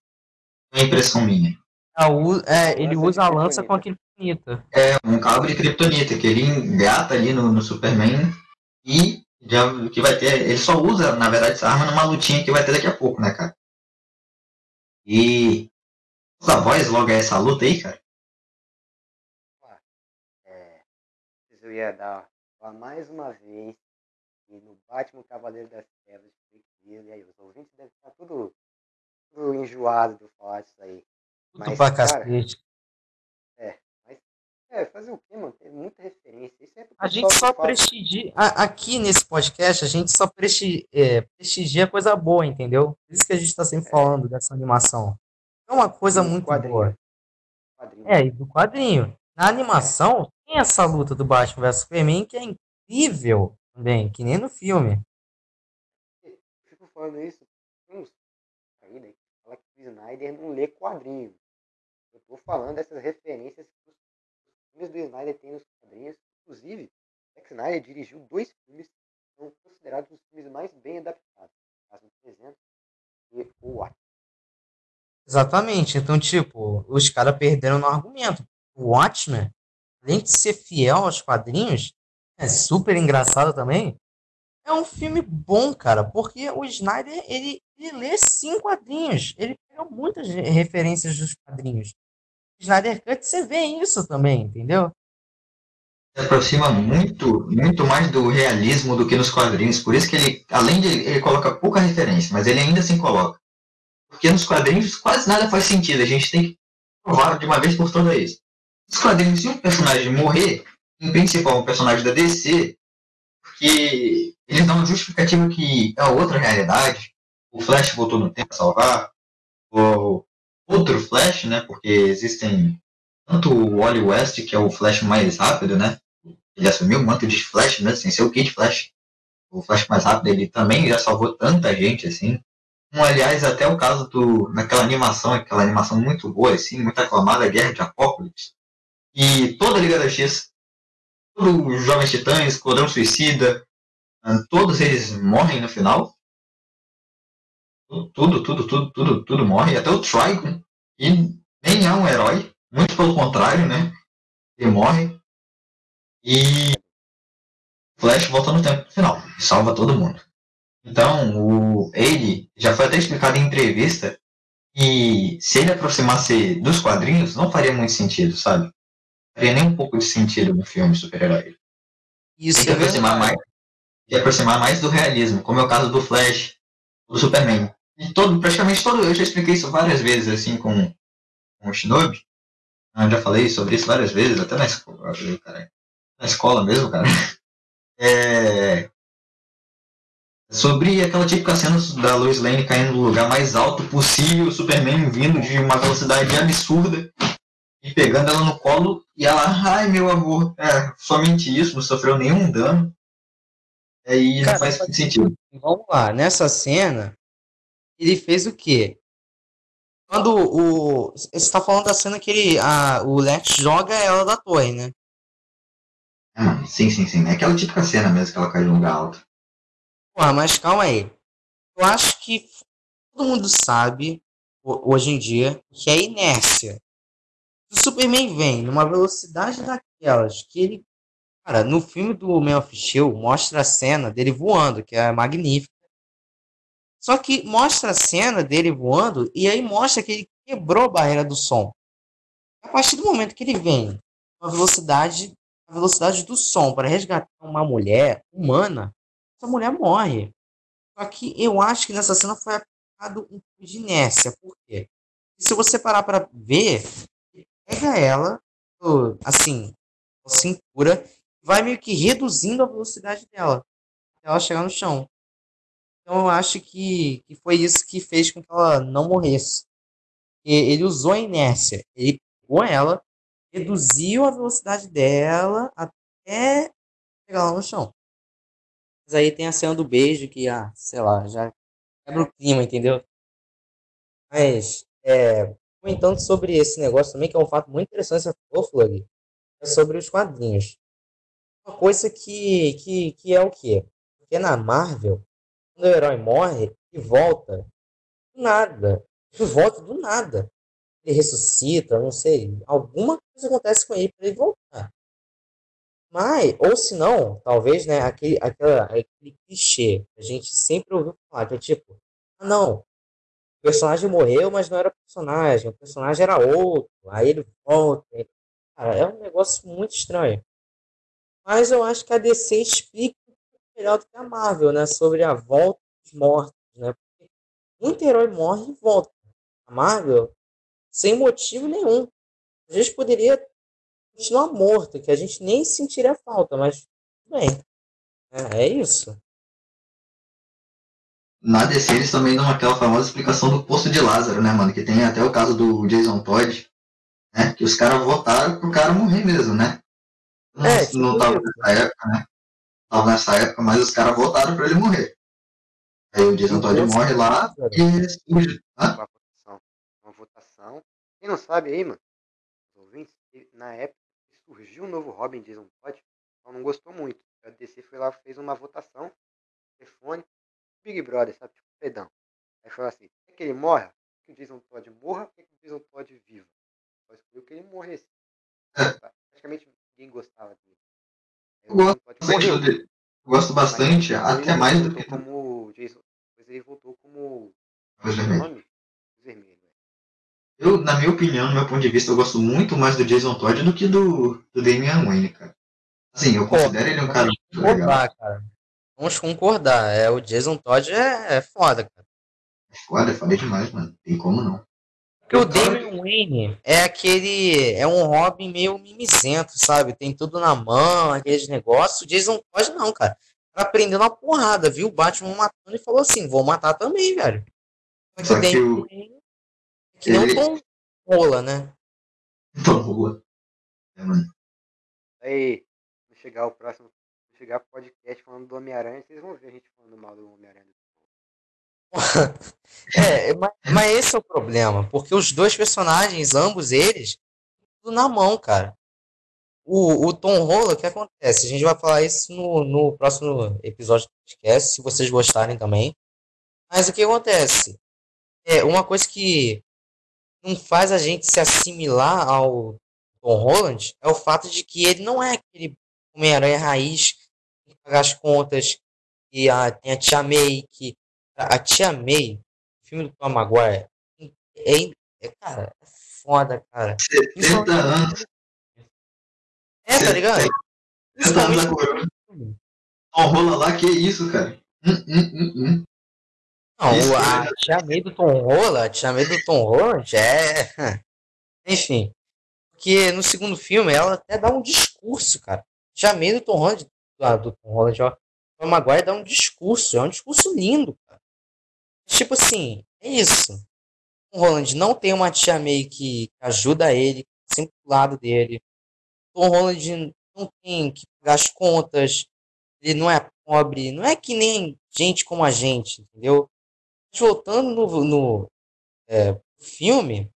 É impressão minha. Ah, é, ele usa a lança com a kryptonita. É, um cabo de kryptonita, que ele engata ali no, no Superman e já que vai ter. Ele só usa, na verdade, essa arma numa lutinha que vai ter daqui a pouco, né, cara? E. A voz logo é essa luta aí, cara? Eu ia dar mais uma vez e no Batman Cavaleiro das Trevas e aí os ouvintes devem estar tudo, tudo enjoado de falar disso aí. Tudo mas, pra cacete. É, mas é, fazer o quê, mano? Tem muita referência. Isso é a gente só prestigia. Aqui nesse podcast, a gente só prestigia, é, prestigia coisa boa, entendeu? Por isso que a gente tá sempre é. falando dessa animação. É uma coisa muito quadrinho. boa. Quadrinho. É, e do quadrinho. Na animação, tem essa luta do Batman vs Superman que é incrível também, que nem no filme falando isso, uns aí, né, que fala que o Snyder não lê quadrinhos. Eu tô falando dessas referências que os filmes do Snyder têm nos quadrinhos. Inclusive, Zack Snyder dirigiu dois filmes que são considerados os filmes mais bem adaptados. Caso 300 e o Watchmen. Exatamente. Então, tipo, os caras perderam no argumento. O Watchmen, além de ser fiel aos quadrinhos, é super engraçado também é um filme bom, cara, porque o Snyder, ele, ele lê sim quadrinhos. Ele pega muitas referências dos quadrinhos. Snyder Cut, você vê isso também, entendeu? Se aproxima muito, muito mais do realismo do que nos quadrinhos. Por isso que ele, além de ele coloca pouca referência, mas ele ainda assim coloca. Porque nos quadrinhos quase nada faz sentido. A gente tem que provar de uma vez por todas isso. Nos quadrinhos, se um personagem morrer, em principal um personagem da DC, porque eles dão justificativa que é outra realidade. O Flash voltou no tempo a salvar. O outro Flash, né? Porque existem tanto o Wally West, que é o Flash mais rápido, né? Ele assumiu o manto de Flash, né? Sem ser o Kid Flash. O Flash mais rápido, ele também já salvou tanta gente assim. Um, aliás, até o caso do. naquela animação, aquela animação muito boa, assim, muito aclamada, Guerra de Apocalipse. E toda a Liga da X, os Jovens Titãs, Esquadrão Suicida, todos eles morrem no final. Tudo, tudo, tudo, tudo, tudo morre. Até o Trigon, que nem é um herói, muito pelo contrário, né? Ele morre. E Flash volta no tempo final e salva todo mundo. Então, o, ele já foi até explicado em entrevista que se ele aproximasse dos quadrinhos, não faria muito sentido, sabe? Faria nem um pouco de sentido no filme super-herói. Isso Tem que é aproximar mais, de aproximar mais do realismo, como é o caso do Flash, do Superman. E todo, praticamente todo, eu já expliquei isso várias vezes, assim, com, com o Shinobi. Eu já falei sobre isso várias vezes, até na escola, cara. Na escola mesmo, cara. É, sobre aquela típica cena da Lois Lane caindo no lugar mais alto possível, o Superman vindo de uma velocidade absurda e pegando ela no colo e ela, ai meu amor, é, somente isso, não sofreu nenhum dano. Aí Cara, não faz sentido. Vamos lá, nessa cena, ele fez o quê? Quando o. Você está falando da cena que ele, a, o Lex joga ela da torre, né? Ah, sim, sim, sim. É aquela típica cena mesmo que ela cai de um lugar alto. Porra, mas calma aí. Eu acho que todo mundo sabe, hoje em dia, que é inércia. O Superman vem numa velocidade daquelas que ele. Cara, no filme do Man of Steel mostra a cena dele voando, que é magnífica. Só que mostra a cena dele voando e aí mostra que ele quebrou a barreira do som. A partir do momento que ele vem com a velocidade a velocidade do som para resgatar uma mulher humana, essa mulher morre. Só que eu acho que nessa cena foi aplicado um pouco de inércia. Por quê? se você parar para ver, pega ela, assim, cintura, vai meio que reduzindo a velocidade dela, até ela chegar no chão. Então eu acho que, que foi isso que fez com que ela não morresse. E ele usou a inércia. Ele pegou ela, reduziu a velocidade dela até chegar lá no chão. Mas aí tem a cena do beijo que, ah, sei lá, já quebra o clima, entendeu? Mas, é, comentando sobre esse negócio também, que é um fato muito interessante, você falou, Flug, é sobre os quadrinhos. Uma coisa que, que, que é o quê? Porque na Marvel, quando o herói morre, ele volta do nada. Ele volta do nada ele ressuscita, não sei, alguma coisa acontece com ele para ele voltar. Mas, ou se não, talvez, né, aquele, aquela, aquele clichê que a gente sempre ouviu falar, que é tipo, ah não, o personagem morreu, mas não era personagem, o personagem era outro, aí ele volta. Cara, é um negócio muito estranho. Mas eu acho que a DC explica melhor do que a Marvel, né, sobre a volta dos mortos, né, porque muito herói morre e volta. A Marvel sem motivo nenhum. A gente poderia continuar morto, que a gente nem sentiria falta, mas bem. É, é isso. Na DC eles também dão aquela famosa explicação do poço de Lázaro, né, mano? Que tem até o caso do Jason Todd, né? Que os caras votaram pro cara morrer mesmo, né? Não, é, não tava nessa época, né? Tava nessa época, mas os caras votaram pra ele morrer. Aí o Jason Todd morre lá e surge. Hã? votação. Quem não sabe aí, mano, na época surgiu um novo Robin Jason Todd, então não gostou muito. A DC foi lá fez uma votação, telefone, Big Brother, sabe? Tipo, pedão. Aí falou assim, quer que ele morra? Quer que o Jason Todd morra? Quer que o Jason Todd viva? Só escolheu que ele morresse. Praticamente ninguém gostava dele. Eu gosto bastante dele. Gosto bastante, até mais do que. Como Jason, depois ele voltou como. Os vermelhos. Os vermelhos. Eu, na minha opinião, no meu ponto de vista, eu gosto muito mais do Jason Todd do que do, do Damian Wayne, cara. Assim, eu considero ele um cara muito legal. Cara. Vamos concordar. É, o Jason Todd é, é foda, cara. É foda, é foda demais, mano. Tem como não. Porque o Damian Wayne é aquele. É um Robin meio mimizento, sabe? Tem tudo na mão, aqueles negócios. O Jason Todd não, cara. Tá aprendendo a porrada, viu? O Batman matando e falou assim: vou matar também, velho. Só que o, que ele... não rola, né? Tom rola. É, mano. Aí, quando chegar o próximo, chegar podcast falando do Homem-Aranha, vocês vão ver a gente falando mal do Homem-Aranha. É, mas, mas esse é o problema, porque os dois personagens, ambos eles, tudo na mão, cara. O, o Tom Holland, o que acontece? A gente vai falar isso no, no próximo episódio do podcast, se vocês gostarem também. Mas o que acontece? É uma coisa que não faz a gente se assimilar ao Tom Holland é o fato de que ele não é aquele Homem-Aranha raiz que paga as contas, e a, tem a Tia May, que a, Tia May, o filme do Tom Maguire, é, é, cara, é foda, cara. 70 anos. É, tá ligado? 70 anos da coroa. Tom Rola lá, que isso, cara? Hum, hum, hum, hum. Não, Isso, a né? Tia May do Tom Holland, a Tia May do Tom Holland é... Enfim, porque no segundo filme ela até dá um discurso, cara. Tia May do Tom Holland, do, Tom Holland, ó, Tom Maguire dá um discurso, é um discurso lindo, cara. Tipo assim, é isso. Tom Holland não tem uma Tia May que ajuda ele, sempre do lado dele. Tom Holland não tem que pagar as contas, ele não é pobre, não é que nem gente como a gente, entendeu? Mas voltando no, no é, filme,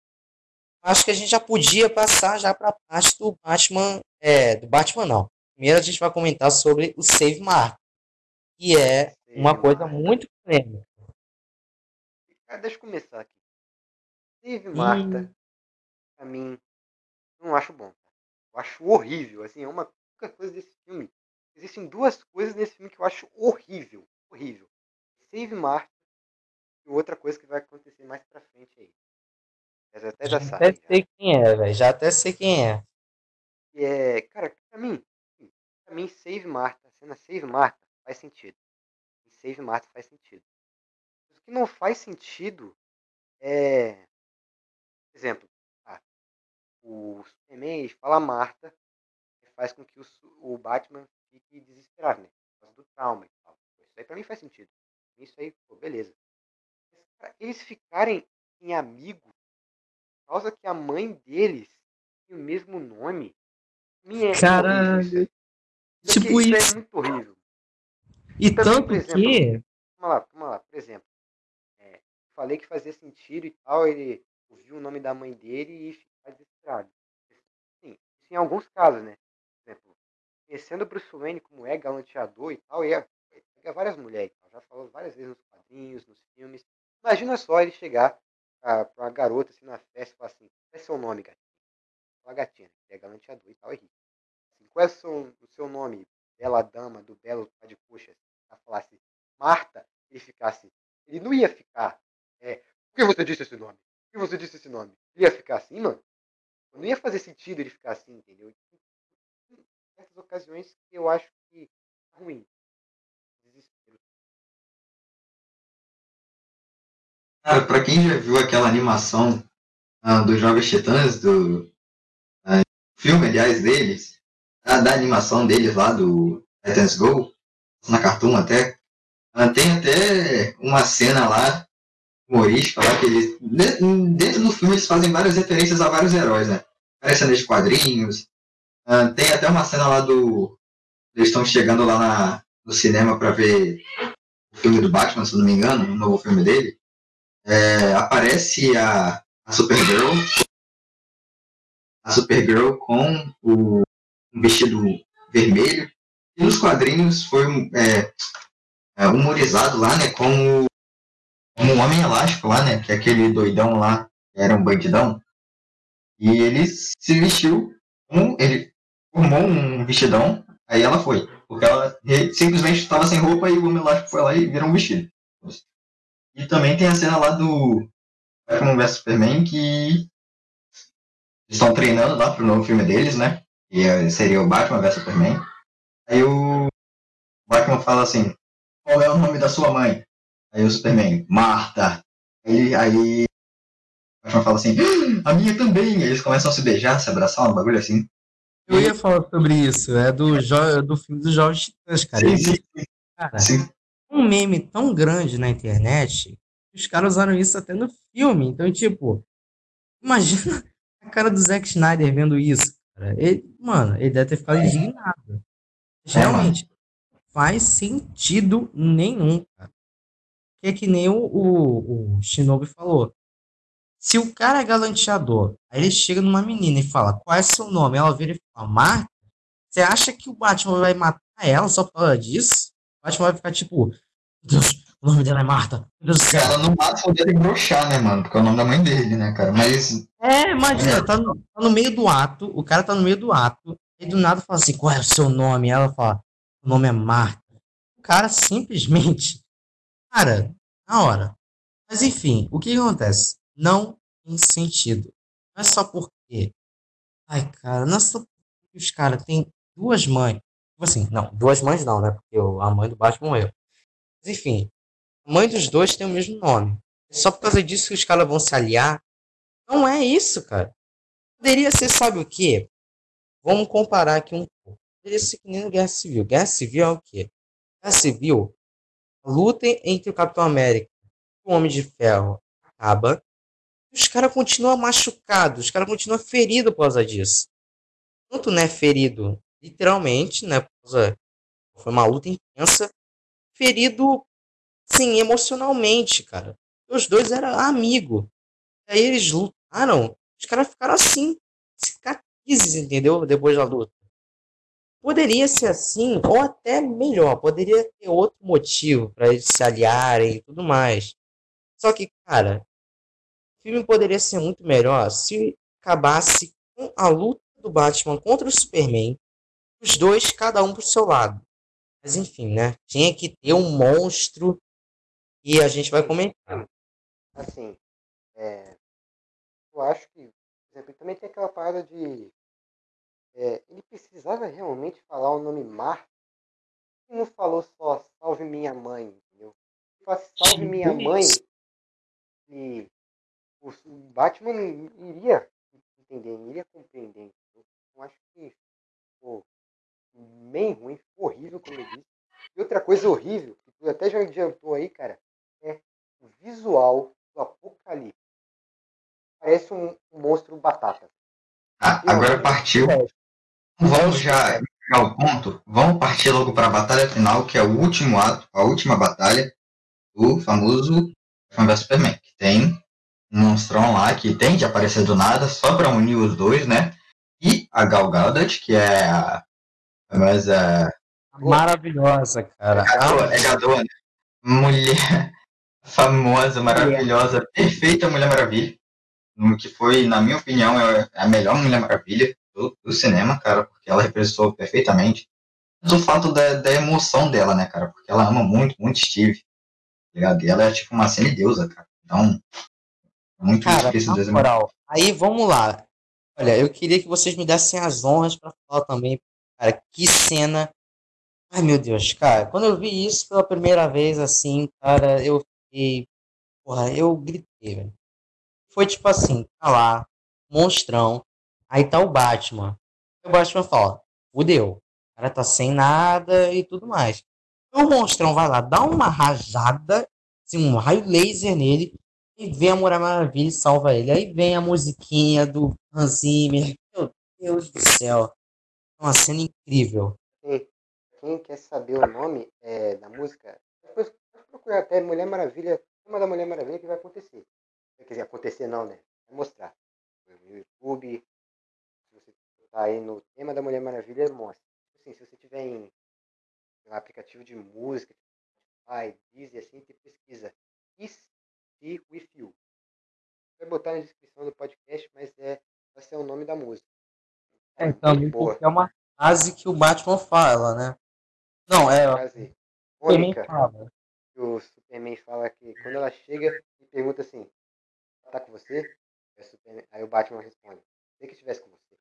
acho que a gente já podia passar já para parte do Batman, é, do Batman não. Primeiro a gente vai comentar sobre o Save Mark, que é uma Save coisa Mark. muito polêmica. Cara, deixa eu começar aqui. Steve Marta, pra mim, não acho bom. Eu acho horrível. Assim, é uma coisa desse filme. Existem duas coisas nesse filme que eu acho horrível. Horrível. Save Marta e outra coisa que vai acontecer mais pra frente aí. Mas até já Já sabem. até Já. sei quem é, velho. Já até sei quem é. É, cara, pra mim, pra mim, Save Marta, a cena Save Marta faz sentido. E Save Marta faz sentido. O que não faz sentido é, por exemplo, ah, o Superman fala Marta, que faz com que o, o Batman fique desesperado, né? Por causa do trauma e tal. Isso aí pra mim faz sentido. Isso aí, pô, beleza. Mas, cara, eles ficarem em amigo por causa que a mãe deles tem o mesmo nome. mim é Caralho. Tipo Isso isso. é muito horrível. E Também, tanto por exemplo, que. Vamos lá, vamos lá. Por exemplo, é, falei que fazia sentido e tal, ele ouviu o nome da mãe dele e ficar desesperado. Sim, em alguns casos, né? Por exemplo, conhecendo o Bruce Wayne como é galanteador e tal, e é, pega várias mulheres tal, já falou várias vezes nos quadrinhos, nos filmes. Imagina só ele chegar pra, pra uma garota assim na festa e falar assim, qual é seu nome, gatinha? Fala gatinha, que é galanteador e tal, é rico. Assim, qual é o seu, nome, bela dama do belo pá de coxas? Ela falasse Marta, ele ficasse. Ele não ia ficar. É, por que você disse esse nome? Por que você disse esse nome? Ele ia ficar assim, mano? Não ia fazer sentido ele ficar assim, entendeu? Tem certas ocasiões que eu acho que é ruim. Desespero. Cara, pra quem já viu aquela animação ah, dos Jovens Titãs, do ah, filme, aliás, deles, ah, da animação deles lá do Titans Go, na Cartoon até, ah, tem até uma cena lá, humorística lá, que eles, de- dentro do filme eles fazem várias referências a vários heróis, né? Cenas de quadrinhos, ah, tem até uma cena lá do, eles estão chegando lá na, no cinema pra ver o filme do Batman, se não me engano, o novo filme dele, é, aparece a, a Supergirl a Supergirl com o um vestido vermelho. E nos quadrinhos foi é, é, humorizado lá né como como um homem elástico lá né que é aquele doidão lá era um bandidão. E ele se vestiu como ele formou um vestidão aí ela foi porque ela simplesmente estava sem roupa e o homem elástico foi lá e virou um vestido. E também tem a cena lá do Batman vs Superman que estão treinando lá pro novo filme deles, né? E seria o Batman vs Superman. Aí o Batman fala assim: Qual é o nome da sua mãe? Aí o Superman, Marta. Aí, aí o Batman fala assim: "Ah, A minha também. Aí eles começam a se beijar, se abraçar, um bagulho assim. Eu ia falar sobre isso. É do, jo do filme dos Jovens Titãs, cara. Sim, sim, cara, sim. um meme tão grande na internet, que os caras usaram isso até no filme. Então, tipo, imagina a cara do Zack Snyder vendo isso, cara. Ele, mano, ele deve ter ficado indignado. É. Realmente, faz sentido nenhum, cara. que é que nem o, o, o Shinobi falou. Se o cara é galanteador, aí ele chega numa menina e fala, qual é seu nome? Ela vira e fala, Marta? Você acha que o Batman vai matar ela só por causa disso? O Batman vai ficar tipo, Deus, o nome dela é Marta. Ela no máximo dele broxar, né, mano? Porque é o nome da mãe dele, né, cara? Mas. É, imagina, tá no, tá no meio do ato, o cara tá no meio do ato, e do nada fala assim, qual é o seu nome? Ela fala, o nome é Marta. O cara simplesmente, cara, na hora. Mas enfim, o que acontece? Não tem sentido. Não é só porque. Ai, cara, não é só porque os caras têm duas mães. Tipo assim, não, duas mães não, né? Porque a mãe do Batman morreu. Mas enfim, a mãe dos dois tem o mesmo nome. Só por causa disso que os caras vão se aliar. Não é isso, cara. Poderia ser, sabe o quê? Vamos comparar aqui um pouco. Poderia ser que nem no Guerra Civil. Guerra Civil é o quê? Guerra Civil, a luta entre o Capitão América e o Homem de Ferro acaba. Os caras continuam machucados, os caras continuam feridos por causa disso. Tanto, né, ferido literalmente, né, por causa... Foi uma luta intensa. Ferido, sim, emocionalmente, cara. Os dois eram amigos. Aí eles lutaram, os caras ficaram assim, cicatrizes, entendeu? Depois da luta. Poderia ser assim, ou até melhor, poderia ter outro motivo para eles se aliarem e tudo mais. Só que, cara, o filme poderia ser muito melhor se acabasse com a luta do Batman contra o Superman, os dois, cada um pro seu lado. Mas enfim, né? Tinha que ter um monstro e a gente vai comentar. Assim, é, eu acho que, por exemplo, também tem aquela parada de. é, ele precisava realmente falar o nome Marta. Ele não falou só salve minha mãe, entendeu? Fosse salve minha mãe, e o, Batman iria entender, iria compreender. Eu acho que ficou bem ruim, ficou horrível, como eu disse. E outra coisa horrível, que tu até já adiantou aí, cara, o visual do Apocalipse. Parece um, um monstro batata. Ah, agora partiu. Vamos já ao ponto. Vamos partir logo para a batalha final, que é o último ato, a última batalha do famoso Batman vs Superman. Que tem um monstrão lá que tem de aparecer do nada, só para unir os dois, né? E a Gal Gadot, que é a famosa Maravilhosa, cara. Gadot, é Gadot, né? mulher famosa, maravilhosa, perfeita Mulher Maravilha. Que foi, na minha opinião, é a melhor Mulher Maravilha do, do cinema, cara, porque ela representou perfeitamente. Mas o fato da, da emoção dela, né, cara? Porque ela ama muito, muito Steve. tá ligado? E ela é tipo uma semideusa, cara. Então, é muito Cara, difícil de moral, aí vamos lá. Olha, eu queria que vocês me dessem as honras pra falar também, cara, que cena. Ai, meu Deus, cara, quando eu vi isso pela primeira vez, assim, cara, eu fiquei. Porra, eu gritei, velho. Foi tipo assim, tá lá, monstrão, aí tá o Batman. Aí o Batman fala, fudeu, o cara tá sem nada e tudo mais. Aí o monstrão vai lá, dá uma rajada, assim, um raio laser nele, e vem a Mulher Maravilha e salva ele. Aí vem a musiquinha do Hans Zimmer. Meu Deus do céu. É uma cena incrível. Quem, quem quer saber o nome é, da música, depois procurar até Mulher Maravilha, tema da Mulher Maravilha que vai acontecer. Quer dizer, acontecer não, né? Vai mostrar. No YouTube, se você tá aí no tema da Mulher Maravilha, mostra. Assim, se você tiver em um aplicativo de música, Spotify, Deezer, assim, você pesquisa Is Be With You. Vai botar na descrição do podcast, mas é, vai ser o nome da música. É, boa. porque é uma frase que o Batman fala, né? Não, é. Frase icônica. fala. O Superman fala que quando ela chega e pergunta assim, ela tá com você? Aí o, Batman responde, se que estivesse com você.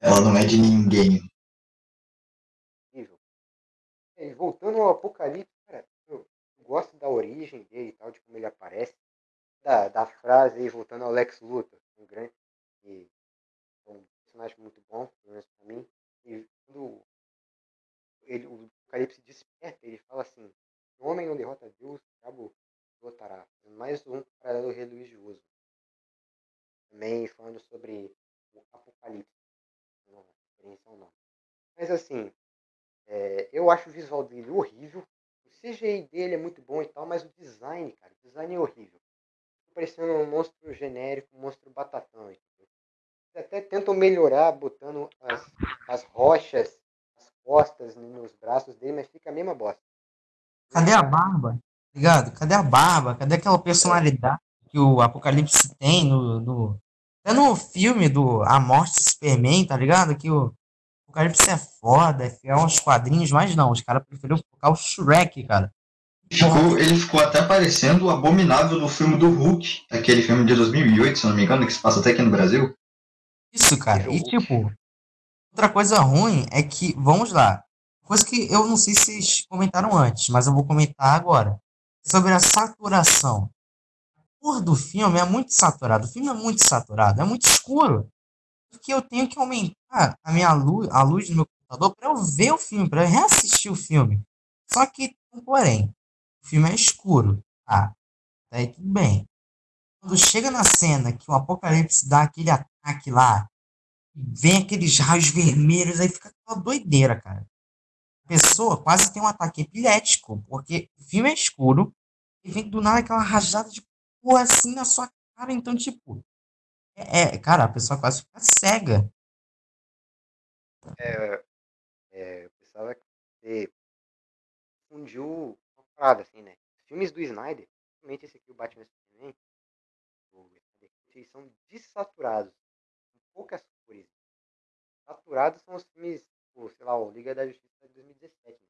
Ela não é de ninguém. E voltando ao Apocalipse, cara, eu gosto da origem dele e tal, de como ele aparece, da, da frase aí, voltando ao Lex Luthor, um grande, e é um personagem muito bom, pelo menos pra mim, quando ele, o Apocalipse desperta, ele fala assim, o homem não derrota Deus, o diabo derrotará. Mais um paralelo religioso. Também falando sobre o Apocalipse, uma referência ao nome. Mas assim, É, eu acho o visual dele horrível. O CGI dele é muito bom e tal, mas o design, cara, o design é horrível. Fica parecendo um monstro genérico, um monstro batatão. Entendeu? Até tentam melhorar botando as, as rochas, as costas nos braços dele, mas fica a mesma bosta. Cadê a barba? Ligado? Cadê a barba? Cadê aquela personalidade que o Apocalipse tem no, no, até no filme do A Morte do Superman, tá ligado? Que o Apocalipse é foda, é fiel aos quadrinhos, mas não, os caras preferiram colocar o Shrek, cara. Ficou, ele ficou até parecendo o abominável do filme do Hulk, aquele filme de 2008, se não me engano, que se passa até aqui no Brasil. Isso, cara. E tipo, outra coisa ruim é que, vamos lá, coisa que eu não sei se vocês comentaram antes, mas eu vou comentar agora. Sobre a saturação. A cor do filme é muito saturado. O filme é muito saturado, é muito escuro. Porque eu tenho que aumentar a minha luz, a luz do meu computador para eu ver o filme, para eu reassistir o filme. Só que, porém, o filme é escuro. Tá, daí tudo bem. Quando chega na cena que o Apocalipse dá aquele ataque lá, vem aqueles raios vermelhos, aí fica aquela doideira, cara. A pessoa quase tem um ataque epilético, porque o filme é escuro e vem do nada aquela rajada de cor assim na sua cara. Então, tipo, é, é, cara, a pessoa quase fica cega. É, é, eu pensava que você fundiu uma parada, assim, né? Filmes do Snyder, principalmente esse aqui, o Batman Superman, eles são dessaturados, com poucas cores. Saturados são os filmes, tipo, sei lá, o Liga da Justiça de 2017.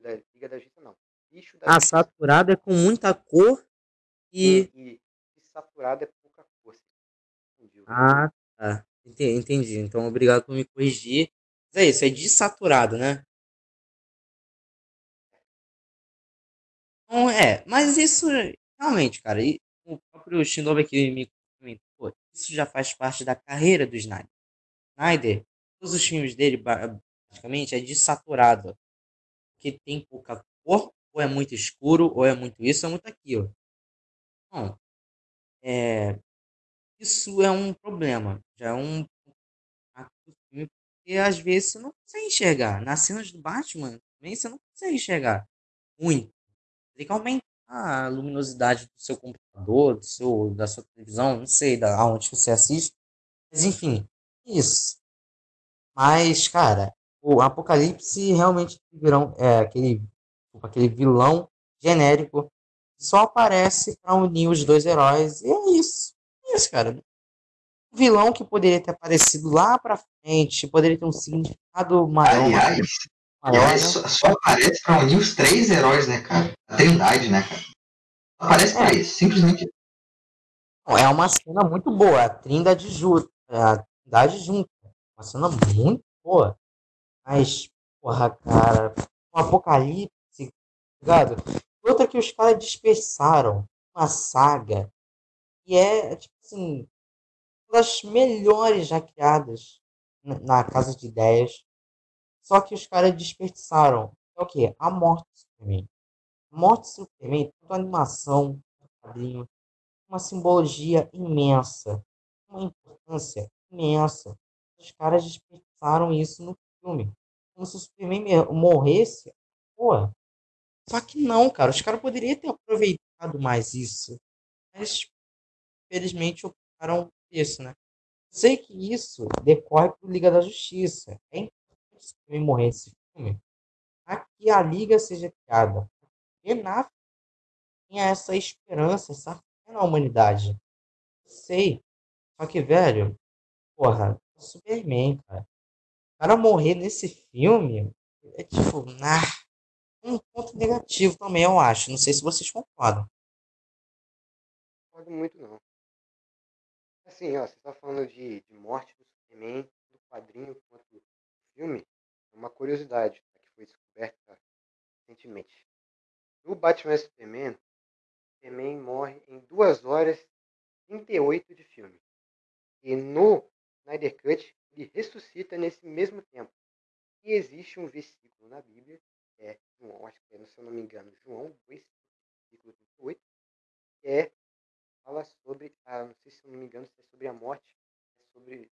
Né? Liga da Justiça não. Bicho da Ah, Justiça. saturado é com muita cor e. E desaturado é pouca cor. Confundiu. Ah, tá. Ente- Entendi. Então, obrigado por me corrigir. Mas é isso, é desaturado, né? Então, é, mas isso realmente, cara, e o próprio Shinobu aqui me isso já faz parte da carreira do Snyder. Snyder, todos os filmes dele, basicamente, é desaturado. Porque tem pouca cor, ou é muito escuro, ou é muito isso, ou é muito aquilo. Não, é, isso é um problema, já é um porque às vezes você não consegue enxergar. Nas cenas do Batman, também você não consegue enxergar muito. Tem que aumentar a luminosidade do seu computador, do seu, da sua televisão, não sei da aonde você assiste. Mas enfim, isso. Mas, cara, o Apocalipse realmente virão, é aquele, aquele vilão genérico que só aparece para unir os dois heróis. E é isso. É isso, cara. Um vilão que poderia ter aparecido lá pra frente, poderia ter um significado maior. Aliás, maior aliás né? só, só aparece pra unir os três heróis, né, cara? A Trindade, né, cara? Só aparece pra É. isso, simplesmente. É uma cena muito boa, a Trindade junta, a Trindade junta. Uma cena muito boa. Mas, porra, cara, um apocalipse, tá ligado? Outra que os caras dispersaram, uma saga, que é, tipo assim, uma das melhores já criadas na na Casa de Ideias. Só que os caras desperdiçaram. É o quê? A morte do Superman. A morte do Superman, tanto a animação, quadrinho, uma simbologia imensa, uma importância imensa. Os caras desperdiçaram isso no filme. Como se o Superman morresse. Pô. Só que não, cara. Os caras poderiam ter aproveitado mais isso. Mas, infelizmente, por isso, né? Sei que isso decorre pro Liga da Justiça. É Superman morrer nesse filme para que a Liga seja criada. Porque na tinha essa esperança, essa fé na humanidade. Sei. Só que, velho, porra, Superman, cara. O cara morrer nesse filme é tipo, nah, um ponto negativo também, eu acho. Não sei se vocês concordam. Concordo muito, não. Assim, ó, você tá falando de, de morte do Superman, do quadrinho quanto do filme, uma curiosidade tá, que foi descoberta recentemente. No Batman Superman, Superman morre em 2 horas e 38 de filme. E no Snyder Cut, ele ressuscita nesse mesmo tempo. E existe um versículo na Bíblia, é João, acho que é, se eu não me engano, João 2, versículo 38, que é fala sobre, a, não sei se eu não me engano, se é sobre a morte, é sobre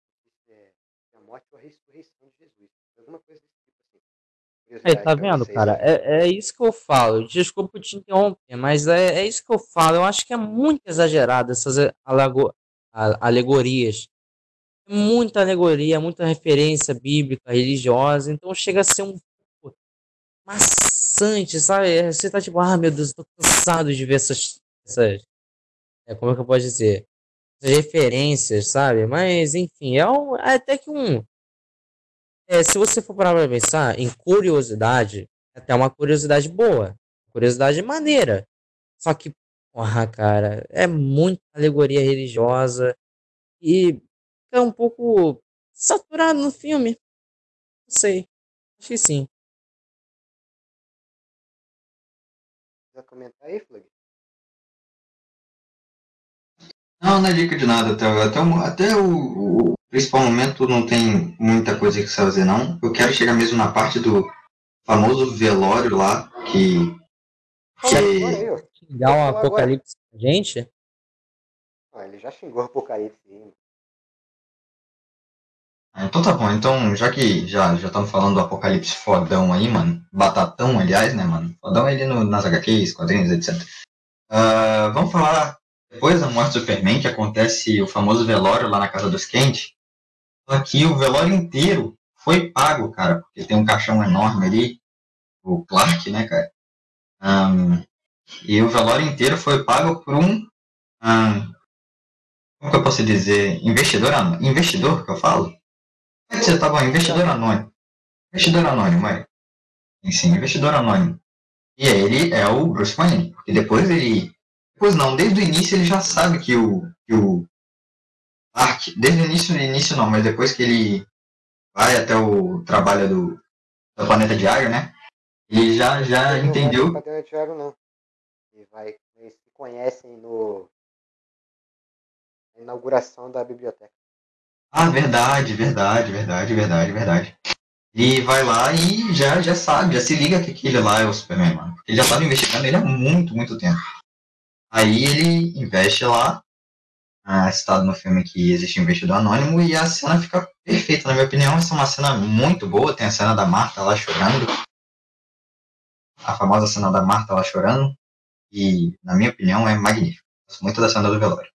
é, a morte ou a ressurreição de Jesus. Alguma coisa desse tipo assim. Aí, tá vendo, cara? É, é isso que eu falo. Desculpa te interromper, mas é, é isso que eu falo. Eu acho que é muito exagerado essas alago, alegorias. Muita alegoria, muita referência bíblica, religiosa. Então chega a ser um pouco maçante, sabe? Você tá tipo, ah, meu Deus, eu tô cansado de ver essas. essas é, como é que eu posso dizer? Referências, sabe? Mas, enfim, é, um, é até que um é, se você for parar pra pensar em curiosidade, é até uma curiosidade boa. Curiosidade maneira. Só que, porra, cara, é muita alegoria religiosa e é um pouco saturado no filme. Não sei. Acho que sim. Quer comentar aí, Flag? Não, não é dica de nada. Até, até, o, até o, o principal momento não tem muita coisa que fazer, não. Eu quero chegar mesmo na parte do famoso velório lá, que. que... Xingar um apocalipse pra gente? Ah, ele já xingou o apocalipse. Ah, então tá bom, então já que já já estamos falando do apocalipse fodão aí, mano, batatão, aliás, né, mano, fodão ali no, nas HQs, quadrinhos, etc. Uh, ah, vamos falar depois da morte do Superman, que acontece o famoso velório lá na casa dos Kent, aqui o velório inteiro foi pago, cara, porque tem um caixão enorme ali, o Clark, né, cara? Um, e o velório inteiro foi pago por um, um como que eu posso dizer, investidor, investidor que eu falo? Pode ser, tá bom, investidor anônimo. Investidor anônimo, é. Sim, investidor anônimo. E ele é o Bruce Wayne, porque depois ele Pois não, desde o início ele já sabe que o, que o Ark, desde o início, no início não, mas depois que ele vai até o trabalho do, do planeta diário, né? Ele já, já ele entendeu. Não vai planeta diário não. Ele vai, eles se conhecem no na inauguração da biblioteca. Ah, verdade, verdade, verdade, verdade, verdade. E vai lá e já, já sabe, já se liga que aquele lá é o Superman, mano. Ele já estava investigando ele há muito, muito tempo. Aí ele investe lá, ah, citado no filme que existe um investidor anônimo, e a cena fica perfeita, na minha opinião. Essa é uma cena muito boa. Tem a cena da Marta lá chorando, a famosa cena da Marta lá chorando, e na minha opinião é magnífico. Gosto muito da cena do velório.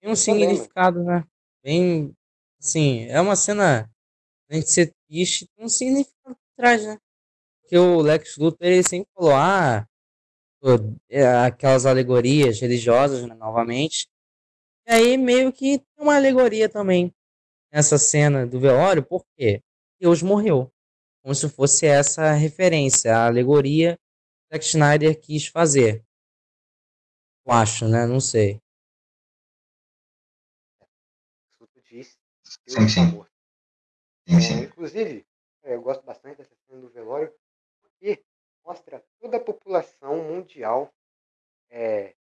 Tem um significado, né? Bem, assim, é uma cena, além de ser triste, tem um significado por trás, né? Porque o Lex Luthor, ele sempre falou, ah, é, aquelas alegorias religiosas, né, novamente. E aí meio que tem uma alegoria também nessa cena do velório, porque Deus morreu. Como se fosse essa referência, a alegoria que Zack Snyder quis fazer. Eu acho, né? Não sei. Sim, sim. sim, sim. É, inclusive, eu gosto bastante dessa cena do velório, porque mostra toda a população mundial é,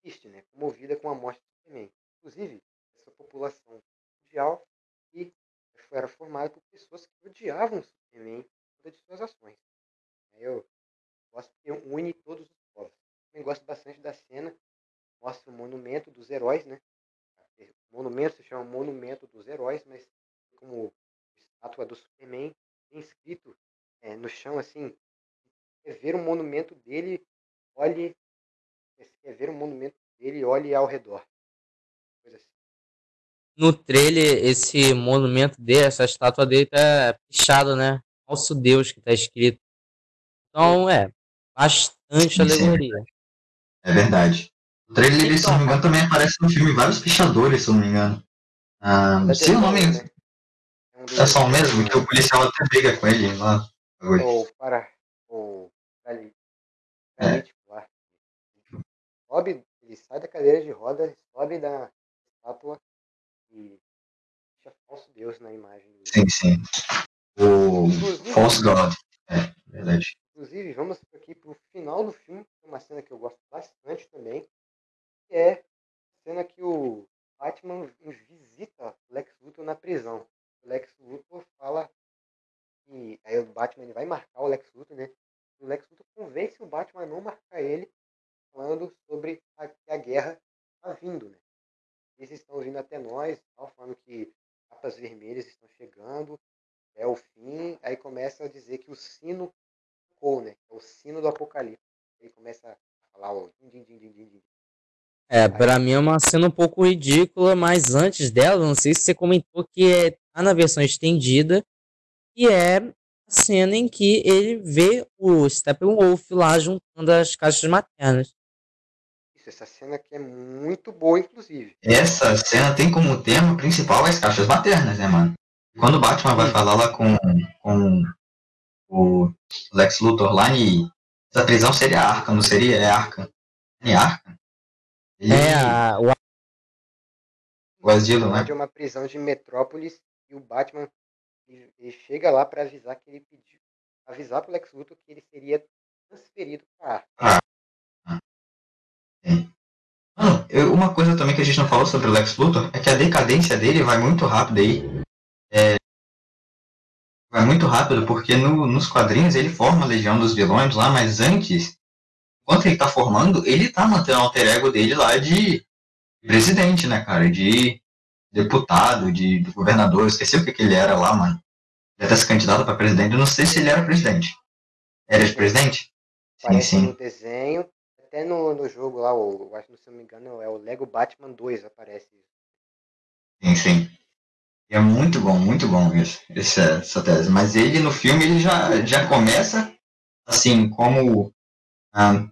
triste, né, comovida com a morte do Superman. Inclusive, essa população mundial que era formada por pessoas que odiavam Superman por de suas ações. Eu gosto que une todos os povos. Gosto bastante da cena, mostra o monumento dos heróis, né? O monumento se chama Monumento dos Heróis, mas como estátua do Superman, tem escrito é, no chão assim, quer ver um monumento dele, olhe, quer ver um monumento dele, olhe ao redor. Assim. No trailer, esse monumento dele, essa estátua dele tá pichado, né? Falso Deus que tá escrito. Então, é, bastante alegoria. É verdade. O trailer, então, se não me engano, também aparece no filme vários pichadores, se não me engano. Ah, se o nome né? é só o mesmo, que o policial até briga com ele lá. Ou para o é. tipo, lá. sobe, ele sai da cadeira de roda, sobe da estátua e deixa falso Deus na imagem. Dele. Sim, sim. O false God. É, verdade. Inclusive, vamos aqui pro final do filme, é uma cena que eu gosto bastante também, que é a cena que o Batman visita o Lex Luthor na prisão. O Lex Luthor fala e aí o Batman ele vai marcar o Lex Luthor, né? O Lex Luthor convence o Batman a não marcar ele, falando sobre a, que a guerra está vindo, né? Eles estão vindo até nós, tal, falando que capas vermelhas estão chegando é o fim, aí começa a dizer que o sino tocou, né? É o sino do apocalipse. Aí começa a falar o din, din, din, din, din, din. É, pra mim é uma cena um pouco ridícula, mas antes dela, não sei se você comentou que é, tá na versão estendida, que é a cena em que ele vê o Steppenwolf lá juntando as caixas maternas. Isso, essa cena aqui é muito boa, inclusive. Essa cena tem como tema principal as caixas maternas, né, mano? Quando o Batman vai falar lá com, com o Lex Luthor lá e essa prisão seria Arkham, não seria? É Arkham. É Arkham? Ele, É, a, o o asilo, né? é uma prisão de Metrópolis e o Batman ele, chega lá pra avisar que ele pediu, avisar pro Lex Luthor que ele seria transferido pra Arkham. Mano, eu- uma coisa também que a gente não falou sobre o Lex Luthor é que a decadência dele vai muito rápido aí. É, vai muito rápido porque no- nos quadrinhos ele forma a Legião dos Vilões lá, mas antes, enquanto ele tá formando, ele tá mantendo o alter ego dele lá de presidente, né, cara? De deputado, de, governador. Eu esqueci o que, que ele era lá, mano. Ele até se candidato pra presidente. Eu não sei se ele era presidente. Era de presidente? Sim, sim. no desenho, até no, no jogo lá, o, eu acho que se não me engano é o Lego Batman 2 aparece isso. Sim, sim. E é muito bom, muito bom isso, essa, essa tese. Mas ele no filme ele já, já começa assim como ah,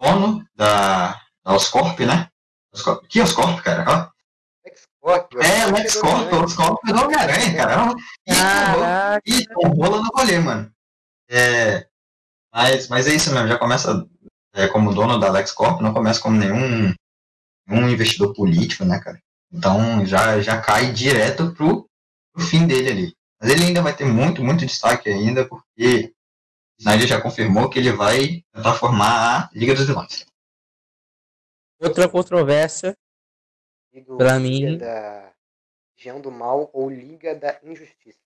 dono da, da Oscorp, né? Oscorp. Que Oscorp, cara? É, LexCorp, Oscorp é do Homem-Aranha, cara. Ó. E tomou- Caraca, e tombola no rolê, mano. É, mas, mas é isso mesmo, já começa é, como dono da LexCorp, não começa como nenhum, nenhum investidor político, né, cara? Então já, já cai direto pro, pro fim dele ali. Mas ele ainda vai ter muito, muito destaque ainda, porque Snyder já confirmou que ele vai tentar formar a Liga dos Vilões. outra controvérsia, E do Pra Liga mim- da Legião do Mal ou Liga da Injustiça.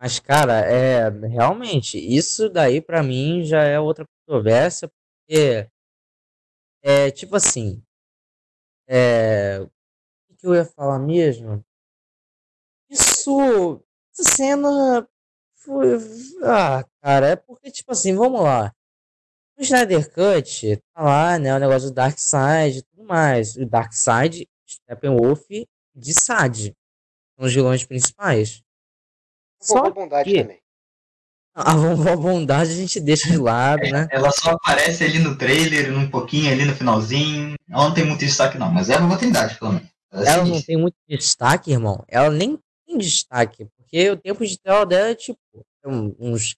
mas cara, é realmente isso daí pra mim já é outra controvérsia, porque é tipo assim, é, o que eu ia falar mesmo? Isso, essa cena foi, ah, cara, é porque tipo assim, vamos lá. O Snyder Cut tá lá, né, o negócio do Darkseid e tudo mais. O Darkseid, Steppenwolf e Sad são os vilões principais. Vovó Só Bondade que- também. a vovó Bondade a gente deixa de lado, né? Ela só aparece ali no trailer, um pouquinho ali no finalzinho. Ela não tem muito destaque não, mas é uma Trindade, pelo menos. Ela é Ela não tem muito destaque, irmão. Ela nem tem destaque, porque o tempo de tela dela é tipo uns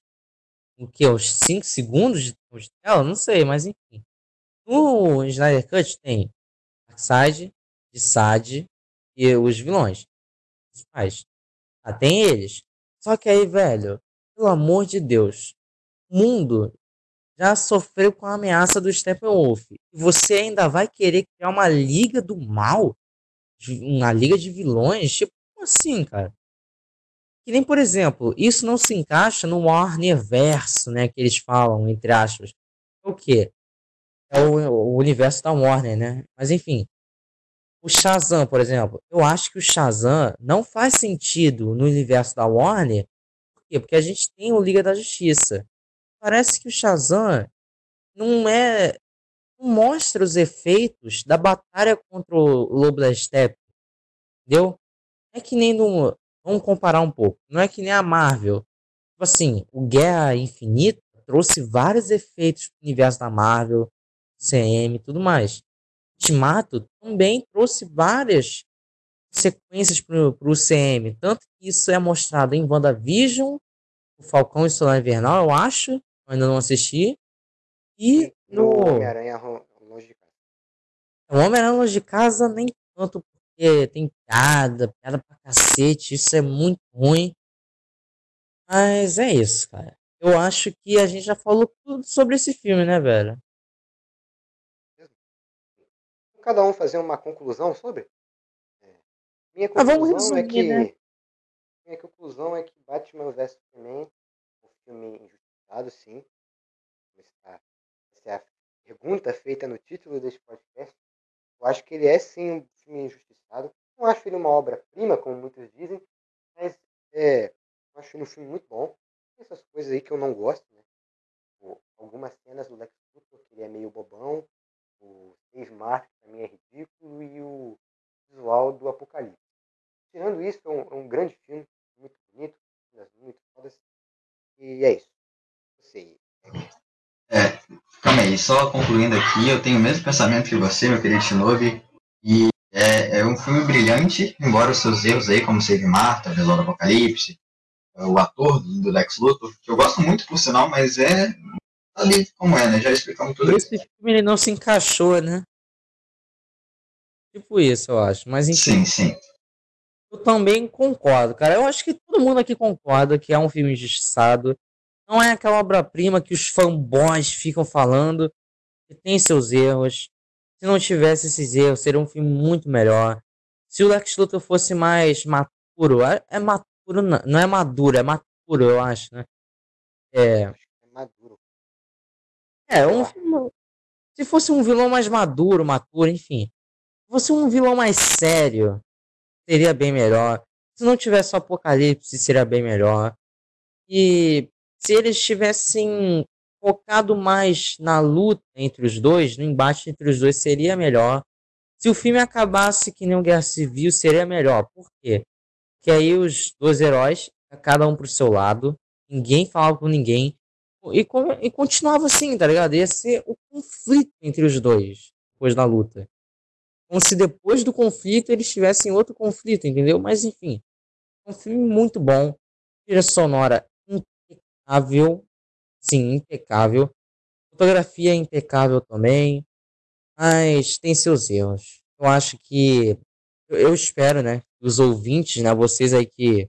o que, uns 5 segundos de tempo de tela, não sei, mas enfim. No Snyder Cut tem Darkseid, Sad e os vilões principais. Ah, tem eles. Só que aí, velho, pelo amor de Deus, o mundo já sofreu com a ameaça do Steppenwolf. E você ainda vai querer criar uma liga do mal? De- Uma liga de vilões? Tipo, como assim, cara? Que nem, por exemplo, isso não se encaixa no Warner verso, né? Que eles falam, entre aspas. É o quê? É o, o universo da Warner, né? Mas enfim. O Shazam, por exemplo. Eu acho que o Shazam não faz sentido no universo da Warner. Por quê? Porque a gente tem o Liga da Justiça. Parece que o Shazam não é. Não mostra os efeitos da batalha contra o Lobo da Steppe. Entendeu? Não é que nem no. Vamos comparar um pouco. Não é que nem a Marvel. Tipo assim, o Guerra Infinita trouxe vários efeitos pro universo da Marvel, CM e tudo mais. Ultimato também trouxe várias sequências pro, pro CM. Tanto que isso é mostrado em WandaVision, o Falcão e Solar Invernal, eu acho. Eu ainda não assisti. E No no. Homem-Aranha Longe de Casa. O Homem-Aranha Longe de Casa nem tanto, porque tem piada, piada pra cacete, isso é muito ruim. Mas é isso, cara. Eu acho que a gente já falou tudo sobre esse filme, né, velho? Cada um fazer uma conclusão sobre? É. Minha conclusão é resumir, que. né? Minha conclusão é que Batman vs Superman é um filme injustiçado, sim. Essa essa é a pergunta feita no título deste podcast. Eu acho que ele é sim um filme injustiçado. Não acho ele uma obra-prima, como muitos dizem, mas é Eu acho ele um filme muito bom. Tem essas coisas aí que eu não gosto, né? Algumas cenas do Lex Luthor, que ele é meio bobão. O Steve Mark também é ridículo. E o visual do Apocalipse. Tirando isso, é um, é um grande filme, muito bonito, muito fodas. E é isso. É, calma aí, só concluindo aqui, eu tenho o mesmo pensamento que você, meu querido Shinobi, e é, é um filme brilhante, embora os seus erros aí, como Save Marta, Visual do Apocalipse, o ator do Lex Luthor, que eu gosto muito por sinal, mas é ali como é, né? Já explicamos tudo Esse isso. filme ele não se encaixou, né? Tipo isso, eu acho. Mas enfim. Sim, sim. Eu também concordo, cara. Eu acho que todo mundo aqui concorda que é um filme injustiçado. Não é aquela obra-prima que os fanboys ficam falando, que tem seus erros. Se não tivesse esses erros, seria um filme muito melhor. Se o Lex Luthor fosse mais maturo, é, é maturo, não, não é maduro, é maturo, eu acho, né? É. É um. Se fosse um vilão mais maduro, maturo, enfim. Se fosse um vilão mais sério, seria bem melhor. Se não tivesse o Apocalipse, seria bem melhor. E se eles tivessem focado mais na luta entre os dois, no embate entre os dois, seria melhor. Se o filme acabasse que nem o Guerra Civil, seria melhor. Por quê? Porque aí os dois heróis, cada um pro seu lado, ninguém falava com ninguém, e, e continuava assim, tá ligado? Ia ser o conflito entre os dois, depois da luta. Como se depois do conflito eles tivessem outro conflito, entendeu? Mas enfim, é um filme muito bom. Trilha sonora impecável. Sim, impecável. Fotografia impecável também. Mas tem seus erros. Eu acho que. Eu espero, né? Os ouvintes, né? Vocês aí que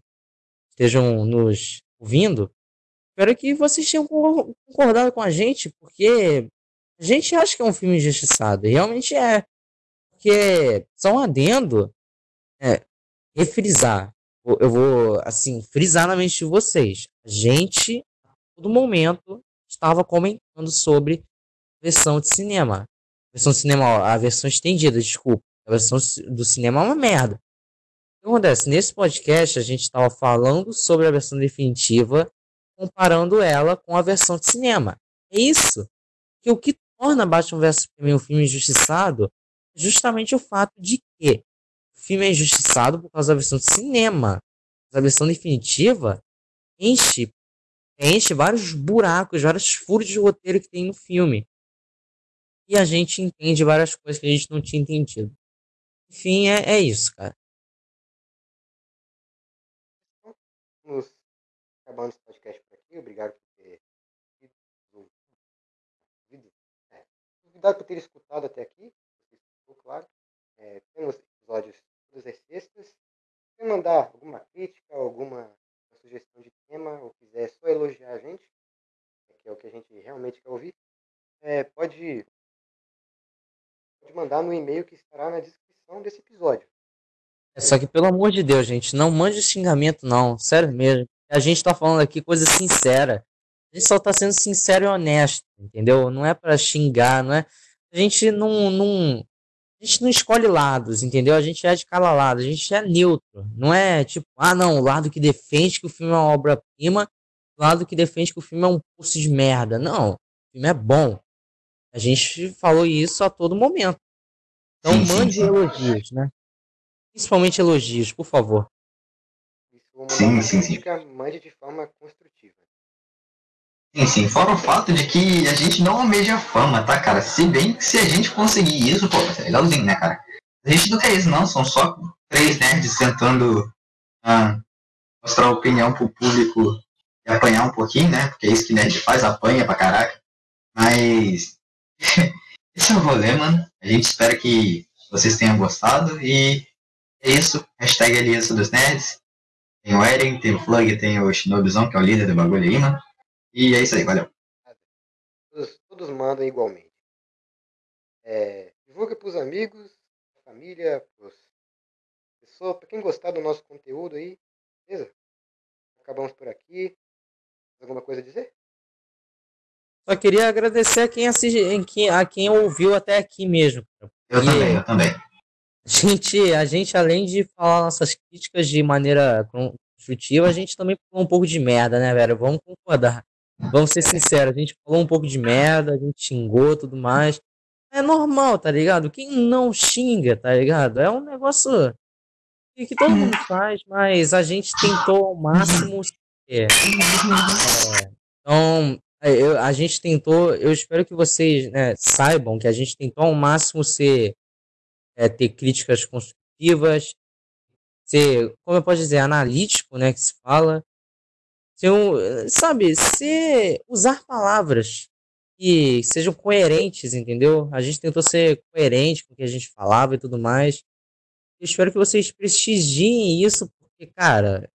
estejam nos ouvindo. Espero que vocês tenham concordado com a gente, porque a gente acha que é um filme injustiçado. E realmente é. Porque, só um adendo, é, refrisar. Eu vou, assim, frisar na mente de vocês. A gente, a todo momento, estava comentando sobre a versão de cinema. Versão de cinema, a versão estendida, desculpa. A versão do cinema é uma merda. O que acontece? Nesse podcast, a gente estava falando sobre a versão definitiva, comparando ela com a versão de cinema. É isso. Que o que torna Batman vs Superman um filme injustiçado justamente o fato de que o filme é injustiçado por causa da versão de cinema. A versão definitiva enche, enche vários buracos, vários furos de roteiro que tem no filme. E a gente entende várias coisas que a gente não tinha entendido. Enfim, é, é isso, cara. Vamos acabando Obrigado por ter é, Obrigado por ter escutado até aqui claro. É, temos episódios todas as sextas. Se mandar alguma crítica, alguma sugestão de tema, ou quiser só elogiar a gente, que é o que a gente realmente quer ouvir, é, pode, pode mandar no e-mail que estará na descrição desse episódio. É, só que, pelo amor de Deus, gente, não mande xingamento, não. Sério mesmo. A gente tá falando aqui coisa sincera. A gente só tá sendo sincero e honesto, entendeu? Não é para xingar, não é. A gente não, não, a gente não escolhe lados, entendeu? A gente é de cada lado, a gente é neutro. Não é tipo, ah, não, o lado que defende que o filme é uma obra-prima, o lado que defende que o filme é um poço de merda. Não, o filme é bom. A gente falou isso a todo momento. Então mande elogios, né? Principalmente elogios, por favor. Sim, sim, sim. Mande de forma construtiva. Sim, sim. Fora o fato de que a gente não almeja fama, tá, cara? Se bem que se a gente conseguir isso, pô, ser legalzinho, né, cara? A gente não quer isso, não. São só três nerds tentando ah, mostrar opinião pro público e apanhar um pouquinho, né? Porque é isso que nerd faz, apanha pra caraca. Mas esse é o rolê, mano. A gente espera que vocês tenham gostado e é isso. Hashtag Aliança dos Nerds. Tem o Eren, tem o Flug, tem o Shinobizão, que é o líder do bagulho aí, mano. E é isso aí, valeu. Todos, todos mandam igualmente. É, divulga para os amigos, família, para pessoas, para quem gostar do nosso conteúdo aí, beleza? Acabamos por aqui. Alguma coisa a dizer? Só queria agradecer a quem assiste, a quem ouviu até aqui mesmo. Eu também, eu também. Gente, a gente, além de falar nossas críticas de maneira construtiva, a gente também falou um pouco de merda, né, velho? Vamos concordar. Vamos ser sinceros, a gente falou um pouco de merda, a gente xingou tudo mais. É normal, tá ligado? Quem não xinga, tá ligado? É um negócio que, todo mundo faz, mas a gente tentou ao máximo ser. É, então, eu, a gente tentou, eu espero que vocês né, saibam que a gente tentou ao máximo ser, é, ter críticas construtivas, ser, como eu posso dizer, analítico, né, que se fala, ser um, sabe, ser, usar palavras que sejam coerentes, entendeu? A gente tentou ser coerente com o que a gente falava e tudo mais. Eu espero que vocês prestigiem isso, porque, cara,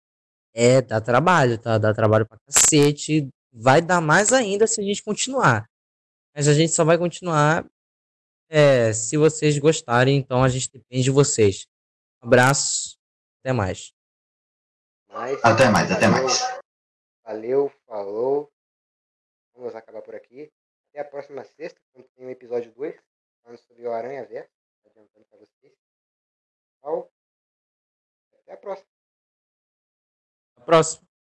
é, dá trabalho, tá? Dá trabalho pra cacete. Vai dar mais ainda se a gente continuar. Mas a gente só vai continuar é, se vocês gostarem, então a gente depende de vocês. Um abraço, até mais. Mas, até mais, até mais. Valeu, falou. Vamos acabar por aqui. Até a próxima sexta, quando tem o episódio 2, falando sobre o Aranha Verso. Adiantando pra vocês. Tchau. Até a próxima. Até a próxima.